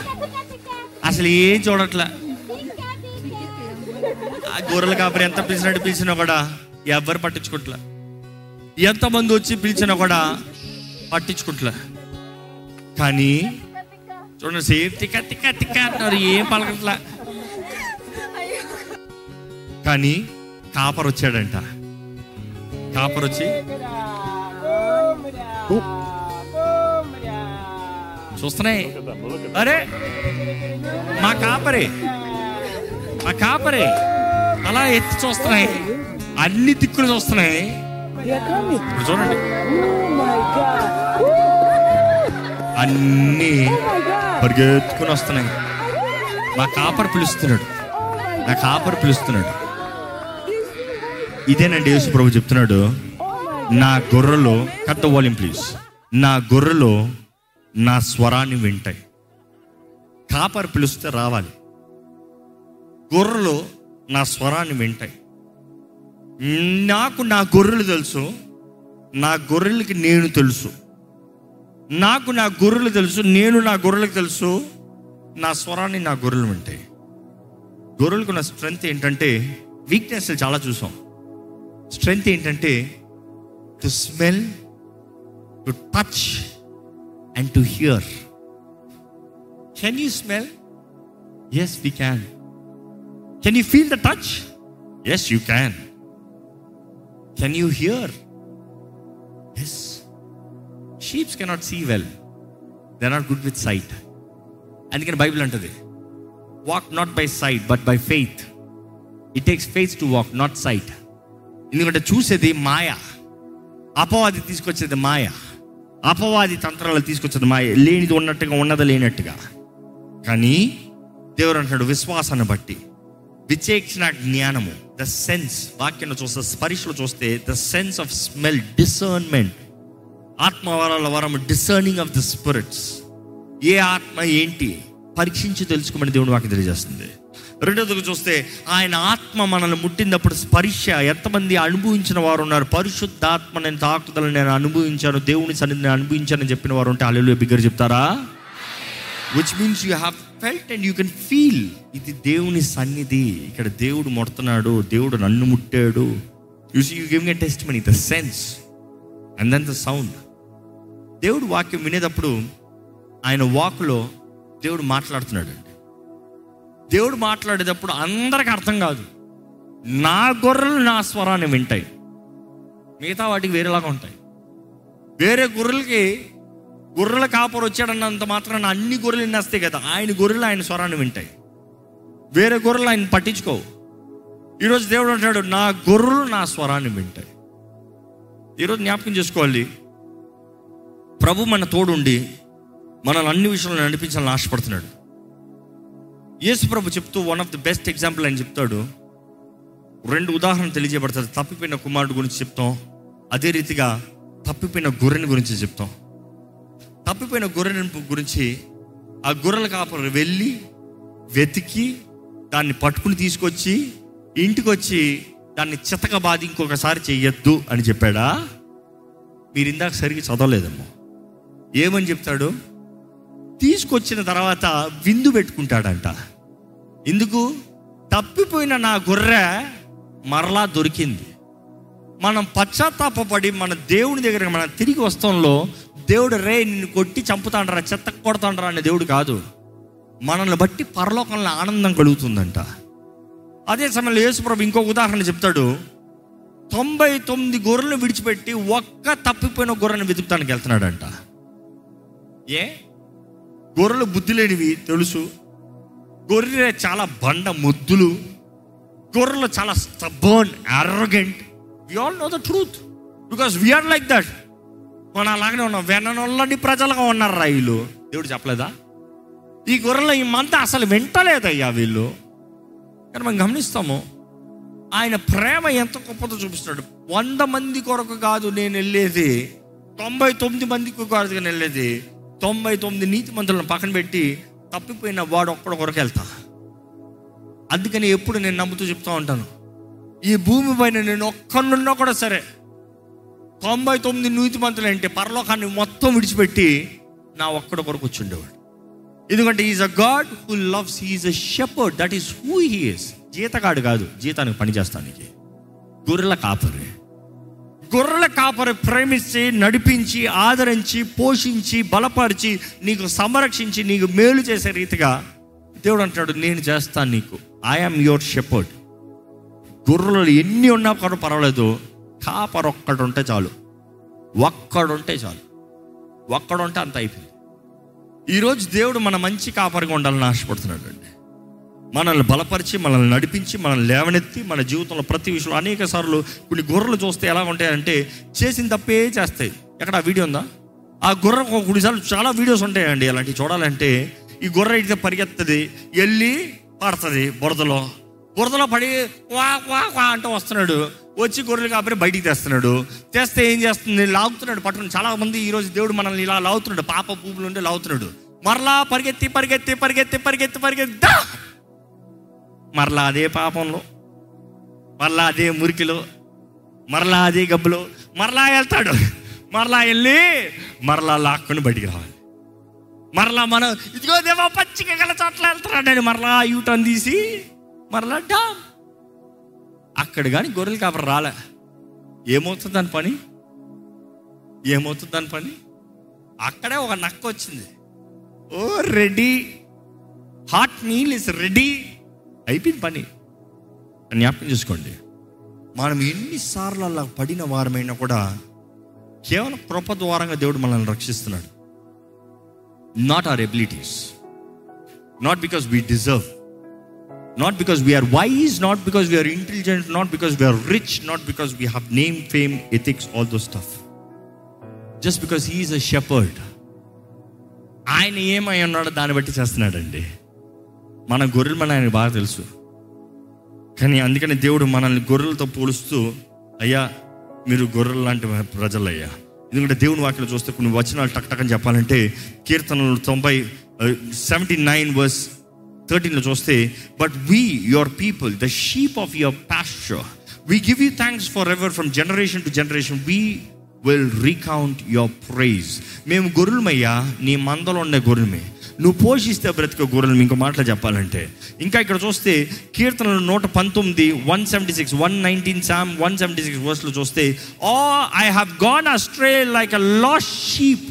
అసలు ఏం చూడట్లే? ఆ గొర్రెల కాపరి ఎంత పిలిచినట్టు పిలిచినా కూడా ఎవ్వరు పట్టించుకుంటలే. ఎంతమంది వచ్చి పిలిచినా కూడా పట్టించుకుంటలే. కానీ చూడండి సేఫ్ తిక్క తిక్క తిక్క అంటున్నారు ఏం పలకట్లా. కానీ కాపర్ వచ్చాడంట. కాపర్ వచ్చి చూస్తున్నాయి. అరే మా కాపరే మా కాపరే. అలా ఎత్తి చూస్తున్నాయి. అన్ని దిక్కులు చూస్తున్నాయి. చూడండి. అన్ని పరిగెత్తుకుని వస్తున్నాయి. మా కాపర్ పిలుస్తున్నాడు. నా కాపర్ పిలుస్తున్నాడు. ఇదేనండి యేసు ప్రభు చెప్తున్నాడు. నా గొర్రెలు కట్ ద వాల్యూమ్ ప్లీజ్. నా గొర్రెలు నా స్వరాన్ని వింటాయి. కాపర్ పిలుస్తే రావాలి. గొర్రెలు నా స్వరాన్ని వింటాయి. నాకు నా గొర్రెలు తెలుసు. నా గొర్రెలకి నేను తెలుసు. నాకు నా గొర్రెలు తెలుసు. నేను నా గొర్రెలకు తెలుసు. నా స్వరాన్ని నా గొర్రెలు వింటాయి. గొర్రెలకు నా స్ట్రెంగ్త్ ఏంటంటే వీక్నెస్ చాలా చూసాం. స్ట్రెంగ్త్ ఏంటంటే to smell to touch and to hear can you smell as we can can you feel the touch as you can can you hear as sheeps cannot see well they not good with sight అందుకని Bible అంటది walk not by sight but by faith it takes faith to walk not sight ఎందుకంటే చూసేది మాయ. అపవాది తీసుకొచ్చేది మాయ. అపవాది తంత్రాలు తీసుకొచ్చేది మాయ. లేనిది ఉన్నట్టుగా ఉన్నది లేనట్టుగా. కానీ దేవుడు అంటున్నాడు విశ్వాసాన్ని బట్టి. విచేక్షణ జ్ఞానము. ద సెన్స్ వాక్యం చూస్తే స్పరిశలు చూస్తే the sense of smell discernment ఆత్మ వరాల వరం డిసర్నింగ్ ఆఫ్ ద స్పిరిట్స్ ఏ ఆత్మ ఏంటి? పరీక్షించి తెలుసుకోమని దేవుడు వాకి తెలియజేస్తుంది. రెండోదిగా చూస్తే ఆయన ఆత్మ మనల్ని ముట్టినప్పుడు స్పర్శ ఎంతమంది అనుభవించిన వారు ఉన్నారు? పరిశుద్ధాత్మ నేను తాకుదలను నేను అనుభవించాను దేవుని సన్నిధిని నేను అనుభవించానని చెప్పిన వారు ఉంటే అల్లెలు బిగ్గర చెప్తారా? Which means you have felt and you can feel ఇది దేవుని సన్నిధి. ఇక్కడ దేవుడు ముడుతున్నాడు దేవుడు నన్ను ముట్టాడు. You see you giving a test money the sense and then the sound దేవుడు వాక్యం వినేటప్పుడు ఆయన వాక్లో దేవుడు మాట్లాడుతున్నాడు అండి దేవుడు మాట్లాడేటప్పుడు అందరికి అర్థం కాదు. నా గొర్రెలు నా స్వరాన్ని వింటాయి. మిగతా వాటికి వేరేలాగా ఉంటాయి. వేరే గొర్రెలకి గొర్రెల కాపరు వచ్చాడన్నంత మాత్రాన అన్ని గొర్రెలు వినేస్తాయి కదా ఆయన గొర్రెలు ఆయన స్వరాన్ని వింటాయి. వేరే గొర్రెలు ఆయన పట్టించుకోవు. ఈరోజు దేవుడు అంటాడు నా గొర్రెలు నా స్వరాన్ని వింటాయి. ఈరోజు జ్ఞాపకం చేసుకోవాలి ప్రభు మన తోడుండి మనల్ని అన్ని విషయంలో నడిపించాలని ఆశపడుతున్నాడు. యేసు ప్రభు చెప్తూ one of the best example అని చెప్తాడు. రెండు ఉదాహరణ తెలియజేయబడుతుంది తప్పిపోయిన కుమారుడు గురించి చెప్తాం అదే రీతిగా తప్పిపోయిన గొర్రెని గురించి చెప్తాం. తప్పిపోయిన గొర్రెని గురించి ఆ గొర్రెల కాపరి వెళ్ళి వెతికి దాన్ని పట్టుకుని తీసుకొచ్చి ఇంటికి వచ్చి దాన్ని చితక బాధి ఇంకొకసారి చెయ్యొద్దు అని చెప్పాడా? మీరు ఇందాక సరిగ్గా చదవలేదమ్మా. ఏమని చెప్తాడు? తీసుకొచ్చిన తర్వాత విందు పెట్టుకుంటాడంట. ఎందుకు? తప్పిపోయిన నా గొర్రె మరలా దొరికింది. మనం పశ్చాత్తాపడి మన దేవుని దగ్గర మనం తిరిగి వస్తంలో దేవుడు రే నిన్ను కొట్టి చంపుతాండ్రా చెత్త కొడతాండ్రా అనే దేవుడు కాదు. మనల్ని బట్టి పరలోకంలో ఆనందం కలుగుతుందంట. అదే సమయంలో యేసుప్రభు ఇంకో ఉదాహరణ చెప్తాడు. తొంభై తొమ్మిది గొర్రెలను విడిచిపెట్టి ఒక్క తప్పిపోయిన గొర్రెను వెతుకుతానికి వెళ్తున్నాడంట. ఏ? గొర్రెలు బుద్ధి లేనివి తెలుసు. గొర్రె చాలా బండ ముద్దులు. గొర్రెలు చాలా stubborn arrogant we all know the truth because we're like that మనం అలాగనే ఉన్నాం. వెననొల్లని ప్రజలుగా ఉన్నారు రా వీళ్ళు? దేవుడు చెప్పలేదా? ఈ గొర్రెల ఈ మంత అసలు వింటలేదయ్యా వీళ్ళు. కానీ మనం గమనిస్తాము ఆయన ప్రేమ ఎంత గొప్పదో చూపిస్తున్నాడు. వంద మంది కొరకు కాదు నేను వెళ్ళేది తొంభై తొమ్మిది మందికి కాదు నేను వెళ్ళేది తొంభై తొమ్మిది నీతి మంత్రులను పక్కన పెట్టి తప్పిపోయిన వాడు ఒక్కడ కొరకు వెళ్తా. అందుకని ఎప్పుడు నేను నమ్ముతూ చెప్తా ఉంటాను. ఈ భూమి పైన నేను ఒక్కనున్నా కూడా సరే తొంభై తొమ్మిది నూతి మంత్రులు అంటే పరలోకాన్ని మొత్తం విడిచిపెట్టి నా ఒక్కడ కొరకు వచ్చిండేవాడు. ఎందుకంటే is a God who loves he's a shepherd that is who he is జీతగాడు కాదు జీతానికి పని చేస్తానికి గొర్రెల కాపరి. గొర్రెల కాపరి ప్రేమించి నడిపించి ఆదరించి పోషించి బలపరిచి నీకు సంరక్షించి నీకు మేలు చేసే రీతిగా దేవుడు అంటాడు నేను చేస్తాను నీకు. ఐఎమ్ యువర్ షెపర్డ్ గొర్రెలు ఎన్ని ఉన్నా కూడా పర్వాలేదు. కాపర్ ఒక్కడుంటే చాలు. ఒక్కడుంటే చాలు. ఒక్కడుంటే అంత అయిపోయింది. ఈరోజు దేవుడు మన మంచి కాపరిగా ఉండాలని ఆశపడుతున్నాడు అండి. మనల్ని బలపరిచి మనల్ని నడిపించి మనల్ని లేవనెత్తి మన జీవితంలో ప్రతి విషయంలో అనేక సార్లు కొన్ని గుర్రలు చూస్తే ఎలా ఉంటాయంటే చేసిన తప్పే చేస్తాయి. ఎక్కడ ఆ వీడియో ఉందా? ఆ గుర్రం కొన్నిసార్లు చాలా వీడియోస్ ఉంటాయండి. అలాంటివి చూడాలంటే ఈ గొర్రె అయితే పరిగెత్తది వెళ్ళి పడుతుంది బురదలో. బురదలో పడి వా వా వా అంటూ వస్తున్నాడు. వచ్చి గొర్రెలు కాబట్టి బయటికి తెస్తున్నాడు. తెస్తే ఏం చేస్తుంది? లాగుతున్నాడు పట్టణం చాలా మంది ఈరోజు దేవుడు మనల్ని ఇలా లాగుతున్నాడు. పాప పూపులు ఉండి లాగుతున్నాడు. మరలా పరిగెత్తి పరిగెత్తి పరిగెత్తి పరిగెత్తి పరిగెత్తి. మరలా అదే పాపంలో. మరలా అదే మురికిలో. మరలా అదే గబ్బులో. మరలా వెళ్తాడు. మరలా వెళ్ళి మరలా లాక్కుని బయటికి రావాలి. మరలా మనం ఇదిగో దేవా పచ్చిక గల చోట్ల వెళ్తున్నాడని మరలా యూటర్న్ తీసి మరలా డామ్. అక్కడ కానీ గొర్రెలు కాపర రాలే. ఏమవుతుంది దాని పని? ఏమవుతుంది దాని పని? అక్కడే ఒక నక్క వచ్చింది. ఓ ready. Hot meal is ready అయిపోయింది పని. జ్ఞాపకం చేసుకోండి. మనం ఎన్నిసార్లు అలా పడిన వారమైనా కూడా కేవలం కృప ద్వారంగా దేవుడు మనల్ని రక్షిస్తున్నాడు. Not our abilities not because we deserve not because we're wise not because we're intelligent not because we're rich not because we have name fame ethics all those stuff just because he's a shepherd ఆయన ఏమై ఉన్నాడో దాన్ని బట్టి చేస్తున్నాడండి. మన గొర్రెలు మన ఆయనకు బాగా తెలుసు. కానీ అందుకని దేవుడు మనల్ని గొర్రెలతో పోలుస్తూ అయ్యా మీరు గొర్రెలు లాంటి ప్రజలయ్యా. ఎందుకంటే దేవుని వాక్యలో చూస్తే కొన్ని వచనాలు టక్ టక్ అని చెప్పాలంటే కీర్తనలు తొంభై సెవెంటీ నైన్ వర్స్ థర్టీన్లో చూస్తే but we your people the sheep of your pasture we give you thanks for ever from generation to generation we will recount your praise మేము గొర్రెలమయ్యా నీ మందలో ఉండే గొర్రెమే నువ్వు పోషిస్తే బ్రతికే గొర్రెలు. ఇంకో మాటలు చెప్పాలంటే ఇంకా ఇక్కడ చూస్తే కీర్తనలు నూట పంతొమ్మిది one seventy six one nineteen psalm one seventy six వర్స్లో చూస్తే ఆ I have gone astray like a lost sheep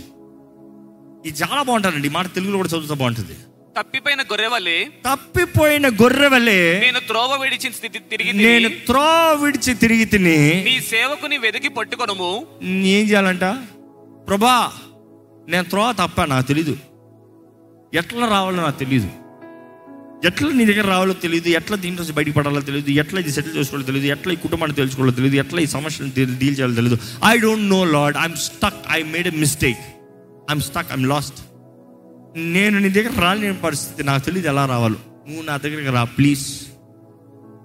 ఇది చాలా బాగుంటుందండి ఈ మాట తెలుగులో కూడా చదువుతా బాగుంటుంది. తప్పిపోయిన గొర్రె వలె తప్పిపోయిన గొర్రె వలె నేను త్రోవ విడిచిన స్థితి తిరిగి నేను తిరిగి త్రో విడిచి తిరిగి తిని నీ సేవకుని వెతికి పట్టుకొనుము. ఏం చేయాలంట? ప్రభా నేను త్రో తప్ప నాకు తెలీదు. ఎట్లా రావాలో నాకు తెలీదు. ఎట్లా నీ దగ్గర రావాలో తెలియదు ఎట్లా దీంట్లో బయటకు పడాలో తెలియదు ఎట్లా ఇది సెటిల్ చేసుకోవాలో తెలియదు ఎట్లా ఈ కుటుంబాన్ని తెలుసుకోవాలో తెలియదు ఎట్లా ఈ సమస్యను డీల్ చేయాలో తెలియదు I don't know Lord I'm stuck I made a mistake I'm stuck I'm lost నేను నీ దగ్గర రాలేని పరిస్థితి నాకు తెలియదు ఎలా రావాలో. నువ్వు నా దగ్గరికి రా ప్లీజ్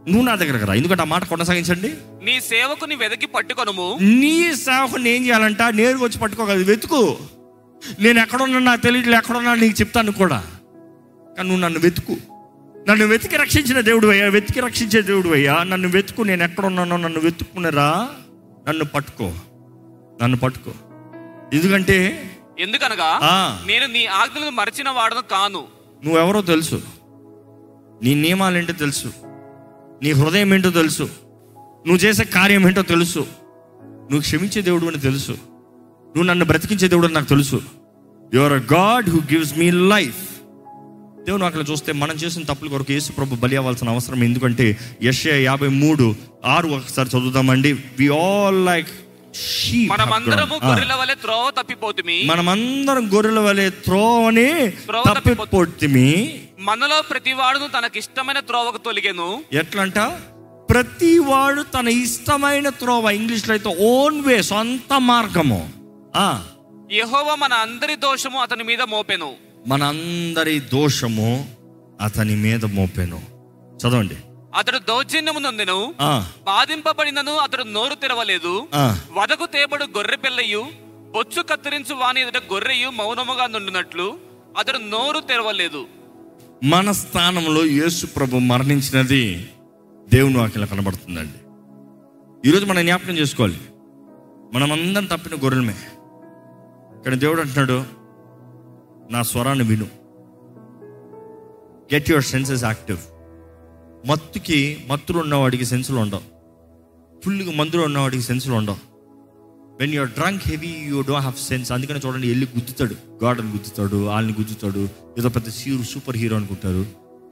నువ్వు నా దగ్గరకు రా. ఎందుకంటే ఆ మాట కొనసాగించండి. నీ సేవకుని వెదకి పట్టుకొనుము. నీ సేవకుని ఏం చేయాలంట? నేరుగా వచ్చి పట్టుకోగలదు. వెతుకు. నేను ఎక్కడున్నా నాకు తెలియట్లే ఎక్కడున్నా నీకు చెప్తాను కూడా. కానీ నువ్వు నన్ను వెతుకు. నన్ను వెతికి రక్షించిన దేవుడు అయ్యా వెతికి రక్షించే దేవుడు అయ్యా. నన్ను వెతుకు నేను ఎక్కడున్నానో నన్ను వెతుక్కునేరా నన్ను పట్టుకో. నన్ను పట్టుకో. ఎందుకంటే ఎందుకనగా. నేను నీ ఆజ్ఞలను మరచిన వాడను కాను. నువ్వెవరో తెలుసు. నీ నియమాలు ఏంటో తెలుసు. నీ హృదయం ఏంటో తెలుసు. నువ్వు చేసే కార్యం ఏంటో తెలుసు. నువ్వు క్షమించే దేవుడు అని తెలుసు. నువ్వు నన్ను బ్రతికించే దేవుడు అని నాకు తెలుసు. You're a God who gives me life దేవుని అక్కడ చూస్తే మనం చేసిన తప్పుల కొరకు యేసు ప్రభు బలి అవ్వాల్సిన అవసరం ఎందుకంటే యశ యాభై మూడు ఆరు ఒకసారి చదువుదామండి. వి ఆల్ లైక్ మనమందరము గొర్రెల వలె త్రోవ తప్పిపోతుమి. మనమందరం గొర్రెల వలె త్రోవని త్రోవ తప్పిపోతుంది మనలో ప్రతివాడును తనకిష్టమైన త్రోవకు తొలిగెను. ఎట్లంట? ప్రతి వాడు తన ఇష్టమైన త్రోవ ఇంగ్లీష్లో అయితే ఓన్ వే సొంత మార్గము. ఆ. యెహోవా మన అందరి దోషము అతని మీద మోపెను. మనందరి దోషము అతని మీద మోపెను. చదవండి. అతడు దౌర్జన్యము నొందెను బాధింపబడినను అతడు నోరు తెరవలేదు. వదకు తేబడు గొర్రె పిల్లయు బొచ్చు కత్తిరించు వాని ఎదుట గొర్రెయు మౌనముగా నుండినట్లు అతడు నోరు తెరవలేదు. మన స్థానంలో యేసు ప్రభు మరణించినది దేవుని వాక్యం కనబడుతుందండి. ఈరోజు మనం జ్ఞాపకం చేసుకోవాలి. మనమందరం తప్పిన గొర్రెలమే. కానీ దేవుడు అంటున్నాడు నా స్వరాన్ని విను. గెట్ యువర్ సెన్సెస్ యాక్టివ్ మత్తుకి మత్తులు ఉన్నవాడికి సెన్సులు ఉండవు. ఫుల్గా మందులు ఉన్నవాడికి సెన్సులు ఉండవు. When you're drunk heavy you don't have sense అందుకని చూడండి వెళ్ళి గుద్దుతాడు. గార్డెన్ గుద్దుతాడు వాళ్ళని గుద్దుతాడు ఏదో పెద్ద సీరు సూపర్ హీరో అనుకుంటారు.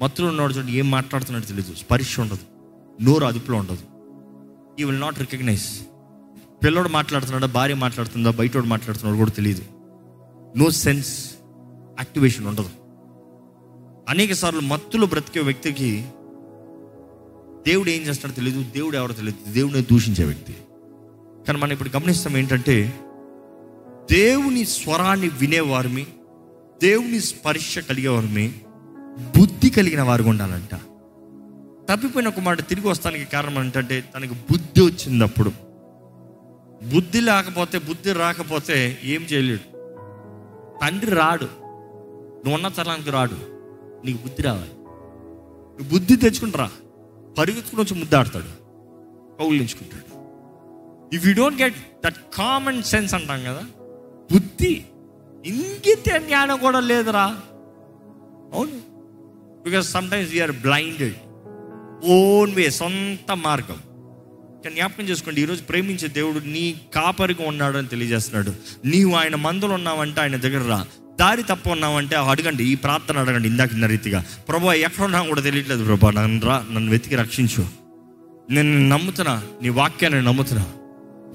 మత్తులో ఉన్నవాడు చూడండి ఏం మాట్లాడుతున్నాడు తెలియదు. స్పర్శ ఉండదు. నోరు అదుపులో ఉండదు. ఈ విల్ నాట్ రికగ్నైజ్ పిల్లోడు మాట్లాడుతున్నాడా భార్య మాట్లాడుతుందా బయటోడు మాట్లాడుతున్నాడు కూడా తెలియదు. నో సెన్స్ యాక్టివేషన్ ఉండదు. అనేక సార్లు మత్తులో బ్రతికే వ్యక్తికి దేవుడు ఏం చేస్తాడో తెలియదు దేవుడు ఎవరో తెలియదు దేవుడిని దూషించే వ్యక్తి. కానీ మనం ఇప్పుడు గమనిస్తాం ఏంటంటే దేవుని స్వరాన్ని వినేవారిమి దేవుని స్పర్శ కలిగేవారిమి బుద్ధి కలిగిన వారు ఉండాలంట. తప్పిపోయిన ఒక మాట తిరిగి వస్తానికి కారణం ఏంటంటే తనకి బుద్ధి వచ్చింది అప్పుడు బుద్ధి లేకపోతే బుద్ధి రాకపోతే ఏం చేయలేడు. తండ్రి రాడు. నువ్వు ఉన్న తరానికి రాడు. నీకు బుద్ధి రావాలి. నువ్వు బుద్ధి తెచ్చుకుంటారా? పరిగెత్తుకుని వచ్చి ముద్దాడతాడు. కౌలించుకుంటాడు if you don't get that common sense అంటాం కదా బుద్ధి ఇంగిత జ్ఞానం కూడా లేదురా. అవును. Because sometimes we are blinded own way సొంత మార్గం. కానీ జ్ఞాపకం చేసుకోండి ఈరోజు ప్రేమించే దేవుడు నీ కాపరిగా ఉన్నాడు అని తెలియజేస్తున్నాడు. నీవు ఆయన మందులు ఉన్నావంటే ఆయన దగ్గర రా. దారి తప్ప ఉన్నామంటే అడగండి ఈ ప్రార్థన అడగండి ఇందాక ఇన్న రీతిగా. ప్రభా ఎక్కడ ఉన్నా కూడా తెలియట్లేదు ప్రభా నన్ను రా నన్ను వెతికి రక్షించు. నేను నమ్ముతున్నా నీ వాక్యాన్ని నమ్ముతున్నా.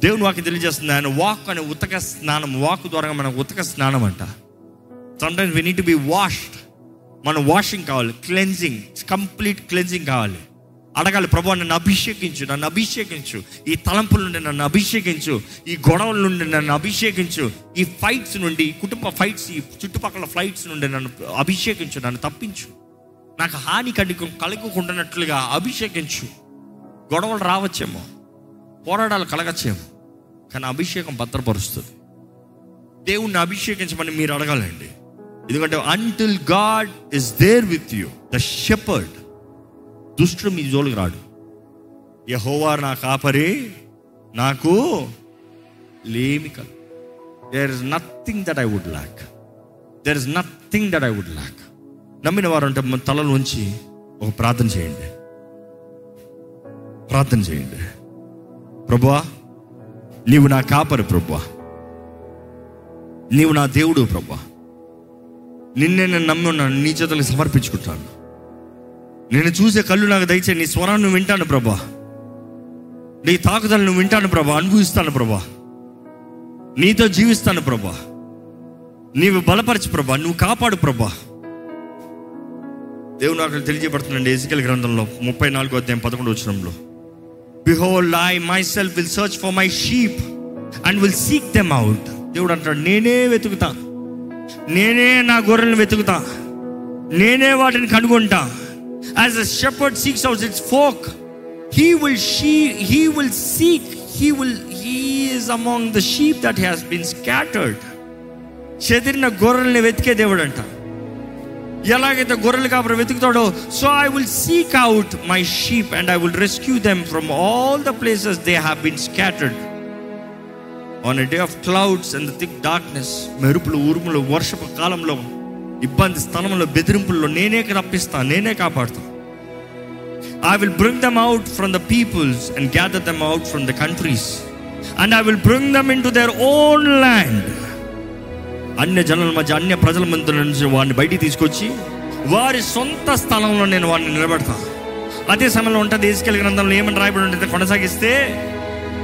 దేవుని వాక్యం తెలియజేస్తుంది ఆయన వాక్ అనే ఉతక స్నానం వాక్ ద్వారా మనకు ఉతక స్నానం అంట. Sometimes we need to be washed మనం వాషింగ్ కావాలి క్లెన్జింగ్ కంప్లీట్ క్లెన్జింగ్ కావాలి. అడగాలి ప్రభు నన్ను అభిషేకించు నన్ను అభిషేకించు. ఈ తలంపుల నుండి నన్ను అభిషేకించు ఈ గొడవల నుండి నన్ను అభిషేకించు. ఈ ఫైట్స్ నుండి ఈ కుటుంబ ఫైట్స్ ఈ చుట్టుపక్కల ఫ్లైట్స్ నుండి నన్ను అభిషేకించు నన్ను తప్పించు. నాకు హాని కడిగి కలుగుకుంటున్నట్లుగా అభిషేకించు. గొడవలు రావచ్చేమో పోరాటాలు కలగచ్చేమో కానీ అభిషేకం భద్రపరుస్తుంది. దేవుణ్ణి అభిషేకించమని మీరు అడగాలండి. ఎందుకంటే until God is there with you the shepherd దుష్టుడు మీ జోలికి రాడు. యహోవా నా కాపరి నాకు లేమి కల. There is nothing that I would lack there is nothing that I would lack నమ్మిన వారు అంటే మన తలలో ఉంచి ఒక ప్రార్థన చేయండి. ప్రార్థన చేయండి. ప్రభువా నీవు నా కాపరి ప్రభువా. నీవు నా దేవుడు ప్రభువా. నిన్నే నేను నమ్మి ఉన్నాను నీ చేతులకు సమర్పించుకుంటాను. నేను చూసే కళ్ళు నాకు దయచే నీ స్వరాన్ని వింటాను ప్రభా. నీ తాకుదలను వింటాను ప్రభా. అనుభవిస్తాను ప్రభా. నీతో జీవిస్తాను ప్రభా. నీవు బలపరచు ప్రభా. నువ్వు కాపాడు ప్రభా. దేవుడు అక్కడ తెలియజేయబడుతుందండి ఎసికల్ గ్రంథంలో ముప్పై నాలుగో అధ్యాయం పదకొండు వచ్చినంలో behold I myself will search for my sheep and will seek them out దేవుడు అంటాడు నేనే వెతుకుతా. నేనే నా గొర్రెలను వెతుకుతా. నేనే వాటిని కనుగొంటా. As a shepherd seeks out its flock he will she he will seek he will he is among the sheep that has been scattered చెదిరిన గొర్రెల్ని వెతికే దేవుడు అంట ఎలాగైతే గొర్రెలు కాపురం వెతుకుతాడో so I will seek out my sheep and I will rescue them from all the places they have been scattered on a day of clouds and thick darkness మెరుపులు ఉరుములు వర్షపు కాలంలో ఇబ్బంది స్థలంలో బెదిరింపుల్లో నేనే రప్పిస్తా నేనే కాపాడుతాను I will bring them out from the peoples and gather them out from the countries and I will bring them into their own land అన్య జనుల మధ్య అన్య ప్రజల మధ్య నుంచి వాడిని బయటికి తీసుకొచ్చి వారి సొంత స్థలంలో నేను వాడిని నిలబెడతాను అదే సమయంలో ఉంటుంది ఏసుకెళ్ళి గ్రంథంలో ఏమని రాయబడి ఉంటుంది కొనసాగిస్తే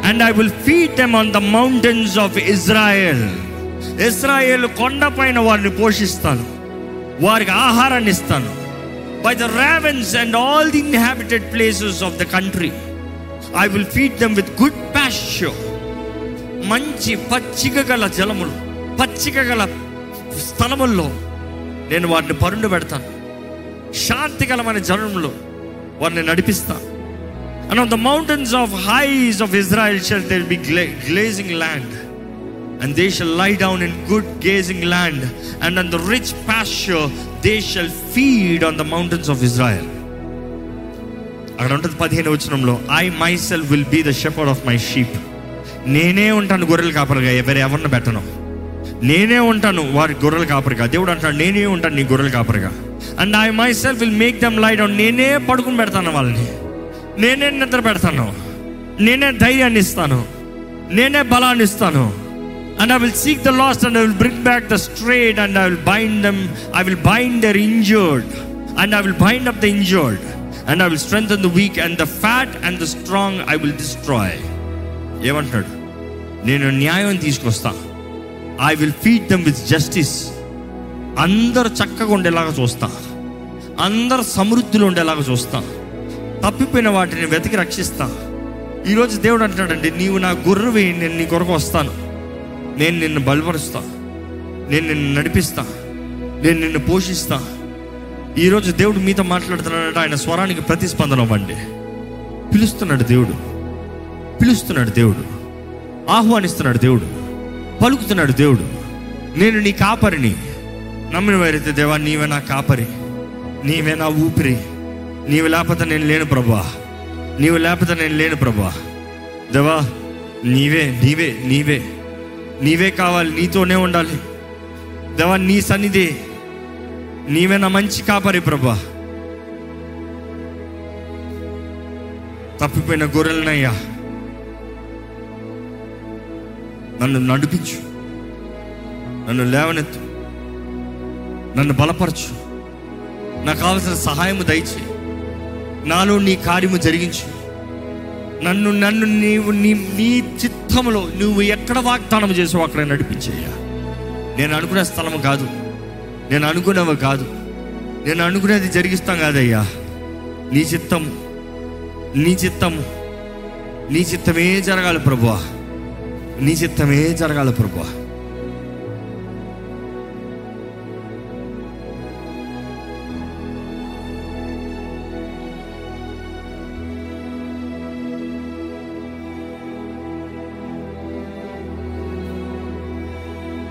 and I will feed them on the mountains of Israel Israel కొండ పైన వారిని పోషిస్తాను. వారికి ఆహారాన్ని ఇస్తాను. By the ravens and all the inhabited places of the country I will feed them with good pasture మంచి పచ్చిక గల జలములు పచ్చిక గల స్థలముల్లో నేను వారిని పరుండు పెడతాను. శాంతికరమైన జలంలో వారిని నడిపిస్తాను. And on the mountains of heights of Israel shall they be grazing land and they shall lie down in good grazing land and on the rich pasture they shall feed on the mountains of Israel అక్కడ ఉంటుంది పదిహేను వచనంలో I myself will be the shepherd of my sheep నేనే ఉంటాను గొర్రెలు కాపరిగా ఎవరు ఎవరిని పెట్టను. నేనే ఉంటాను వారి గొర్రెలు కాపరిగా. దేవుడు అంటాడు నేనే ఉంటాను నీ గొర్రెలు కాపరిగా. And I myself will make them lie down నేనే పడుకుని పెడతాను వాళ్ళని. నేనే నిద్ర పెడతాను. నేనే ధైర్యాన్ని ఇస్తాను. నేనే బలాన్ని ఇస్తాను. And I will seek the lost and I will bring back the strayed and I will bind them I will bind their injured and I will bind up the injured and I will strengthen the weak and the fat and the strong I will destroy ఏమంటాడు నేను న్యాయం తీసుకొస్తా. I will feed them with justice అందరు చక్కగా ఉండేలాగా చూస్తా. అందరు సమృద్ధులు ఉండేలాగా చూస్తా. తప్పిపోయిన వాటిని వెతికి రక్షిస్తా. ఈరోజు దేవుడు అంటాడండి నీవు నా గుర్రవి నేను నీ కొరకు వస్తాను. నేను నిన్ను బలపరుస్తా. నేను నిన్ను నడిపిస్తా. నేను నిన్ను పోషిస్తా. ఈరోజు దేవుడు మీతో మాట్లాడుతున్నాడంటే ఆయన స్వరానికి ప్రతిస్పందన అవ్వండి పిలుస్తున్నాడు దేవుడు. పిలుస్తున్నాడు దేవుడు. ఆహ్వానిస్తున్నాడు దేవుడు. పలుకుతున్నాడు దేవుడు. నేను నీ కాపరిని. నమ్మిన వారైతే దేవా నీవే నా కాపరి. నీవే నా ఊపిరి. నీవు లేకపోతే నేను లేను ప్రభా. నీవు లేకపోతే నేను లేను ప్రభా. దేవా నీవే నీవే నీవే. నీవే కావాలి నీతోనే ఉండాలి. దేవా నీ సన్నిధి నీవే నా మంచి కాపరి ప్రభా. తప్పిపోయిన గొర్రెలనయ్యా నన్ను నడిపించు. నన్ను లేవనెత్తు. నన్ను బలపరచు. నాకు కావలసిన సహాయము దయచే నాలో నీ కార్యము జరిగించు. నన్ను నన్ను నీవు నీ నీ చిత్తములో నువ్వు ఎక్కడ వాగ్దానం చేసావు అక్కడ నడిపించేయ్యా? నేను అనుకునే స్థలము కాదు. నేను అనుకునేవి కాదు. నేను అనుకునేది జరిగిస్తాం కాదయ్యా. నీ చిత్తము నీ చిత్తము నీ చిత్తమే జరగాలి ప్రభువా. నీ చిత్తమే జరగాలి ప్రభువా.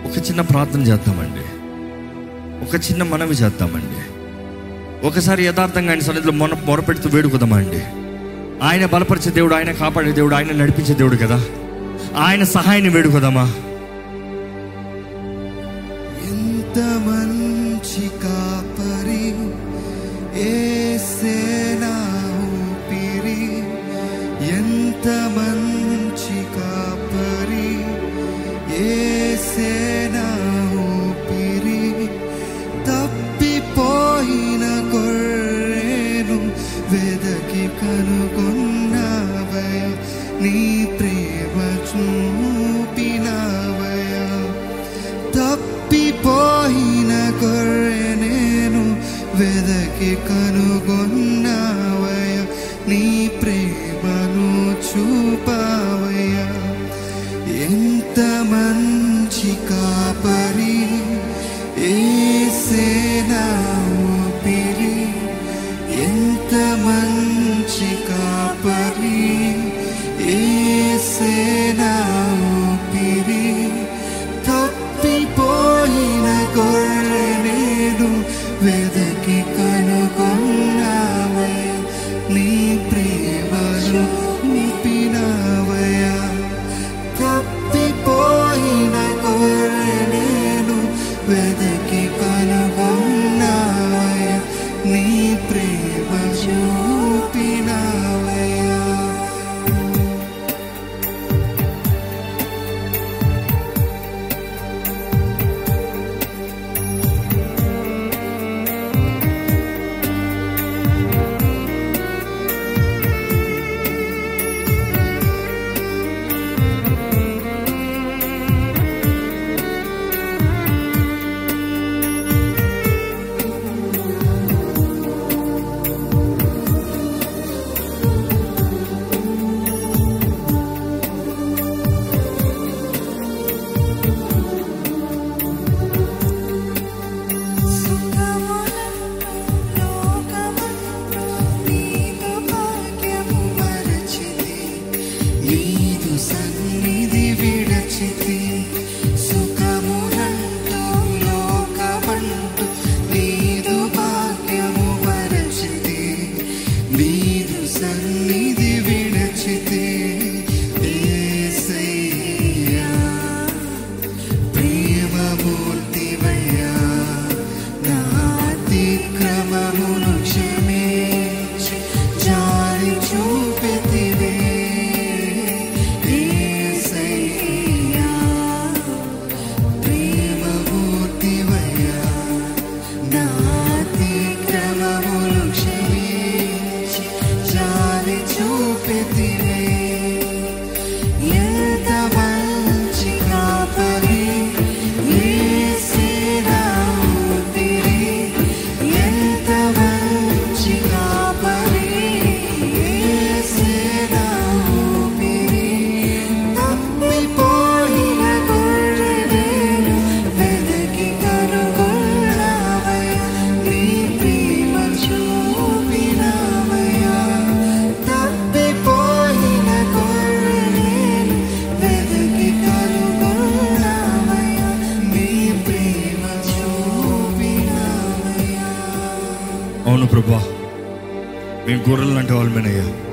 ఒక చిన్న ప్రార్థన చేద్దామండి. ఒక చిన్న మనవి చేద్దామండి. ఒకసారి యథార్థంగా ఆయన సన్నిధిలో మొన మొరపెడుతూ వేడుకుదామండి. ఆయన బలపరిచే దేవుడు ఆయన కాపాడే దేవుడు ఆయన నడిపించే దేవుడు కదా. ఆయన సహాయాన్ని వేడుకుదామా? ఎంత మంచి కాపరి ఏసేనా ఊపిరి ఎంత మంచి వెదకి కనుగొన్నావయ నీ ప్రేమ చూపినావయ తప్పిపోయిన గొర్రె నేను వెదకి కనుగొన్నావయ నీ ప్రేమను చూ గొర్రెలు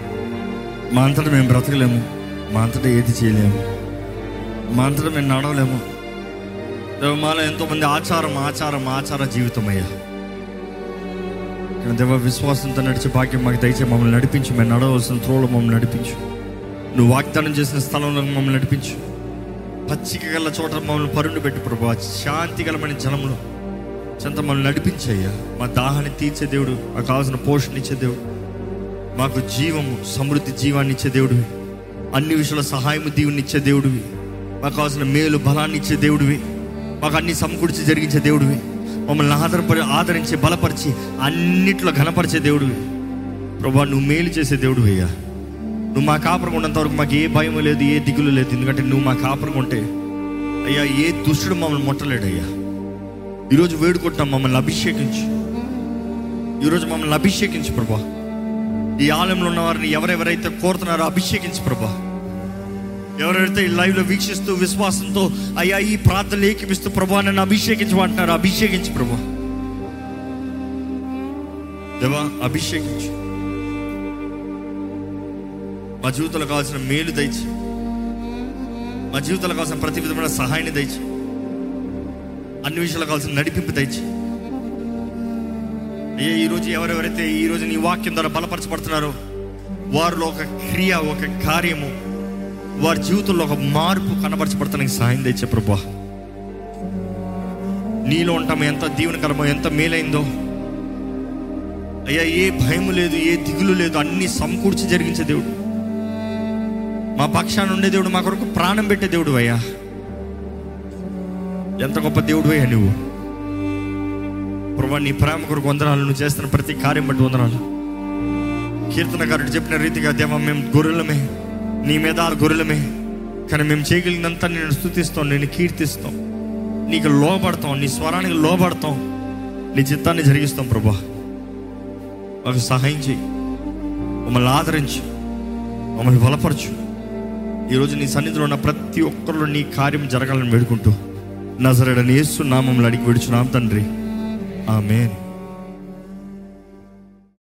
మా అంతటా మేము బ్రతకలేము. మా అంతటా ఏది చేయలేము. మా అంతటా మేము నడవలేము. దేవ మాలో ఎంతోమంది ఆచారం ఆచారం ఆచార జీవితం అయ్యా దేవ విశ్వాసంతో నడిచే భాగ్యం మాకు దయచే మమ్మల్ని నడిపించు. మేము నడవలసిన త్రోలు మమ్మల్ని నడిపించు. నువ్వు వాగ్దానం చేసిన స్థలంలో మమ్మల్ని నడిపించు. పచ్చిక గల చోట మమ్మల్ని పరుండు పెట్టు ప్రభా. శాంతి గలమైన జలములు చెంత మమ్మల్ని నడిపించయ్యా. మా దాహాన్ని తీర్చే దేవుడు మాకు కావాల్సిన పోషణ ఇచ్చే దేవుడు. మాకు జీవము సమృద్ధి జీవాన్ని ఇచ్చే దేవుడివి. అన్ని విషయాల సహాయము దీవుని ఇచ్చే దేవుడివి. మాకు కావాల్సిన మేలు బలాన్ని ఇచ్చే దేవుడివి. మాకు అన్ని సమకూర్చి జరిగించే దేవుడివి. మమ్మల్ని ఆదరపరి ఆదరించి బలపరిచి అన్నిట్లో ఘనపరిచే దేవుడివి. ప్రభా నువ్వు మేలు చేసే దేవుడివి అయ్యా. నువ్వు మా కాపురం ఉన్నంతవరకు మాకు ఏ భయం లేదు ఏ దిగులు లేదు. ఎందుకంటే నువ్వు మా కాపురం ఉంటే అయ్యా ఏ దుష్టుడు మమ్మల్ని ముట్టలేడయ్యా. ఈరోజు వేడుకుంటున్నాం మమ్మల్ని అభిషేకించు. ఈరోజు మమ్మల్ని అభిషేకించు ప్రభా. ఈ ఆలయంలో ఉన్న వారిని ఎవరెవరైతే కోరుతున్నారో అభిషేకించి ప్రభా. ఎవరైతే ఈ లైవ్లో వీక్షిస్తూ విశ్వాసంతో అయ్యా ఈ ప్రార్థనలు ఏకిపిస్తూ ప్రభా నన్ను అభిషేకించమంటున్నారో అభిషేకించి ప్రభా. దేవా అభిషేకించు. మా జీవితంలో కావాల్సిన మేలు దయచి. మా జీవితంలో కావాల్సిన ప్రతి విధమైన సహాయాన్ని దయచి. అన్ని విషయాలు కావాల్సిన నడిపింపు దయచి. అయ్యా ఈరోజు ఎవరెవరైతే ఈరోజు నీ వాక్యం ద్వారా బలపరచబడుతున్నారో వారిలో ఒక క్రియ ఒక కార్యము వారి జీవితంలో ఒక మార్పు కనబరచబడతానికి సాయం తెచ్చే ప్రభా నీలో ఉంటాము ఎంత దీవెనకరమో ఎంత మేలైందో అయ్యా ఏ భయం లేదు ఏ దిగులు లేదు అన్ని సమకూర్చి జరిగించే దేవుడు. మా పక్షాన ఉండే దేవుడు మా కొరకు ప్రాణం పెట్టే దేవుడు అయ్యా. ఎంత గొప్ప దేవుడు అయ్యా నువ్వు ప్రభా నీ ప్రేమ కొరకు వందనాలు నువ్వు చేస్తున్న ప్రతి కార్యం బట్టి వందనాలు. కీర్తనకారుడు చెప్పిన రీతిగా దేవ మేము గొర్రెలమే నీ మీద ఆ గొర్రెలమే కానీ మేము చేయగలిగినంత నేను స్థుతిస్తాం నేను కీర్తిస్తాం. నీకు లోబడతాం నీ స్వరానికి లోబడతాం నీ చిత్తాన్ని జరిగిస్తాం ప్రభా. మాకు సహాయం చేయి. మమ్మల్ని ఆదరించు. మమ్మల్ని బలపరచు. ఈరోజు నీ సన్నిధిలో ఉన్న ప్రతి ఒక్కరిలో నీ కార్యం జరగాలని వేడుకుంటూ నజరడని యేసు నామంలో అడిగి విడుచున్నాం తండ్రి. ఆమెన్.